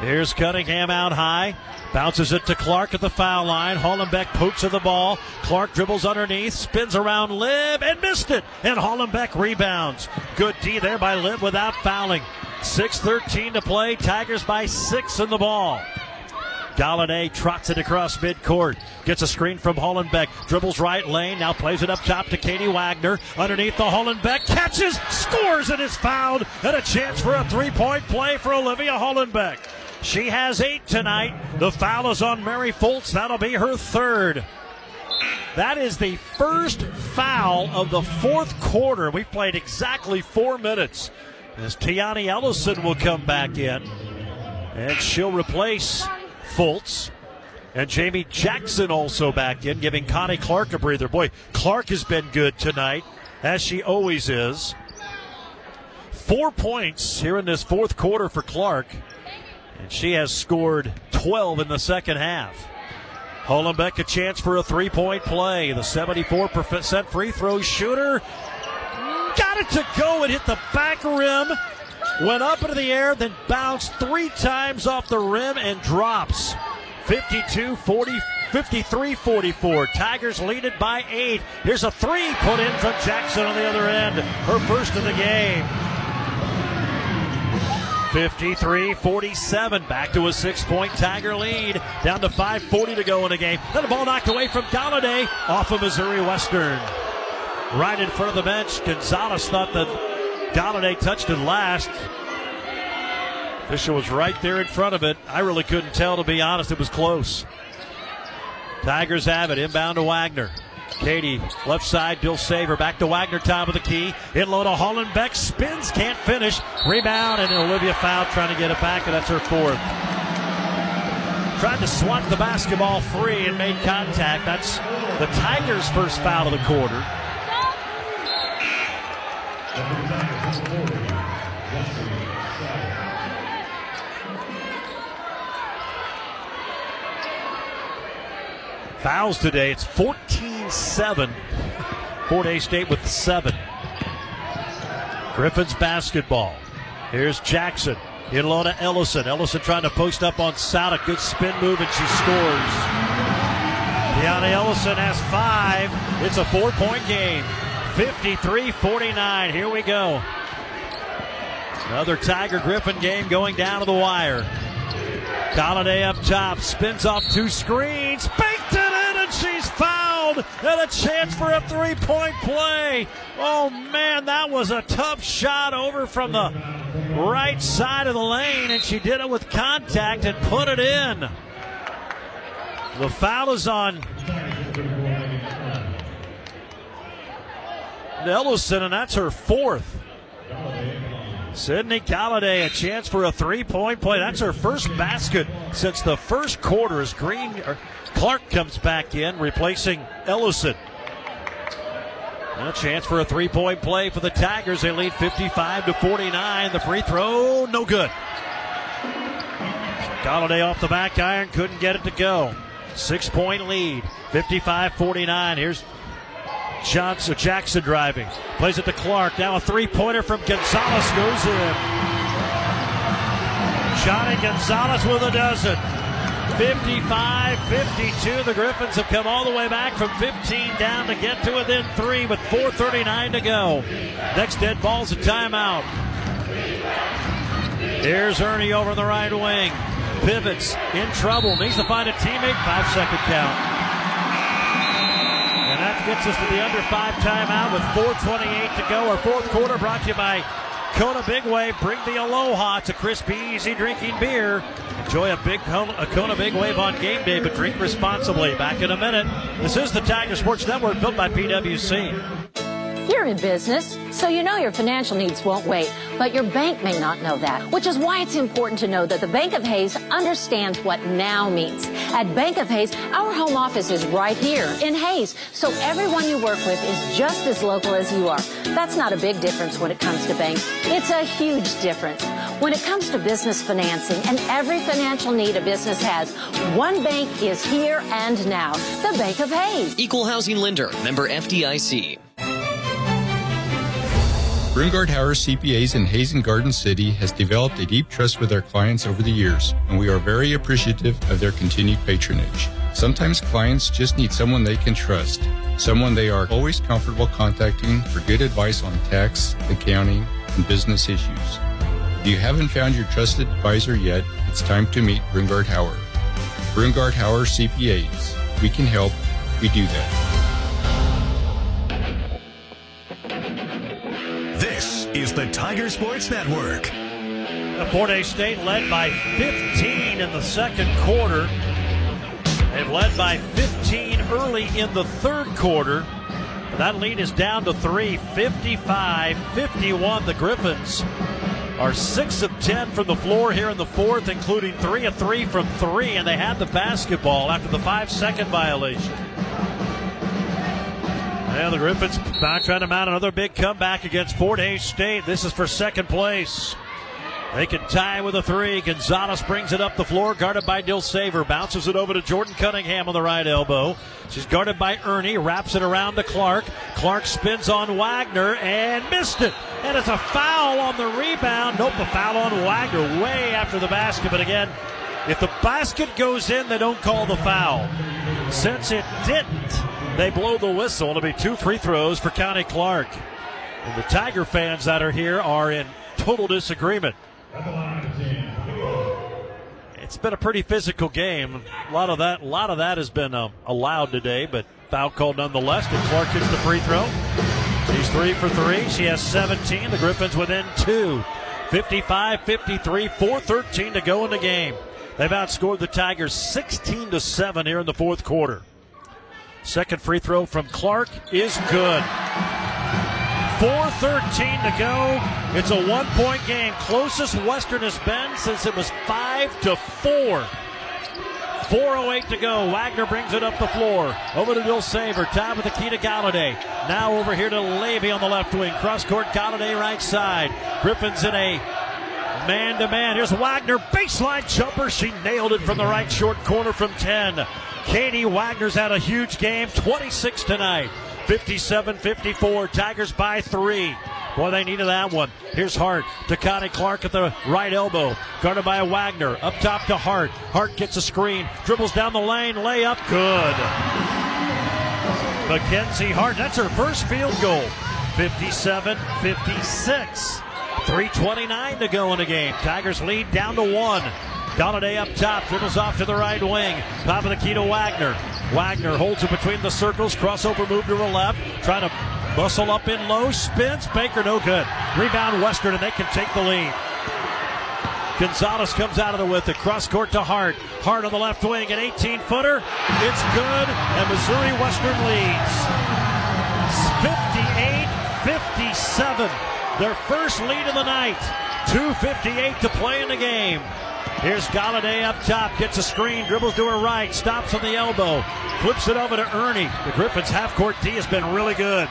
Here's Cunningham out high. Bounces it to Clark at the foul line. Hollenbeck pokes at the ball. Clark dribbles underneath, spins around Liv and missed it. And Hollenbeck rebounds. Good D there by Liv without fouling. 6.13 to play. Tigers by six in the ball. Galladay trots it across midcourt. Gets a screen from Hollenbeck. Dribbles right lane. Now plays it up top to Katie Wagner. Underneath the Hollenbeck. Catches, scores, and is fouled. And a chance for a three point play for Olivia Hollenbeck. She has eight tonight. The foul is on Mary Foltz. That'll be her third. That is the first foul of the fourth quarter. We played exactly four minutes. As Tiani Ellison will come back in. And she'll replace Foltz. And Jamie Jackson also back in, giving Connie Clark a breather. Boy, Clark has been good tonight, as she always is. four points here in this fourth quarter for Clark, and she has scored 12 in the second half. Hollenbeck a chance for a three point play. The 74% free throw shooter got it to go and hit the back rim. Went up into the air, then bounced three times off the rim and drops. 52 40, 53 44. Tigers lead it by eight. Here's a three put in from Jackson on the other end. Her first of the game. 53 47. Back to a six point Tiger lead. Down to 5.40 to go in the game. Then the ball knocked away from Galladay off of Missouri Western. Right in front of the bench. Gonzalez thought that Galladay touched it last. Fisher was right there in front of it. I really couldn't tell, to be honest. It was close. Tigers have it. Inbound to Wagner. Katie, left side, Dilsaver. Back to Wagner, top of the key. In low to Hollenbeck. Spins, can't finish. Rebound, and Olivia Foul trying to get it back, and that's her fourth. Tried to swat the basketball free and made contact. That's the Tigers' first foul of the quarter. Fouls today. It's 14 7. Fort Hays State with seven. Griffons basketball. Here's Jackson. In low to Ellison. Ellison trying to post up on Sada. Good spin move, and she scores. Tiani Ellison has five. It's a four point game. 53 49. Here we go. Another Tiger Griffon game going down to the wire. Galladay up top, spins off two screens, and a chance for a three point play. Oh man, that was a tough shot over from the right side of the lane, and she did it with contact and put it in. The foul is on Ellison, and that's her fourth. Sydney Galladay, a chance for a three-point play. That's her first basket since the first quarter. As Green Clark comes back in, replacing Ellison. A chance for a three-point play for the Tigers. They lead 55 to 49. The free throw, no good. Galladay off the back iron, couldn't get it to go. Six-point lead, 55-49. Here's Johnson, Jackson driving. Plays it to Clark. Now a three pointer from Gonzalez goes in. Johnny Gonzalez with a dozen. 55 52. The Griffons have come all the way back from 15 down to get to within three with 4.39 to go. Next dead ball's a timeout. Here's Ernie over the right wing. Pivots in trouble. Needs to find a teammate. Five second count. And that gets us to the under five timeout with 4.28 to go. Our fourth quarter brought to you by Kona Big Wave. Bring the Aloha. to crispy, easy drinking beer. Enjoy a big a Kona Big Wave on game day, but drink responsibly. Back in a minute. This is the Tiger Sports Network built by PWC. You're in business, so you know your financial needs won't wait, but your bank may not know that, which is why it's important to know that the Bank of Hays understands what now means. At Bank of Hays, our home office is right here in Hays, so everyone you work with is just as local as you are. That's not a big difference when it comes to banks. It's a huge difference. When it comes to business financing and every financial need a business has, one bank is here and now, the Bank of Hays. Equal housing lender, member FDIC. Brungardt Hower CPAs in Hazen Garden City has developed a deep trust with our clients over the years, and we are very appreciative of their continued patronage. Sometimes clients just need someone they can trust, someone they are always comfortable contacting for good advice on tax, accounting, and business issues. If you haven't found your trusted advisor yet, it's time to meet Brungardt Hower. Brungardt Hower CPAs. We can help. We do that. Is the Tiger Sports Network. Fort Hays State led by 15 in the second quarter. They've led by 15 early in the third quarter. That lead is down to three, 55 51. The Griffons are 6 of 10 from the floor here in the fourth, including 3 of 3 from 3, and they had the basketball after the five second violation. Well, the Griffons back trying to mount another big comeback against Fort Hays State. This is for second place. They can tie with a three. Gonzalez brings it up the floor, guarded by Dilsaver. Bounces it over to Jordan Cunningham on the right elbow. She's guarded by Ernie, wraps it around to Clark. Clark spins on Wagner and missed it. And it's a foul on the rebound. Nope, a foul on Wagner way after the basket. But again, if the basket goes in, they don't call the foul. Since it didn't, they blow the whistle. It'll be two free throws for Connie Clark. And the Tiger fans that are here are in total disagreement. It's been a pretty physical game. A lot of that, a lot of that has been uh, allowed today, but foul called nonetheless. And Clark gets the free throw. She's three for three. She has 17. The Griffons within two. 55 53, 413 to go in the game. They've outscored the Tigers 16 to 7 here in the fourth quarter. Second free throw from Clark is good. 4.13 to go. It's a one point game. Closest Western has been since it was 5 to 4. 4.08 to go. Wagner brings it up the floor. Over to Dilsaver. Time with the key to Galladay. Now over here to Levy on the left wing. Cross court Galladay right side. Griffons in a man to man. Here's Wagner. Baseline jumper. She nailed it from the right short corner from 10. Katie Wagner's had a huge game. 26 tonight. 57 54. Tigers by three. Boy, they needed that one. Here's Hart to Connie Clark at the right elbow. Guarded by Wagner. Up top to Hart. Hart gets a screen. Dribbles down the lane. Layup. Good. Mackenzie Hart. That's her first field goal. 57 56. 3.29 to go in the game. Tigers lead down to one. Galladay up top, dribbles off to the right wing. Top of the key to Wagner. Wagner holds it between the circles. Crossover move to her left. Trying to bustle up in low. Spins. Baker no good. Rebound Western, and they can take the lead. Gonzalez comes out of the with it. Cross court to Hart. Hart on the left wing. An 18 footer. It's good. And Missouri Western leads. 58 57. Their first lead of the night. 2.58 to play in the game. Here's Galladay up top, gets a screen, dribbles to her right, stops on the elbow, flips it over to Ernie. The Griffons half court D has been really good.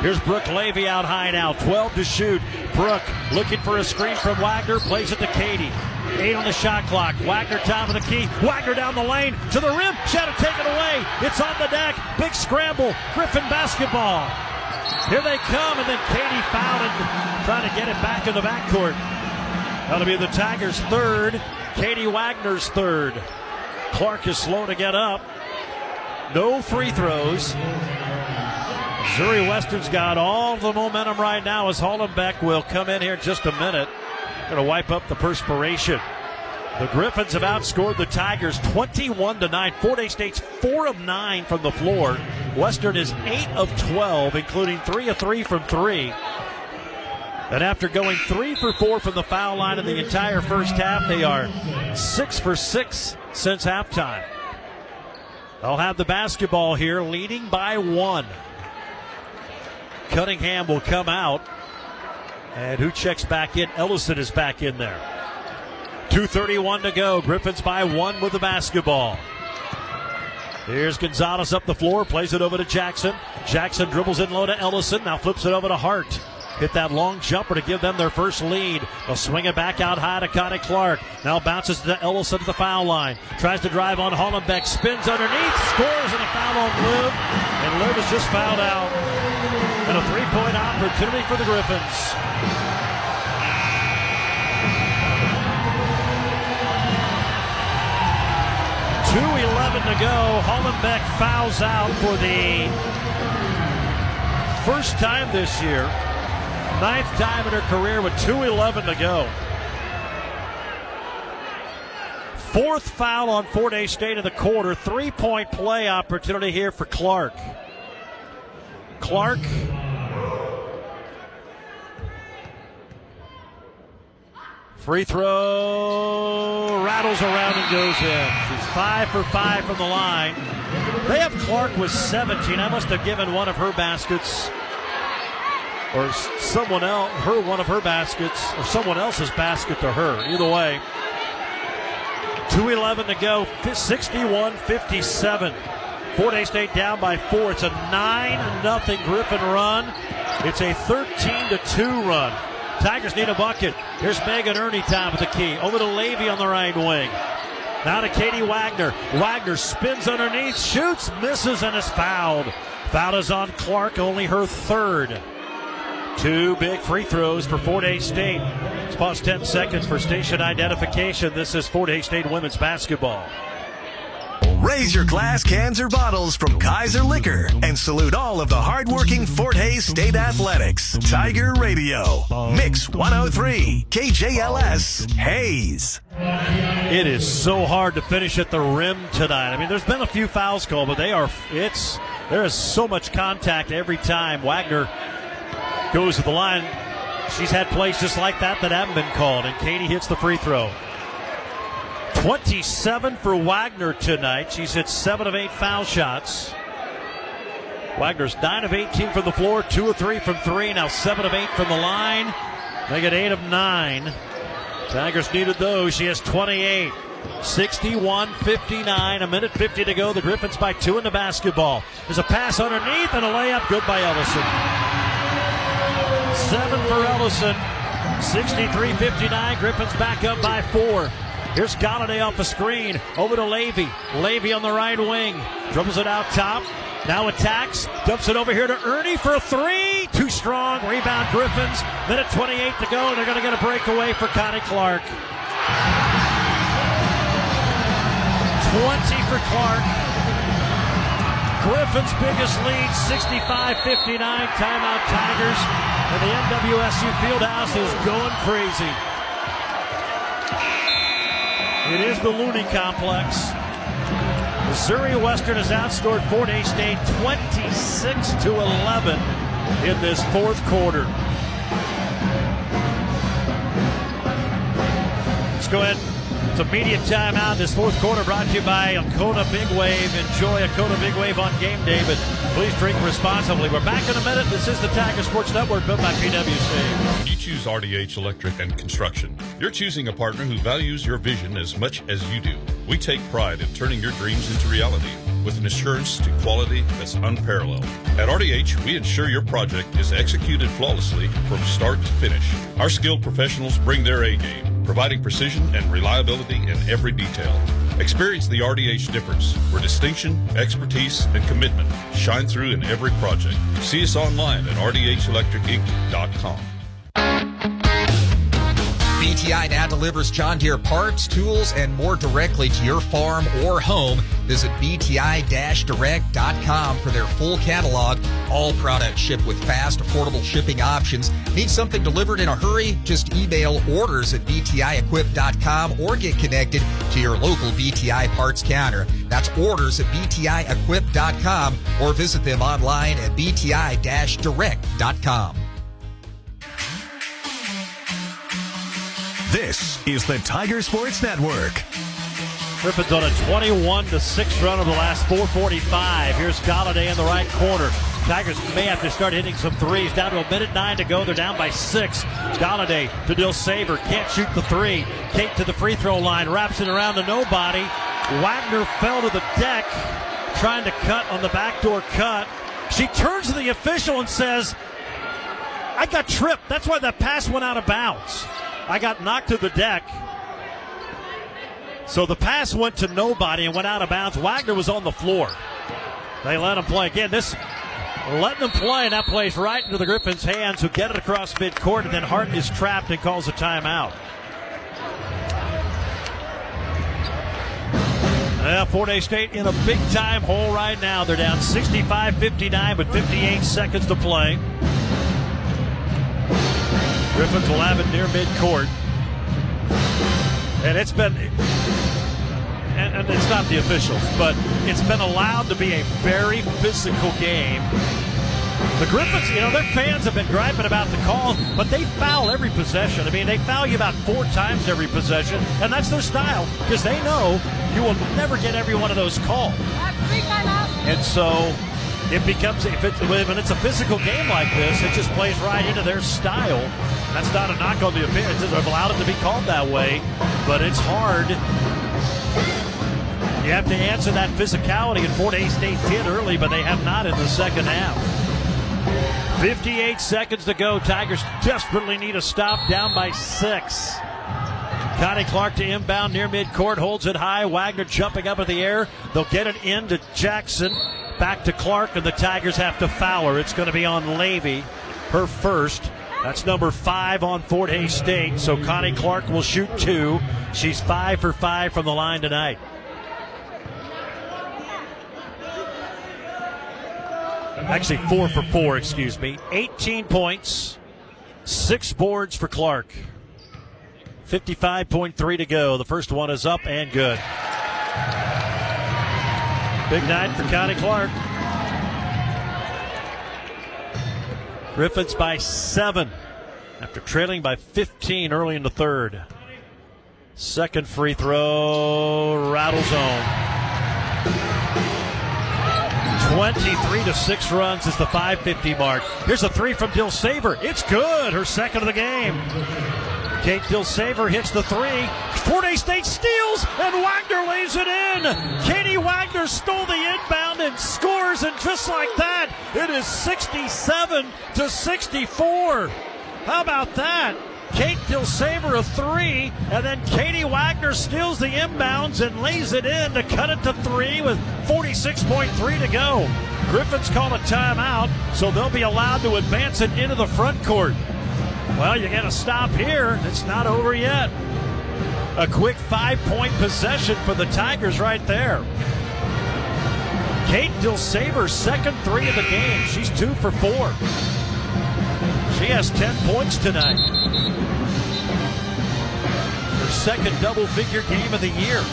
Here's Brooke Levy out high now, 12 to shoot. Brooke looking for a screen from Wagner, plays it to Katie. Eight on the shot clock. Wagner top of the key. Wagner down the lane to the rim. It taken away. It's on the deck. Big scramble. Griffon basketball. Here they come, and then Katie fouled and trying to get it back in the backcourt. That'll be the Tigers' third. Katie Wagner's third. Clark is slow to get up. No free throws. Missouri Western's got all the momentum right now as Hollenbeck will come in here in just a minute. Going to wipe up the perspiration. The Griffons have outscored the Tigers 21 to 9. Fort Hays State's 4 of 9 from the floor. Western is 8 of 12, including 3 of 3 from 3. And after going 3 for 4 from the foul line in the entire first half, they are 6 for 6 since halftime. They'll have the basketball here, leading by one. Cunningham will come out. And who checks back in? Ellison is back in there. 2.31 to go. Griffons by one with the basketball. Here's Gonzalez up the floor, plays it over to Jackson. Jackson dribbles in low to Ellison, now flips it over to Hart. Hit that long jumper to give them their first lead. They'll swing it back out high to Connie Clark. Now bounces to Ellison at the foul line. Tries to drive on Hollenbeck. Spins underneath. Scores and a foul on Liv. And Liv is just fouled out. And a three point opportunity for the Griffons. Two eleven to go. Hollenbeck fouls out for the first time this year. Ninth time in her career with 2.11 to go. Fourth foul on Fort Hays State of the quarter. Three point play opportunity here for Clark. Clark. Free throw rattles around and goes in. She's five for five from the line. They have Clark with 17. I must have given one of her baskets or someone else, her one of her baskets, or someone else's basket to her. Either way, 2.11 to go, 61 57. Fort Hays State down by four. It's a 9 nothing Griffon run. It's a 13 to 2 run. Tigers need a bucket. Here's Megan Ernie time with the key. Over to Levy on the right wing. Now to Katie Wagner. Wagner spins underneath, shoots, misses, and is fouled. Foul is on Clark, only her third. Two big free throws for Fort Hays State. Pause 10 seconds for station identification. This is Fort Hays State women's basketball. Raise your glass cans or bottles from Kaiser Liquor and salute all of the hardworking Fort Hays State Athletics. Tiger Radio, Mix 103, KJLS, Hays. It is so hard to finish at the rim tonight. I mean, there's been a few fouls called, but they are, it's, there is so much contact every time. Wagner goes to the line. She's had plays just like that that haven't been called, and Katie hits the free throw. 27 for Wagner tonight. She's hit 7 of 8 foul shots. Wagner's 9 of 18 from the floor, 2 of 3 from 3, now 7 of 8 from the line. They get 8 of 9. Tigers needed those. She has 28. 61 59, a minute 50 to go. The Griffins by two in the basketball. There's a pass underneath and a layup. Good by Ellison. Seven for Ellison. 63 59. Griffons back up by four. Here's Galladay off the screen. Over to Levy. Levy on the right wing. Dribbles it out top. Now attacks. Dumps it over here to Ernie for a three. Too strong. Rebound Griffons. Minute 28 to go. They're going to get a breakaway for Connie Clark. 20 for Clark. Griffon's biggest lead, 65-59. Timeout Tigers. And the MWSU Fieldhouse is going crazy. It is the Looney Complex. Missouri Western has outscored Fort Hays State 26 to 11 in this fourth quarter. Let's go ahead. It's immediate timeout. This fourth quarter brought to you by a Kona Big Wave. Enjoy a Kona Big Wave on game day, but please drink responsibly. We're back in a minute. This is the Tiger Sports Network built by PWC. You choose RDH Electric and Construction. You're choosing a partner who values your vision as much as you do. We take pride in turning your dreams into reality with an assurance to quality that's unparalleled. At RDH, we ensure your project is executed flawlessly from start to finish. Our skilled professionals bring their A game, providing precision and reliability in every detail. Experience the RDH difference, where distinction, expertise, and commitment shine through in every project. See us online at rdhelectricinc.com. BTI now delivers John Deere parts, tools, and more directly to your farm or home. Visit BTI-direct.com for their full catalog. All products shipped with fast, affordable shipping options. Need something delivered in a hurry? Just email orders at BTIequip.com or get connected to your local BTI parts counter. That's orders at BTIequip.com or visit them online at BTI-direct.com. This is the Tiger Sports Network. Griffons on a 21 to 6 run of the last 445. Here's Galladay in the right corner. Tigers may have to start hitting some threes. Down to a minute nine to go. They're down by six. Galladay to Dilsaver. Can't shoot the three. Kate to the free throw line. Wraps it around to nobody. Wagner fell to the deck trying to cut on the backdoor cut. She turns to the official and says, I got tripped. That's why that pass went out of bounds. I got knocked to the deck. So the pass went to nobody and went out of bounds. Wagner was on the floor. They let him play again. This letting them play, and that plays right into the Griffons' hands, who get it across midcourt, and then Harton is trapped and calls a timeout. Yeah, Fort Hays State in a big time hole right now. They're down 65 59 with 58 seconds to play. Will have it near midcourt. And it's been, and, and it's not the officials, but it's been allowed to be a very physical game. The Griffons, you know, their fans have been griping about the call, but they foul every possession. I mean, they foul you about four times every possession, and that's their style because they know you will never get every one of those called. And so it becomes, if it's, when it's a physical game like this, it just plays right into their style. That's not a knock on the officials. They've allowed it to be called that way, but it's hard You have to answer that physicality, and Fort Hays State did early, but they have not in the second half. 58 seconds to go. Tigers desperately need a stop, down by six. Connie Clark to inbound near midcourt, holds it high. Wagner jumping up in the air. They'll get it into Jackson. Back to Clark, and the Tigers have to foul her. It's going to be on Levy, her first. That's number five on Fort Hays State. So Connie Clark will shoot two. She's five for five from the line tonight. Actually, four for four, excuse me. 18 points, six boards for Clark. 55.3 to go. The first one is up and good. Big night for Connie Clark. Griffons by seven after trailing by 15 early in the third. Second free throw, rattle zone. 23 to 6 runs is the 550 mark. Here's a three from Dilsaver. It's good. Her second of the game. Kate Dilsaver hits the three. Fort Hays State steals, and Wagner lays it in. Katie Wagner stole the inbound and scores, and just like that, it is 67 to 64. How about that? Kate Dilsaver a three, and then Katie Wagner steals the inbounds and lays it in to cut it to three with 46.3 to go. Griffons call a timeout, so they'll be allowed to advance it into the front court. Well, you got to stop here. It's not over yet. A quick five point possession for the Tigers right there. Kate Dilsaver's second three of the game. She's two for four. She has 10 points tonight. Her second double figure game of the year.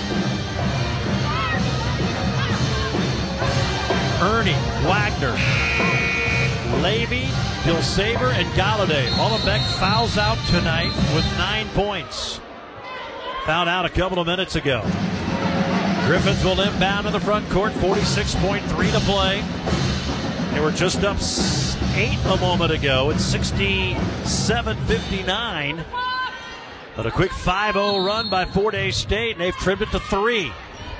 Ernie, Wagner, Levy, Dilsaver, and Galladay. Mullenbeck fouls out tonight with nine points. Fouled out a couple of minutes ago. Griffons will inbound to the front court, 46.3 to play. They were just up eight a moment ago. It's 67 59. But a quick 5 0 run by Fort Hays State, and they've trimmed it to three.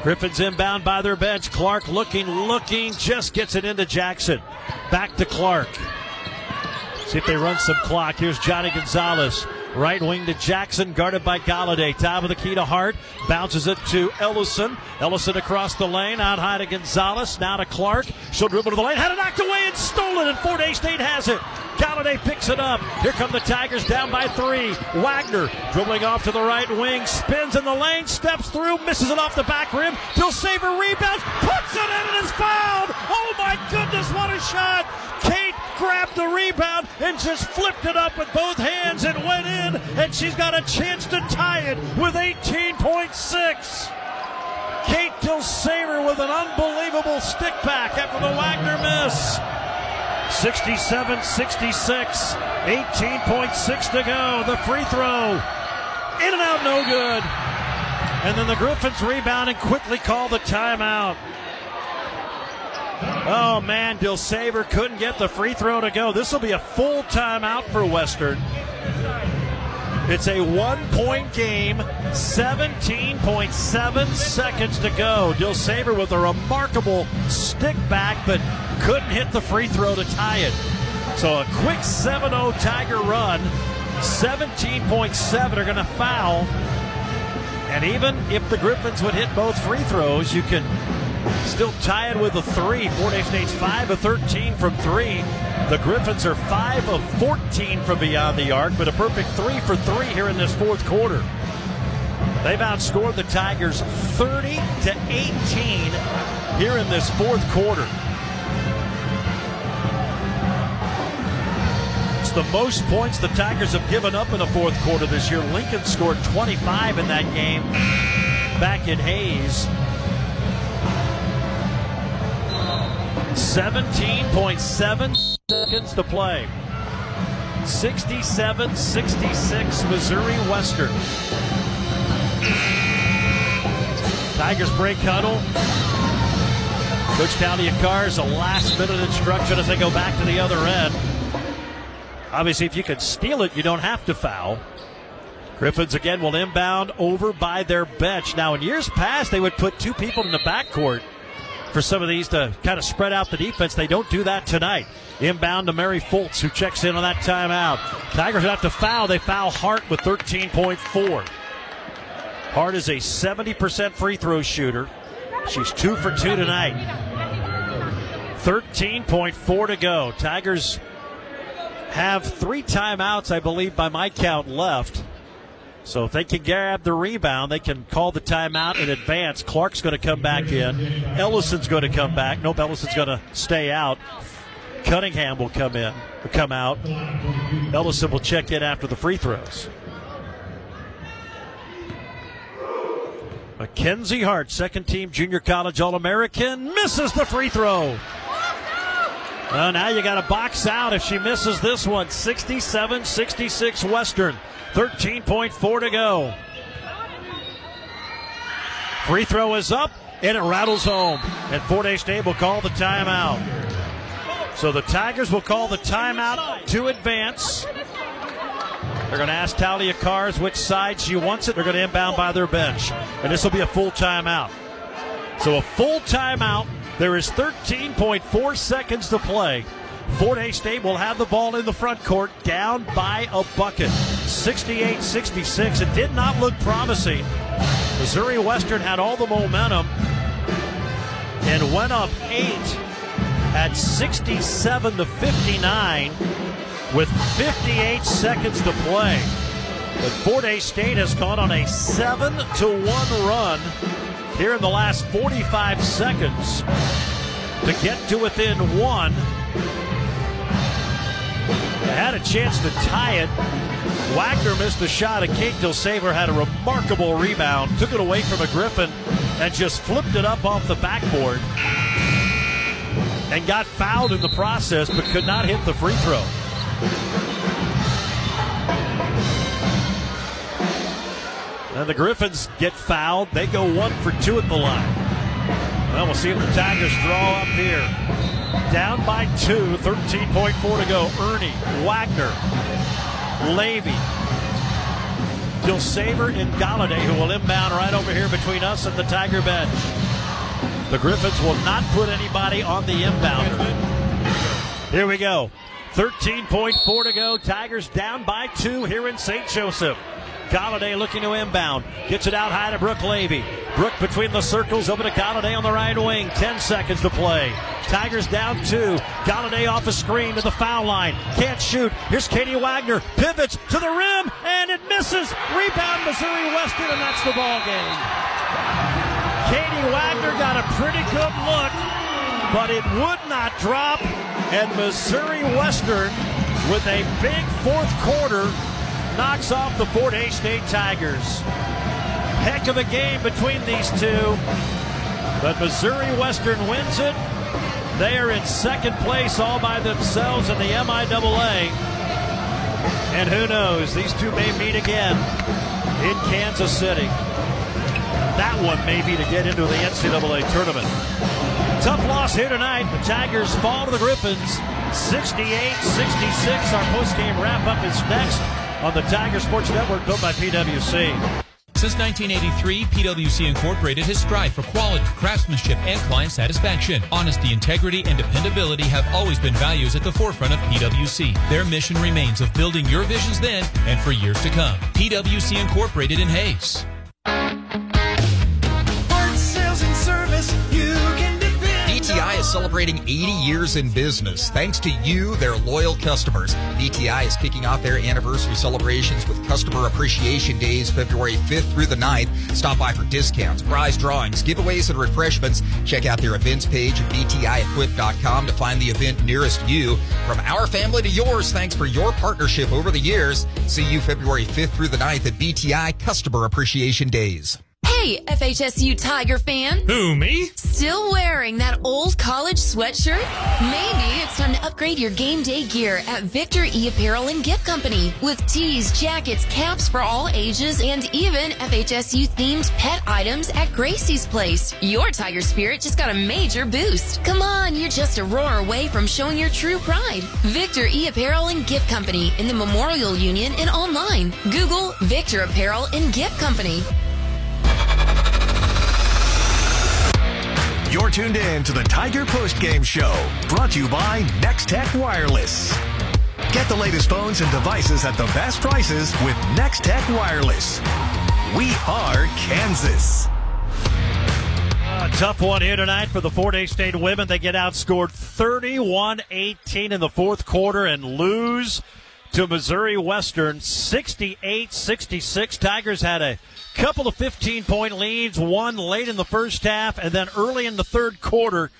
Griffons inbound by their bench. Clark looking, looking, just gets it into Jackson. Back to Clark. See if they run some clock. Here's Johnny Gonzalez. Right wing to Jackson, guarded by Galladay. Top of the key to Hart. Bounces it to Ellison. Ellison across the lane. Out high to Gonzalez. Now to Clark. She'll dribble to the lane. Had it knocked away and stolen. And Fort Hays State has it. Galladay picks it up. Here come the Tigers down by three. Wagner dribbling off to the right wing. Spins in the lane. Steps through. Misses it off the back rim. Dilsaver rebounds. Puts it in and is fouled. Oh my goodness, what a shot. Kate grabbed the rebound and just flipped it up with both hands and went in, and she's got a chance to tie it with 18.6. Kate Dilsaver with an unbelievable stick back after the Wagner miss. 67 66, 18.6 to go. The free throw, in and out, no good. And then the Griffons rebound and quickly call the timeout. Oh man, Dilsaver couldn't get the free throw to go. This will be a full timeout for Western. It's a one point game, 17.7 seconds to go. Dilsaver with a remarkable stick back, but couldn't hit the free throw to tie it. So a quick 7 0 Tiger run. 17.7 are going to foul. And even if the Griffons would hit both free throws, you can still tie it with a three. Fort Hays State's 5 of 13 from three. The Griffons are 5 of 14 from beyond the arc, but a perfect three for three here in this fourth quarter. They've outscored the Tigers 30 to 18 here in this fourth quarter. It's the most points the Tigers have given up in the fourth quarter this year. Lincoln scored 25 in that game back in Hays. 17.7 seconds to play. 67 66 Missouri Western. Tigers break huddle. Coach Talia Caress, a last minute instruction as they go back to the other end. Obviously, if you can steal it, you don't have to foul. Griffons again will inbound over by their bench. Now, in years past, they would put two people in the backcourt for some of these to kind of spread out the defense. They don't do that tonight. Inbound to Mary Foltz, who checks in on that timeout. Tigers have to foul. They foul Hart with 13.4. Hart is a 70% free throw shooter. She's two for two tonight. 13.4 to go. Tigers have three timeouts, I believe, by my count, left. So if they can grab the rebound, they can call the timeout in advance. Clark's going to come back in. Ellison's going to come back. Nope, Ellison's going to stay out. Cunningham will come in, come out. Ellison will check in after the free throws. Mackenzie Hart, second team junior college All American, misses the free throw. Well, now you got to box out if she misses this one. 67 66 Western. 13.4 to go. Free throw is up and it rattles home. And Fort Hays State will call the timeout. So the Tigers will call the timeout to advance. They're going to ask Talia Caress which side she wants it. They're going to inbound by their bench. And this will be a full timeout. So a full timeout. There is 13.4 seconds to play. Fort Hays State will have the ball in the front court, down by a bucket. 68 66. It did not look promising. Missouri Western had all the momentum and went up eight at 67 to 59 with 58 seconds to play. But Fort Hays State has gone on a 7 to 1 run here in the last 45 seconds to get to within one. They had a chance to tie it. Wagner missed a shot, and Kate Dilsaver had a remarkable rebound, took it away from a Griffon, and just flipped it up off the backboard. And got fouled in the process, but could not hit the free throw. And the Griffons get fouled. They go one for two at the line. Well, we'll see if the Tigers draw up here. Down by two, 13.4 to go. Ernie, Wagner, Levy, Dilsaver, and Galladay, who will inbound right over here between us and the Tiger bench. The Griffons will not put anybody on the inbounder. Here we go. 13.4 to go. Tigers down by two here in St. Joseph. Galladay looking to inbound. Gets it out high to Brooke Levy. Brooke between the circles. Over to Galladay on the right wing. 10 seconds to play. Tigers down two. Galladay off a screen to the foul line. Can't shoot. Here's Katie Wagner. Pivots to the rim and it misses. Rebound Missouri Western and that's the ball game. Katie Wagner got a pretty good look, but it would not drop. And Missouri Western with a big fourth quarter knocks off the Fort Hays State Tigers. Heck of a game between these two. But Missouri Western wins it. They are in second place all by themselves in the MIAA. And who knows, these two may meet again in Kansas City. That one may be to get into the NCAA tournament. Tough loss here tonight. The Tigers fall to the Griffons 68 66. Our post-game wrap up is next on the Tiger Sports Network, built by PWC. Since 1983, PWC Incorporated has strived for quality, craftsmanship, and client satisfaction. Honesty, integrity, and dependability have always been values at the forefront of PWC. Their mission remains of building your visions then and for years to come. PWC Incorporated in Hays. Celebrating 80 years in business. Thanks to you, their loyal customers. BTI is kicking off their anniversary celebrations with Customer Appreciation Days February 5th through the 9th. Stop by for discounts, prize drawings, giveaways, and refreshments. Check out their events page at btiequip.com to find the event nearest you. From our family to yours, thanks for your partnership over the years. See you February 5th through the 9th at BTI Customer Appreciation Days. Hey, FHSU Tiger fan. Who, me? Still wearing that old college sweatshirt? Maybe it's time to upgrade your game day gear at Victor E Apparel and Gift Company with tees, jackets, caps for all ages, and even FHSU themed pet items at Gracie's Place. Your Tiger spirit just got a major boost. Come on, you're just a roar away from showing your true pride. Victor E Apparel and Gift Company in the Memorial Union and online. Google Victor Apparel and Gift Company. You're tuned in to the Tiger Post Game Show, brought to you by Nex-Tech Wireless. Get the latest phones and devices at the best prices with Nex-Tech Wireless. We are Kansas. A tough one here tonight for the Fort Hays State women. They get outscored 31 18 in the fourth quarter and lose to Missouri Western 68 66. Tigers had a couple of 15 point leads, one late in the first half and then early in the third quarter.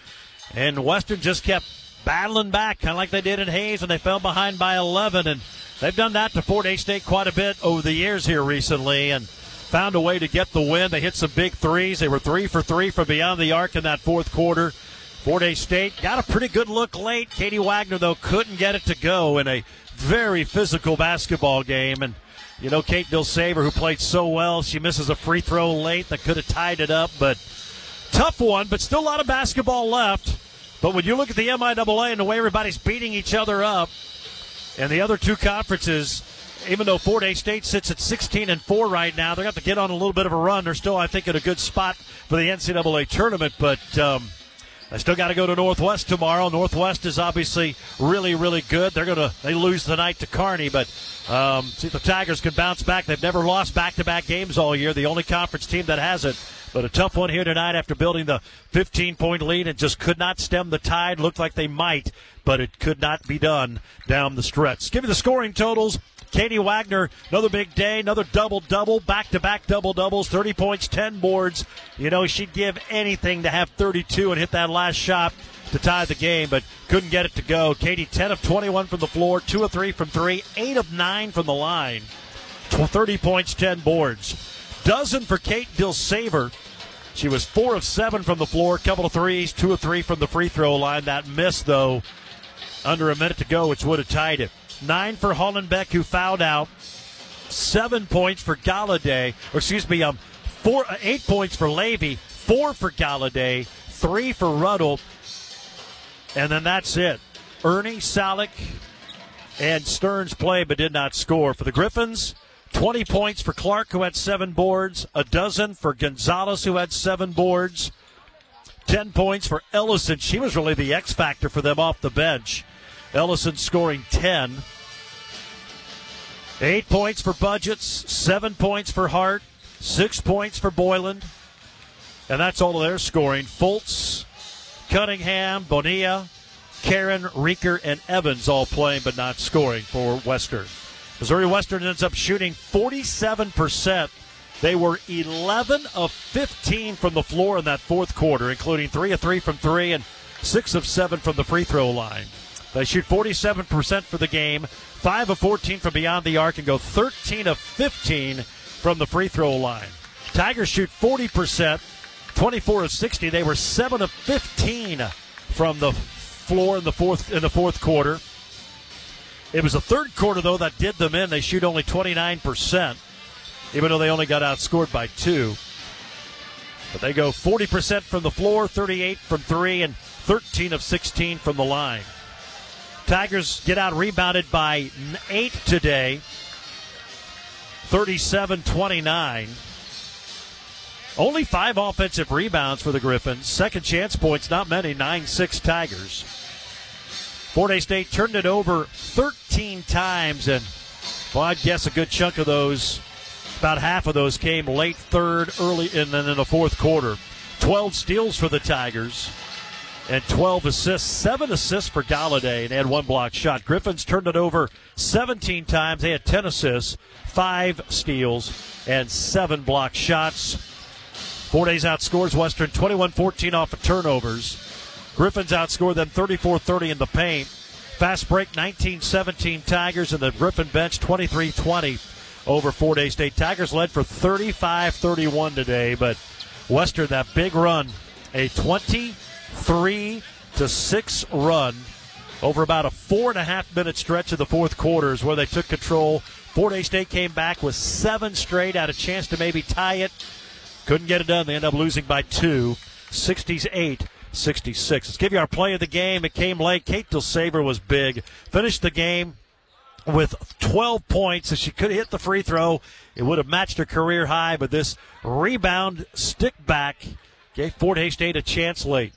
And Western just kept battling back, kind of like they did in Hays when they fell behind by 11. And they've done that to Fort Hays State quite a bit over the years here recently. And found a way to get the win. They hit some big threes. They were three for three from beyond the arc in that fourth quarter. Fort Hays State got a pretty good look late. Katie Wagner, though, couldn't get it to go in a very physical basketball game. And, you know, Kate Dilsaver, who played so well, she misses a free throw late that could have tied it up. But tough one, but still a lot of basketball left. But when you look at the MIAA and the way everybody's beating each other up, and the other two conferences, even though Fort Hays State sits at 16 and 4 right now, they're going to, to get on a little bit of a run. They're still, I think, in a good spot for the NCAA tournament, but um, I still got to go to Northwest tomorrow. Northwest is obviously really, really good. They're to they lose tonight to Kearney, but um, see if the Tigers can bounce back. They've never lost back-to-back games all year. The only conference team that has it. But a tough one here tonight after building the 15 point lead and just could not stem the tide. Looked like they might, but it could not be done down the stretch. Give me the scoring totals. Katie Wagner, another big day, another double double, back to back double doubles, 30 points, 10 boards. You know, she'd give anything to have 32 and hit that last shot to tie the game, but couldn't get it to go. Katie, 10 of 21 from the floor, 2 of 3 from 3, 8 of 9 from the line, 30 points, 10 boards. Dozen for Kate Dilsaver. She was 4 of 7 from the floor, couple of threes, 2 of 3 from the free throw line. That miss, though, under a minute to go, which would have tied it. Nine for Hollenbeck, who fouled out. Seven points for Galladay, or excuse me, um, four, uh, eight points for Levy. Four for Galladay. Three for Ruddle. And then that's it. Ernie, Salick, and Stearns played but did not score. For the Griffons, 20 points for Clark, who had seven boards. A dozen for Gonzalez, who had seven boards. 10 points for Ellison. She was really the X factor for them off the bench. Ellison scoring 10. Eight points for Budgets, seven points for Hart, six points for Boylan. And that's all of their scoring. Foltz, Cunningham, Bonilla, Karen, Reeker, and Evans all playing but not scoring for Western. Missouri Western ends up shooting 47%. They were 11 of 15 from the floor in that fourth quarter, including 3 of 3 from 3 and 6 of 7 from the free throw line. They shoot 47% for the game, 5 of 14 from beyond the arc, and go 13 of 15 from the free throw line. Tigers shoot 40%, 24 of 60. They were 7 of 15 from the floor in the fourth in the fourth quarter. It was the third quarter though that did them in. They shoot only 29%, even though they only got outscored by two. But they go 40% from the floor, 38 from three, and 13 of 16 from the line. Tigers get out rebounded by eight today, 37 29. Only five offensive rebounds for the Griffons. Second chance points, not many, 9 6 Tigers. Fort State turned it over 13 times, and well, I'd guess a good chunk of those, about half of those came late third, early, and then in the fourth quarter. 12 steals for the Tigers and 12 assists, seven assists for Galladay, and had one block shot. Griffons turned it over 17 times. They had 10 assists, five steals, and seven block shots. Fort Hays outscores Western 21 14 off of turnovers. Griffons outscored them 34 30 in the paint. Fast break 19 17 Tigers, and the Griffon bench 23 20 over Fort Hays State. Tigers led for 35 31 today, but Western, that big run, a 23 to 6 run over about a four and a half minute stretch of the fourth quarter is where they took control. Fort Hays State came back with seven straight, had a chance to maybe tie it. Couldn't get it done. They end up losing by two, 68 66. Let's give you our play of the game. It came late. Kate Dilsaver was big. Finished the game with 12 points. If she could have hit the free throw, it would have matched her career high, but this rebound stick back gave Fort Hays State a chance late.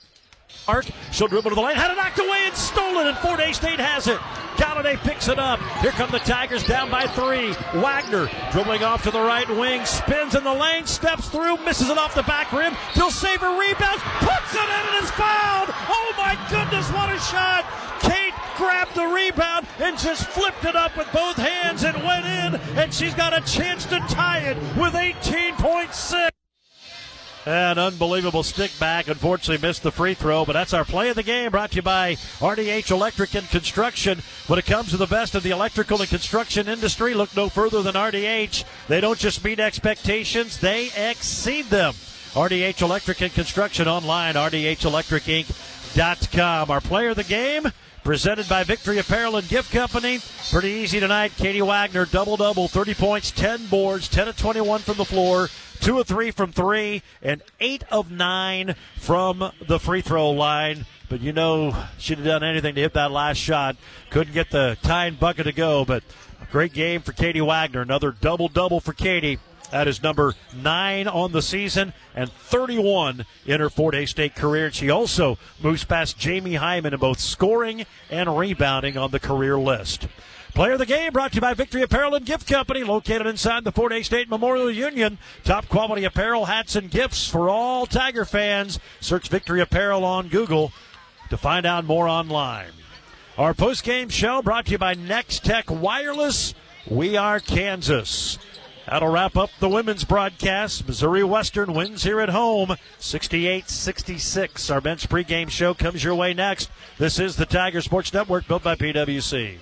Arc, she'll dribble to the lane, had it knocked away and stolen, and Fort Hays State has it. Galladay picks it up. Here come the Tigers down by three. Wagner dribbling off to the right wing, spins in the lane, steps through, misses it off the back rim. Dilsaver rebounds, puts it in, and is fouled. Oh my goodness, what a shot! Kate grabbed the rebound and just flipped it up with both hands and went in, and she's got a chance to tie it with 18.6. An unbelievable stick back. Unfortunately, missed the free throw, but that's our play of the game brought to you by RDH Electric and Construction. When it comes to the best of the electrical and construction industry, look no further than RDH. They don't just meet expectations, they exceed them. RDH Electric and Construction online, rdhelectricinc.com. Our player of the game, presented by Victory Apparel and Gift Company. Pretty easy tonight. Katie Wagner, double double, 30 points, 10 boards, 10 of 21 from the floor, 2 of 3 from 3, and 8 of 9 from the free throw line. But you know, she'd have done anything to hit that last shot. Couldn't get the tying bucket to go, but great game for Katie Wagner. Another double double for Katie. That is number nine on the season and 31 in her Fort Hays State career. And she also moves past Jamie Hyman in both scoring and rebounding on the career list. Player of the game brought to you by Victory Apparel and Gift Company, located inside the Fort Hays State Memorial Union. Top quality apparel, hats, and gifts for all Tiger fans. Search Victory Apparel on Google to find out more online. Our post-game show brought to you by Nex-Tech Wireless. We are Kansas. That'll wrap up the women's broadcast. Missouri Western wins here at home, 68-66. Our bench pregame show comes your way next. This is the Tiger Sports Network, built by PwC.